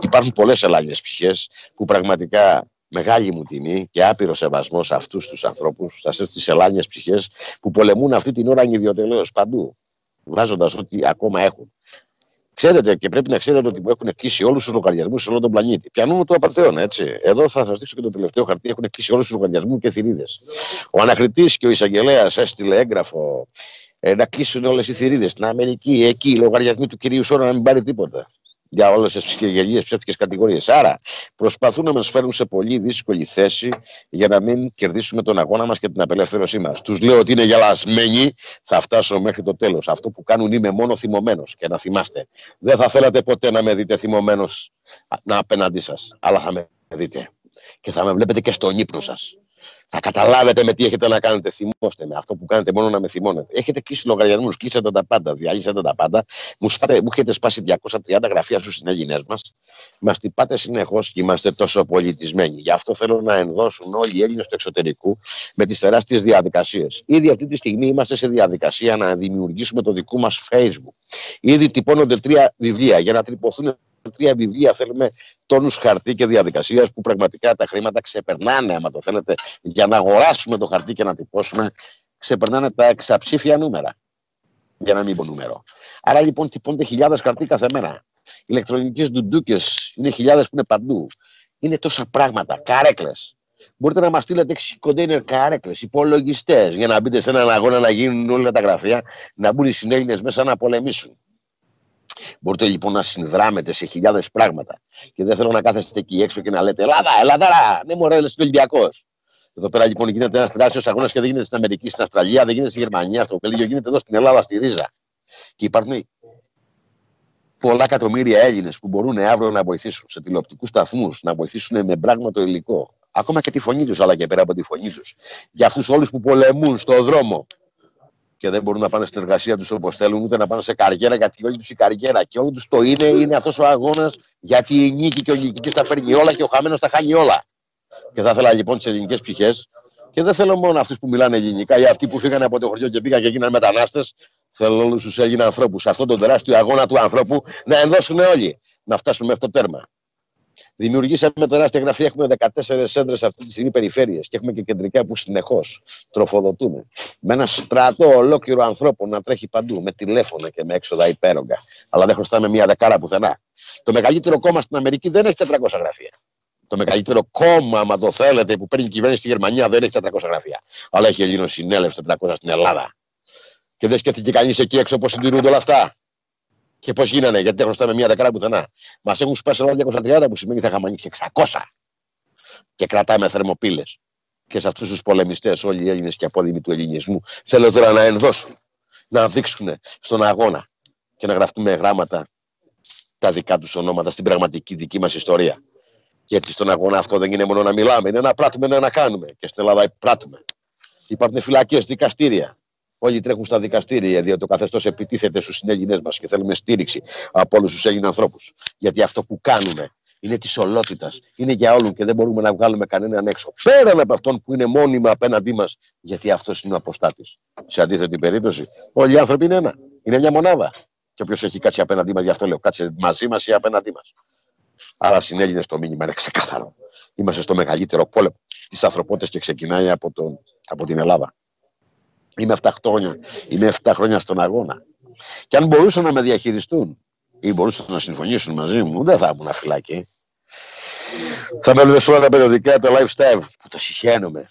Υπάρχουν πολλές ελλάδε ψυχές που πραγματικά μεγάλη μου τιμή και άπειρο σεβασμό σε αυτούς τους ανθρώπους, σε αυτές τις ελάνιες ψυχές που πολεμούν αυτή την ώρα ανιδιοτελώς παντού, βάζοντας ό,τι ακόμα έχουν. Ξέρετε και πρέπει να ξέρετε ότι έχουν κλείσει όλους τους λογαριασμούς σε όλο τον πλανήτη. Πιανούμε το απαρτέων, έτσι. Εδώ θα σας δείξω και το τελευταίο χαρτί. Έχουν κλείσει όλους τους λογαριασμούς και θηρίδες. Ο ανακριτής και ο εισαγγελέας έστειλε έγγραφο ε, να κλείσουν όλες οι θηρίδες. Στην Αμερική, εκεί, οι λογαριασμοί του κυρίου Σόρα να μην πάρει τίποτα για όλες τις ψυχαγελίε ψεύτικες κατηγορίες. Άρα προσπαθούν να μας φέρουν σε πολύ δύσκολη θέση για να μην κερδίσουμε τον αγώνα μας και την απελευθέρωσή μας. Τους λέω ότι είναι γελασμένοι, θα φτάσω μέχρι το τέλος. Αυτό που κάνουν είμαι μόνο θυμωμένος. Και να θυμάστε, δεν θα θέλατε ποτέ να με δείτε θυμωμένος να απέναντί σας, αλλά θα με δείτε. Και θα με βλέπετε και στον ύπνο σας. Θα καταλάβετε με τι έχετε να κάνετε. Θυμώστε με αυτό που κάνετε μόνο να με θυμώνετε. Έχετε κλείσει λογαριασμούς, κλείσατε τα πάντα, διαλύσατε τα πάντα. Μου, σπάτε, μου έχετε σπάσει 230 γραφεία στους συνέλληνέ μας. Μας τυπάτε συνεχώς και είμαστε τόσο πολιτισμένοι. Γι' αυτό θέλω να ενδώσουν όλοι οι Έλληνες του εξωτερικού με τις τεράστιες διαδικασίες. Ήδη αυτή τη στιγμή είμαστε σε διαδικασία να δημιουργήσουμε το δικό μας Facebook. Ήδη τυπώνονται τρία βιβλία για να τρυπωθούν τρία βιβλία θέλουμε τόνους χαρτί και διαδικασία που πραγματικά τα χρήματα ξεπερνάνε, άμα το θέλετε, για να αγοράσουμε το χαρτί και να τυπώσουμε, ξεπερνάνε τα εξαψήφια νούμερα. Για να μην πω νούμερο. Άρα λοιπόν τυπώνται χιλιάδες χαρτί κάθε μέρα. Ηλεκτρονικές ντουντούκες είναι χιλιάδες που είναι παντού. Είναι τόσα πράγματα, καρέκλε. Μπορείτε να μας στείλετε 6 κοντέινερ καρέκλε, υπολογιστές, για να μπείτε σε έναν αγώνα να γίνουν όλα τα γραφεία, να μπουν οι συνέλληνε μέσα να πολεμήσουν. Μπορείτε λοιπόν να συνδράμετε σε χιλιάδες πράγματα. Και δεν θέλω να κάθεστε εκεί έξω και να λέτε Ελλάδα, Ελλάδα, ναι, μωρέ, λες Ολυμπιακός. Εδώ πέρα λοιπόν γίνεται ένας τεράστιος αγώνας και δεν γίνεται στην Αμερική, στην Αυστραλία, δεν γίνεται στη Γερμανία, στο Βέλγιο, γίνεται εδώ στην Ελλάδα, στη Ρίζα. Και υπάρχουν πολλά εκατομμύρια Έλληνες που μπορούν αύριο να βοηθήσουν σε τηλεοπτικούς σταθμούς, να βοηθήσουν με πράγμα το υλικό. Ακόμα και τη φωνή τους, αλλά και πέρα από τη φωνή τους. Για αυτούς όλους που πολεμούν στον δρόμο, και δεν μπορούν να πάνε στην εργασία τους όπως θέλουν, ούτε να πάνε σε καριέρα, γιατί όλη τους η καριέρα και όλη τους το είναι, είναι αυτός ο αγώνας, γιατί η νίκη και ο νικητής τα φέρνει όλα και ο χαμένος τα χάνει όλα. Και θα ήθελα λοιπόν τις ελληνικές ψυχές, και δεν θέλω μόνο αυτούς που μιλάνε ελληνικά ή αυτοί που φύγανε από το χωριό και πήγαν και έγιναν μετανάστες. Θέλω όλους τους Έλληνες ανθρώπους, σε αυτόν τον τεράστιο αγώνα του ανθρώπου, να ενδώσουν όλοι, να φτάσουμε μέχρι το τέρμα. Δημιουργήσαμε τεράστια γραφεία. Έχουμε 14 έντρες αυτή τη στιγμή περιφέρειες και έχουμε και κεντρικά που συνεχώς τροφοδοτούν. Με ένα στρατό ολόκληρο ανθρώπων να τρέχει παντού, με τηλέφωνα και με έξοδα υπέρογκα. Αλλά δεν χρωστάμε μία δεκάρα πουθενά. Το μεγαλύτερο κόμμα στην Αμερική δεν έχει 400 γραφεία. Το μεγαλύτερο κόμμα, άμα το θέλετε, που παίρνει η κυβέρνηση στη Γερμανία δεν έχει 400 γραφεία. Αλλά έχει Ελλήνο συνέλευση 400 στην Ελλάδα. Και δεν σκέφτηκε κανείς εκεί έξω πώς συντηρούνται όλα αυτά. Και πώς γίνανε, γιατί δεν χρωστάμε μία δεκάρα πουθενά. Μας έχουν σπάσει όλα 230 που σημαίνει ότι θα είχαμε ανοίξει 600. Και κρατάμε θερμοπύλες. Και σε αυτούς τους πολεμιστές, όλοι οι Έλληνες και απόδημοι του ελληνισμού, θέλω τώρα να ενδώσουν, να δείξουν στον αγώνα και να γραφτούμε γράμματα τα δικά τους ονόματα στην πραγματική δική μας ιστορία. Γιατί στον αγώνα αυτό δεν είναι μόνο να μιλάμε, είναι να πράττουμε, είναι να κάνουμε. Και στην Ελλάδα πράττουμε. Υπάρχουν φυλακές, δικαστήρια. Όλοι τρέχουν στα δικαστήρια, διότι το καθεστώς επιτίθεται στους συνέλληνέ μας και θέλουμε στήριξη από όλους τους Έλληνες ανθρώπους. Γιατί αυτό που κάνουμε είναι της ολότητας, είναι για όλους και δεν μπορούμε να βγάλουμε κανέναν έξω. Πέραν από αυτόν που είναι μόνιμα απέναντί μας, γιατί αυτός είναι ο αποστάτης. Σε αντίθετη περίπτωση, όλοι οι άνθρωποι είναι ένα. Είναι μια μονάδα. Και όποιος έχει κάτσει απέναντί μας, γι' αυτό λέω, κάτσε μαζί μας ή απέναντί μας. Άρα συνέλληνε το μήνυμα είναι ξεκάθαρο. Είμαστε στο μεγαλύτερο πόλεμο της ανθρωπότητας και ξεκινάει από, τον, από την Ελλάδα. Είμαι 7 χρόνια, είμαι 7 χρόνια στον αγώνα. Και αν μπορούσαν να με διαχειριστούν ή μπορούσαν να συμφωνήσουν μαζί μου, δεν θα ήμουν φυλάκι. Θα με σε όλα τα περιοδικά, το lifestyle που το συχαίνομαι.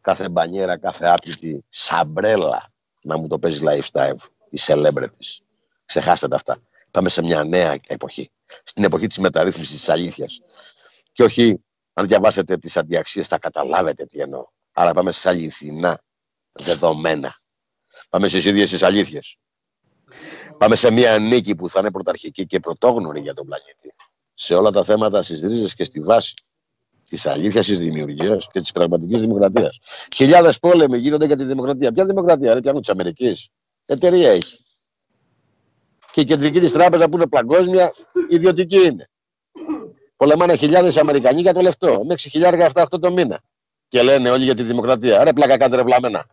Κάθε μπανιέρα, κάθε άπλητη σαμπρέλα να μου το παίζει lifestyle, οι celebrities. Ξεχάστε τα αυτά. Πάμε σε μια νέα εποχή. Στην εποχή της μεταρρύθμισης της αλήθειας. Και όχι, αν διαβάσετε τις αντιαξίες, θα καταλάβετε τι εννοώ. Άρα πάμε σε αληθινά δεδομένα. Πάμε στις ίδιες τις αλήθειες. Πάμε σε μια νίκη που θα είναι πρωταρχική και πρωτόγνωρη για τον πλανήτη. Σε όλα τα θέματα στις ρίζες και στη βάση της αλήθειας της δημιουργίας και της πραγματικής δημοκρατίας. Χιλιάδες πόλεμοι γίνονται για τη δημοκρατία. Ποια δημοκρατία, ρε, πιάνου της Αμερικής. Εταιρεία έχει και η κεντρική της τράπεζα που είναι παγκόσμια ιδιωτική είναι. Πολεμάνε χιλιάδες Αμερικανοί για το λεφτό. Με 6.000 αυτά αυτό το μήνα. Και λένε όλοι για τη δημοκρατία. Ρε πλάκα κάντε ρε βλαμμένα.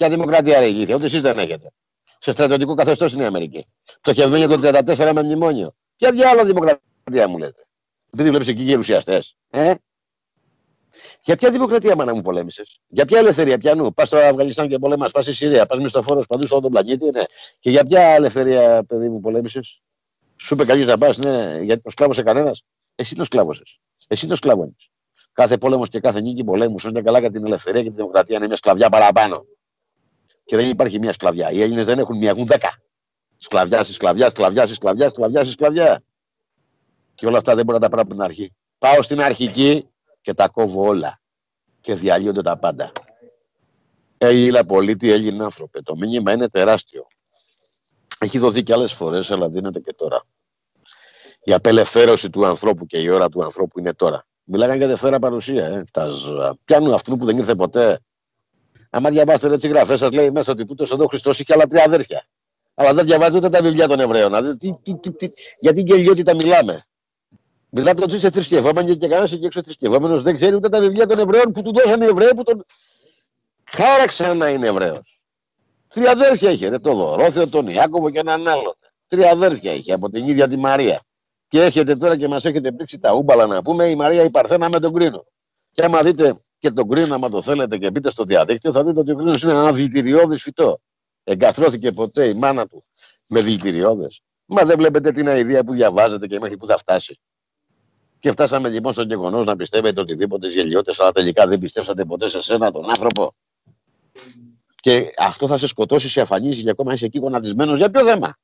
Ποια δημοκρατία ρε ηγήθεια, ούτε εσείς δεν έχετε. Σε στρατιωτικό καθεστώς είναι η Αμερική. Πτωχευμένη το 34 με μνημόνιο. Ποια διάλογο δημοκρατία μου λέτε. Επειδή βλέπεις εκεί γερουσιαστές. Ε; Για ποια δημοκρατία μάνα μου πολέμησες; Για ποια ελευθερία, πιανού. Πας στο Αφγανιστάν και πολέμας, πας στη Συρία, πας μισθοφόρο παντού σε όλο τον πλανήτη. Ναι. Και για ποια ελευθερία, παιδί μου, πολέμησες; Σου είπε κανείς να πας, ναι, γιατί το σκλάβωσε κανένας; Εσύ το σκλάβωσες. Εσύ το σκλάβωνες. Κάθε πόλεμος και κάθε νίκη πολέμου είναι καλά για την ελευθερία και τη δημοκρατία. Είναι μια σκλαβιά παραπάνω. Και δεν υπάρχει μια σκλαβιά. Οι Έλληνες δεν έχουν μια, έχουν δέκα. Σκλαβιά, σκλαβιά, σκλαβιά, σκλαβιά, σκλαβιά, σκλαβιά. Και όλα αυτά δεν μπορεί να τα πράγμα από την αρχή. Πάω στην αρχική και τα κόβω όλα και διαλύονται τα πάντα. Έλληνα πολίτη, Έλληνα άνθρωπε. Το μήνυμα είναι τεράστιο. Έχει δοθεί και άλλες φορές, αλλά δίνεται και τώρα. Η απελευθέρωση του ανθρώπου και η ώρα του ανθρώπου είναι τώρα. Μιλάγανε για Δευτέρα παρουσία. Ε. Τα πιάνουν αυτού που δεν ήρθε ποτέ. Άμα διαβάσετε έτσι γραφές, σας λέει μέσα ότι τούτος εδώ Χριστός είχε άλλα τρία αδέρφια. Αλλά δεν διαβάζετε ούτε τα βιβλία των Εβραίων. Τι, τι, τι, τι, γιατί γελιότητα μιλάμε. Μιλάτε ότι είσαι θρησκευόμενος και κανένας και έξω θρησκευόμενος δεν ξέρει ούτε τα βιβλία των Εβραίων που του δώσαν οι Εβραίοι που τον χάραξαν να είναι Εβραίος. Τρία αδέρφια είχε, ρε, το Δωρόθεο, τον Ιάκωβο και έναν άλλον. Τρία αδέρφια είχε από την ίδια τη Μαρία. Και έχετε τώρα και μας έχετε πρίξει τα ούμπαλα να πούμε η Μαρία η Παρθένα με τον Κρίνο. Και άμα δείτε και τον Κρίνο, άμα το θέλετε και μπείτε στο διαδίκτυο, θα δείτε ότι ο Κρίνο είναι ένα δηλητηριώδης φυτό. Εγκαθρώθηκε ποτέ η μάνα του με δηλητηριώδες. Μα δεν βλέπετε την ιδέα που διαβάζετε και μέχρι που θα φτάσει. Και φτάσαμε λοιπόν στο γεγονός να πιστεύετε οτιδήποτε γελιώτε, αλλά τελικά δεν πιστέψατε ποτέ σε σένα τον άνθρωπο. Και αυτό θα σε σκοτώσει, σε αφανίσεις και ακόμα είσαι εκεί γονατισμένος. Για ποιο θέμα;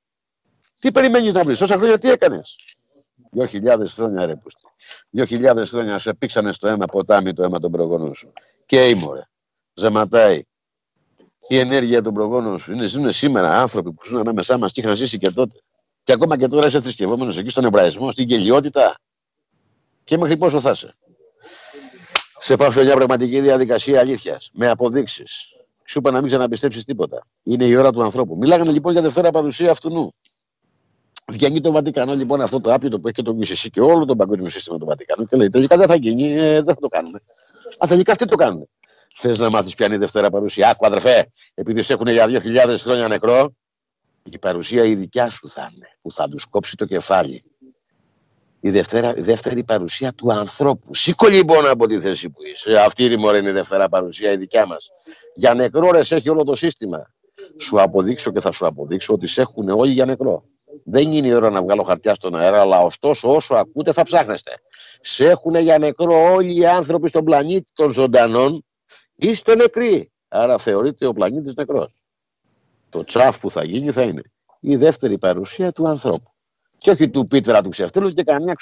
Τι περιμένεις να βρεις, τόσα χρόνια τι έκανες; Δυο χιλιάδες χρόνια ρε πούστη. Δυο χιλιάδες χρόνια σε πήξανε στο αίμα ποτάμι το αίμα των προγόνων σου. Και ήμορε. Ζεματάει. Η ενέργεια των προγόνων σου είναι, είναι σήμερα άνθρωποι που ζουν ανάμεσά μας και είχαν ζήσει και τότε. Και ακόμα και τώρα είσαι θρησκευόμενος εκεί στον Εβραϊσμό, στην γελιότητα. Και μέχρι πόσο θα είσαι. Σε πάω σε μια πραγματική διαδικασία αλήθειας. Με αποδείξεις. Σου είπα να μην ξαναπιστέψεις τίποτα. Είναι η ώρα του ανθρώπου. Μιλάγανε λοιπόν για Δευτέρα παρουσία αυτού νου. Βγαίνει το Βατικανό λοιπόν αυτό το άπλητο που έχει και το Μισησί και όλο το παγκόσμιο σύστημα του Βατικανού και λέει τελικά δεν θα γίνει, ε, δεν θα το κάνουμε. Α, τελικά αυτοί το κάνουν. Θες να μάθεις ποια είναι η Δευτέρα παρουσία; Άκου αδερφέ, επειδή σε έχουν για 2.000 χρόνια νεκρό, η παρουσία η δικιά σου θα είναι, που θα τους κόψει το κεφάλι η, δευτέρα, η δεύτερη παρουσία του ανθρώπου. Σήκω λοιπόν από τη θέση που είσαι. Αυτή η είναι η δεύτερη παρουσία, η δικιά μας. Για νεκρόρε έχει όλο το σύστημα. Σου αποδείξω και θα σου αποδείξω ότι σε έχουν όλοι για νεκρό. Δεν είναι η ώρα να βγάλω χαρτιά στον αέρα, αλλά ωστόσο όσο ακούτε θα ψάχνεστε. Σε έχουν για νεκρό όλοι οι άνθρωποι στον πλανήτη των ζωντανών, είστε νεκροί. Άρα θεωρείται ο πλανήτης νεκρός. Το τσάφ που θα γίνει θα είναι η δεύτερη παρουσία του ανθρώπου. Και όχι του Πίτρα του ξεφτύλου και κανένα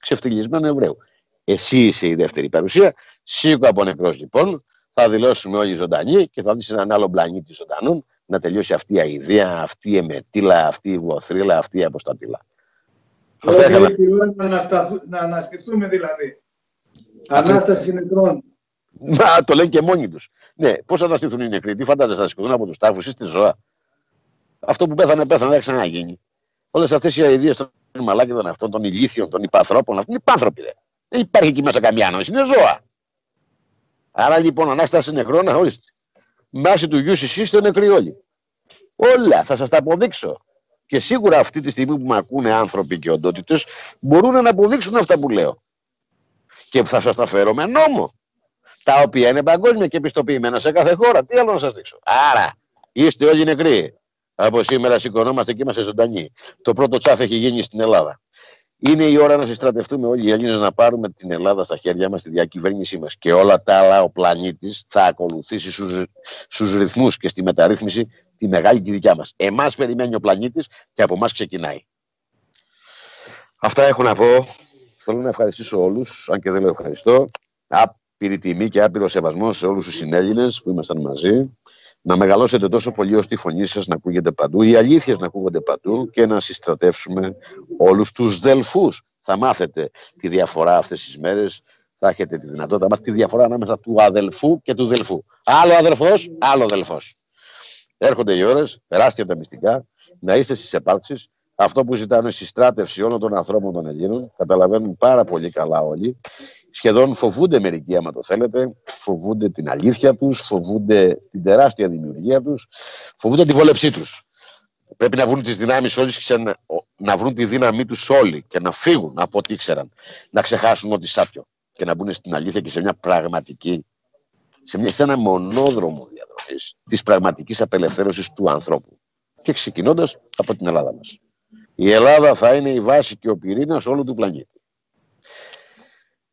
ξεφτυλισμένο Εβραίου. Εσύ είσαι η δεύτερη παρουσία. Σίγουρα από νεκρός λοιπόν. Θα δηλώσουμε όλοι ζωντανοί και θα δεις έναν άλλο πλανήτη ζωντανών να τελειώσει αυτή η αηδία, αυτή η εμετήλα, αυτή η βοθρίλα, αυτή η αποστατήλα. Όλα έχει η ώρα να, να αναστηθούμε δηλαδή. Ανάσταση νεκρών. Μα το λένε και μόνοι τους. Ναι, πώς θα αναστηθούν οι νεκροί, τι φαντάζεσαι, θα σηκωθούν από τους τάφους ή στη ζώα. Αυτό που πέθανε, πέθανε, δεν ξαναγίνει. Όλες αυτές οι αειδίε των μαλάκιδων αυτών, των ηλίθιων, των υπανθρώπων, αυτοί είναι υπάνθρωποι. Δεν υπάρχει εκεί μέσα καμιά νόηση, είναι ζώα. Άρα λοιπόν, ανάσταση νεκρών, ορίστε. Μάση του γιου είστε νεκροί όλοι. Όλα, θα σας τα αποδείξω. Και σίγουρα αυτή τη στιγμή που με ακούνε άνθρωποι και οντότητες μπορούν να αποδείξουν αυτά που λέω. Και θα σας τα φέρω με νόμο. Τα οποία είναι παγκόσμια και επιστοποιημένα σε κάθε χώρα. Τι άλλο να σας δείξω. Άρα, είστε όλοι νεκροί. Από σήμερα σηκωνόμαστε και είμαστε ζωντανοί. Το πρώτο τσάφ έχει γίνει στην Ελλάδα. Είναι η ώρα να συστρατευτούμε όλοι οι Έλληνες να πάρουμε την Ελλάδα στα χέρια μας, τη διακυβέρνησή μας. Και όλα τα άλλα ο πλανήτης θα ακολουθήσει στους ρυθμούς και στη μεταρρύθμιση τη μεγάλη τη δικιά μας. Εμάς περιμένει ο πλανήτης και από εμάς ξεκινάει. Αυτά έχω να πω. Θέλω να ευχαριστήσω όλους, αν και δεν λέω ευχαριστώ. Άπειρη τιμή και άπειρο σεβασμό σε όλους τους συνέλληνες που ήμασταν μαζί να μεγαλώσετε τόσο πολύ ώστε η φωνή σας να ακούγεται παντού, οι αλήθειες να ακούγονται παντού και να συστρατεύσουμε όλους τους δελφούς. Θα μάθετε τη διαφορά αυτές τις μέρες, θα έχετε τη δυνατότητα να μάθετε τη διαφορά ανάμεσα του αδελφού και του δελφού. Άλλο αδελφός, άλλο αδελφός. Έρχονται οι ώρες, περάστε τα μυστικά, να είστε στις επάρξεις. Αυτό που ζητάνε η συστράτευση όλων των ανθρώπων των Ελλήνων, καταλαβαίνουν πάρα πολύ καλά όλοι σχεδόν φοβούνται μερικοί, άμα το θέλετε, φοβούνται την αλήθεια τους, φοβούνται την τεράστια δημιουργία τους, φοβούνται τη βόλεψή τους. Πρέπει να βρουν τις δυνάμεις όλοι και να, να βρουν τη δύναμή τους όλοι και να φύγουν από ό,τι ήξεραν, να ξεχάσουν ό,τι σάπιο και να μπουν στην αλήθεια και σε μια πραγματική, σε, μια, σε ένα μονόδρομο διαδρομής της πραγματικής απελευθέρωσης του ανθρώπου. Και ξεκινώντας από την Ελλάδα μας. Η Ελλάδα θα είναι η βάση και ο πυρήνας όλου του πλανήτη.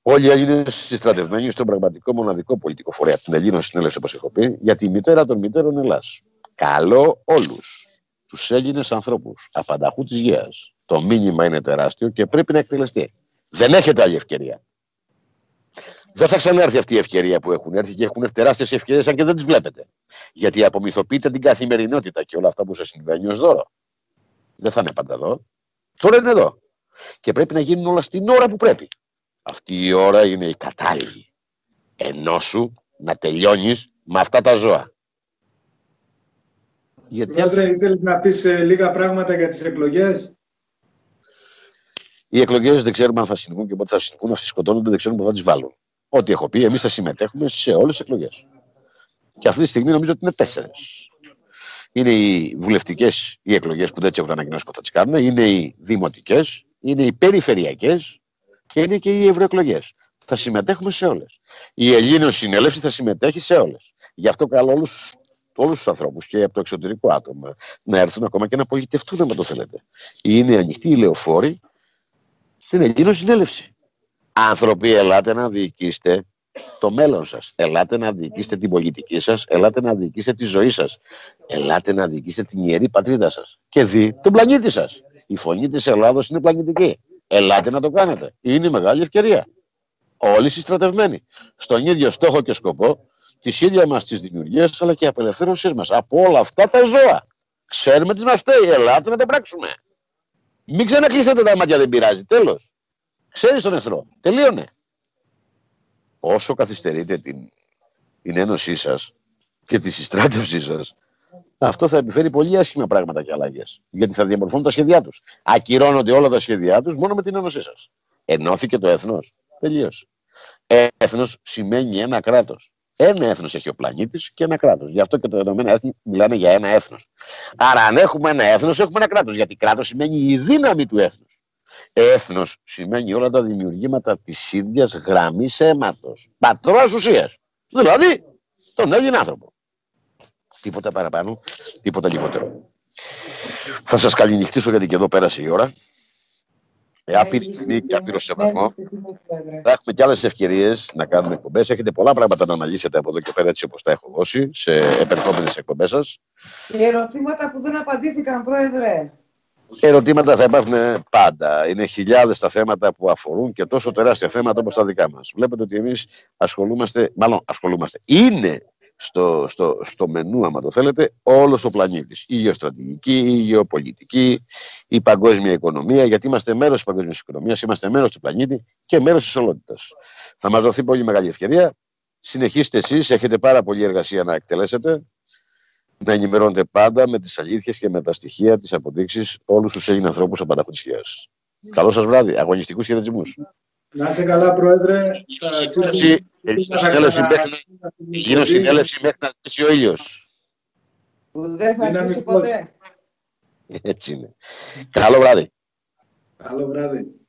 Όλοι οι Έλληνες συστρατευμένοι στον πραγματικό μοναδικό πολιτικό φορέα, την Ελλήνων Συνέλευσης, όπως έχω πει, για τη μητέρα των μητέρων Ελλάς. Καλό όλους τους Έλληνες ανθρώπους, απανταχού της γη. Το μήνυμα είναι τεράστιο και πρέπει να εκτελεστεί. Δεν έχετε άλλη ευκαιρία. Δεν θα ξανάρθει αυτή η ευκαιρία που έχουν έρθει και έχουν έρθει τεράστιες ευκαιρίες, αν και δεν τις βλέπετε. Γιατί απομυθοποιείτε την καθημερινότητα και όλα αυτά που σας συμβαίνει ως δώρο. Δεν θα είναι πάντα εδώ. Τώρα είναι εδώ. Και πρέπει να γίνουν όλα στην ώρα που πρέπει. Αυτή η ώρα είναι η κατάλληλη. Ενώ σου να τελειώνεις με αυτά τα ζώα. Γιατί... Πρόεδρε, ήθελες να πεις ε, λίγα πράγματα για τις εκλογές; Οι εκλογές δεν ξέρουμε αν θα συμβούν και πότε θα συμβούν. Αυτοί σκοτώνονται, δεν ξέρουμε πότε θα τις βάλουν. Ό,τι έχω πει, εμείς θα συμμετέχουμε σε όλες τις εκλογές. Και αυτή τη στιγμή νομίζω ότι είναι τέσσερι. Είναι οι βουλευτικές οι εκλογές που δεν τις έχουν ανακοινώσει πότε θα τις κάνουν. Είναι οι δημοτικές, είναι οι περιφερειακές και είναι και οι ευρωεκλογές. Θα συμμετέχουμε σε όλες. Η Ελλήνων Συνέλευση θα συμμετέχει σε όλες. Γι' αυτό καλώ όλους όλους τους ανθρώπους και από το εξωτερικό άτομα να έρθουν ακόμα και να απογοητευτούν αν το θέλετε. Είναι ανοιχτή η λεωφόρη στην Ελλήνων Συνέλευση. Άνθρωποι, ελάτε να διοικήσετε το μέλλον σας. Ελάτε να διοικήσετε την πολιτική σας, ελάτε να διοικήσετε τη ζωή σας. Ελάτε να διοικήσετε την ιερή πατρίδα σας. Και δει τον πλανήτη σας. Η φωνή της Ελλάδος είναι πλανητική. Ελάτε να το κάνετε. Είναι μεγάλη ευκαιρία. Όλοι συστρατευμένοι. Στον ίδιο στόχο και σκοπό της ίδια μας της δημιουργίας αλλά και απελευθέρωσής μας από όλα αυτά τα ζώα. Ξέρουμε τι μας φταίει. Ελάτε να το πράξουμε. Μην ξανακλείσετε τα μάτια, δεν πειράζει. Τέλος. Ξέρεις τον εχθρό. Τελείωνε. Όσο καθυστερείτε την, την ένωσή σας και τη συστράτευσή σας, αυτό θα επιφέρει πολύ άσχημα πράγματα και αλλαγές. Γιατί θα διαμορφώνουν τα σχέδιά τους. Ακυρώνονται όλα τα σχέδιά τους μόνο με την ένωσή σας. Ενώθηκε το έθνος. Τελείωσε. Έθνος σημαίνει ένα κράτος. Ένα έθνος έχει ο πλανήτης και ένα κράτος. Γι' αυτό και το Ηνωμένα Έθνη μιλάνε για ένα έθνος. Άρα, αν έχουμε ένα έθνος, έχουμε ένα κράτος. Γιατί κράτος σημαίνει η δύναμη του έθνους. Έθνος σημαίνει όλα τα δημιουργήματα της ίδιας γραμμής αίματος. Πατρός ουσίας. Δηλαδή, τον Έλληνα άνθρωπο. Τίποτα παραπάνω, τίποτα λιγότερο. Θα σας καληνυχτήσω γιατί και εδώ πέρασε η ώρα. Με άπειρη τιμή και άπειρο σεβασμό. Θα έχουμε και άλλες ευκαιρίες να κάνουμε εκπομπές. Έχετε πολλά πράγματα να αναλύσετε από εδώ και πέρα, έτσι όπως τα έχω δώσει, σε επερχόμενες εκπομπές σας. Και ερωτήματα που δεν απαντήθηκαν, Πρόεδρε. Ερωτήματα θα υπάρχουν πάντα. Είναι χιλιάδες τα θέματα που αφορούν και τόσο τεράστια θέματα όπως τα δικά μας. Βλέπετε ότι εμείς ασχολούμαστε, μάλλον ασχολούμαστε. Είναι στο, στο, στο μενού, άμα το θέλετε, όλος ο πλανήτης. Η γεωστρατηγική, η γεωπολιτική, η παγκόσμια οικονομία, γιατί είμαστε μέρος της παγκόσμιας οικονομίας, είμαστε μέρος του πλανήτη και μέρος της ολότητας. Θα μας δοθεί πολύ μεγάλη ευκαιρία. Συνεχίστε εσείς, έχετε πάρα πολλή εργασία να εκτελέσετε. Να ενημερώνετε πάντα με τις αλήθειες και με τα στοιχεία, τις αποδείξεις όλους τους Έλληνες ανθρώπους απανταχωτησία. Καλό σας βράδυ. Αγωνιστικούς χαιρετισμούς. Να είσαι καλά, Πρόεδρε. Γίνω συνέλευση μέχρι να στήσει ο ήλιος. Που δεν θα σβήσει ποτέ. Έτσι είναι. Καλό βράδυ. Καλό βράδυ.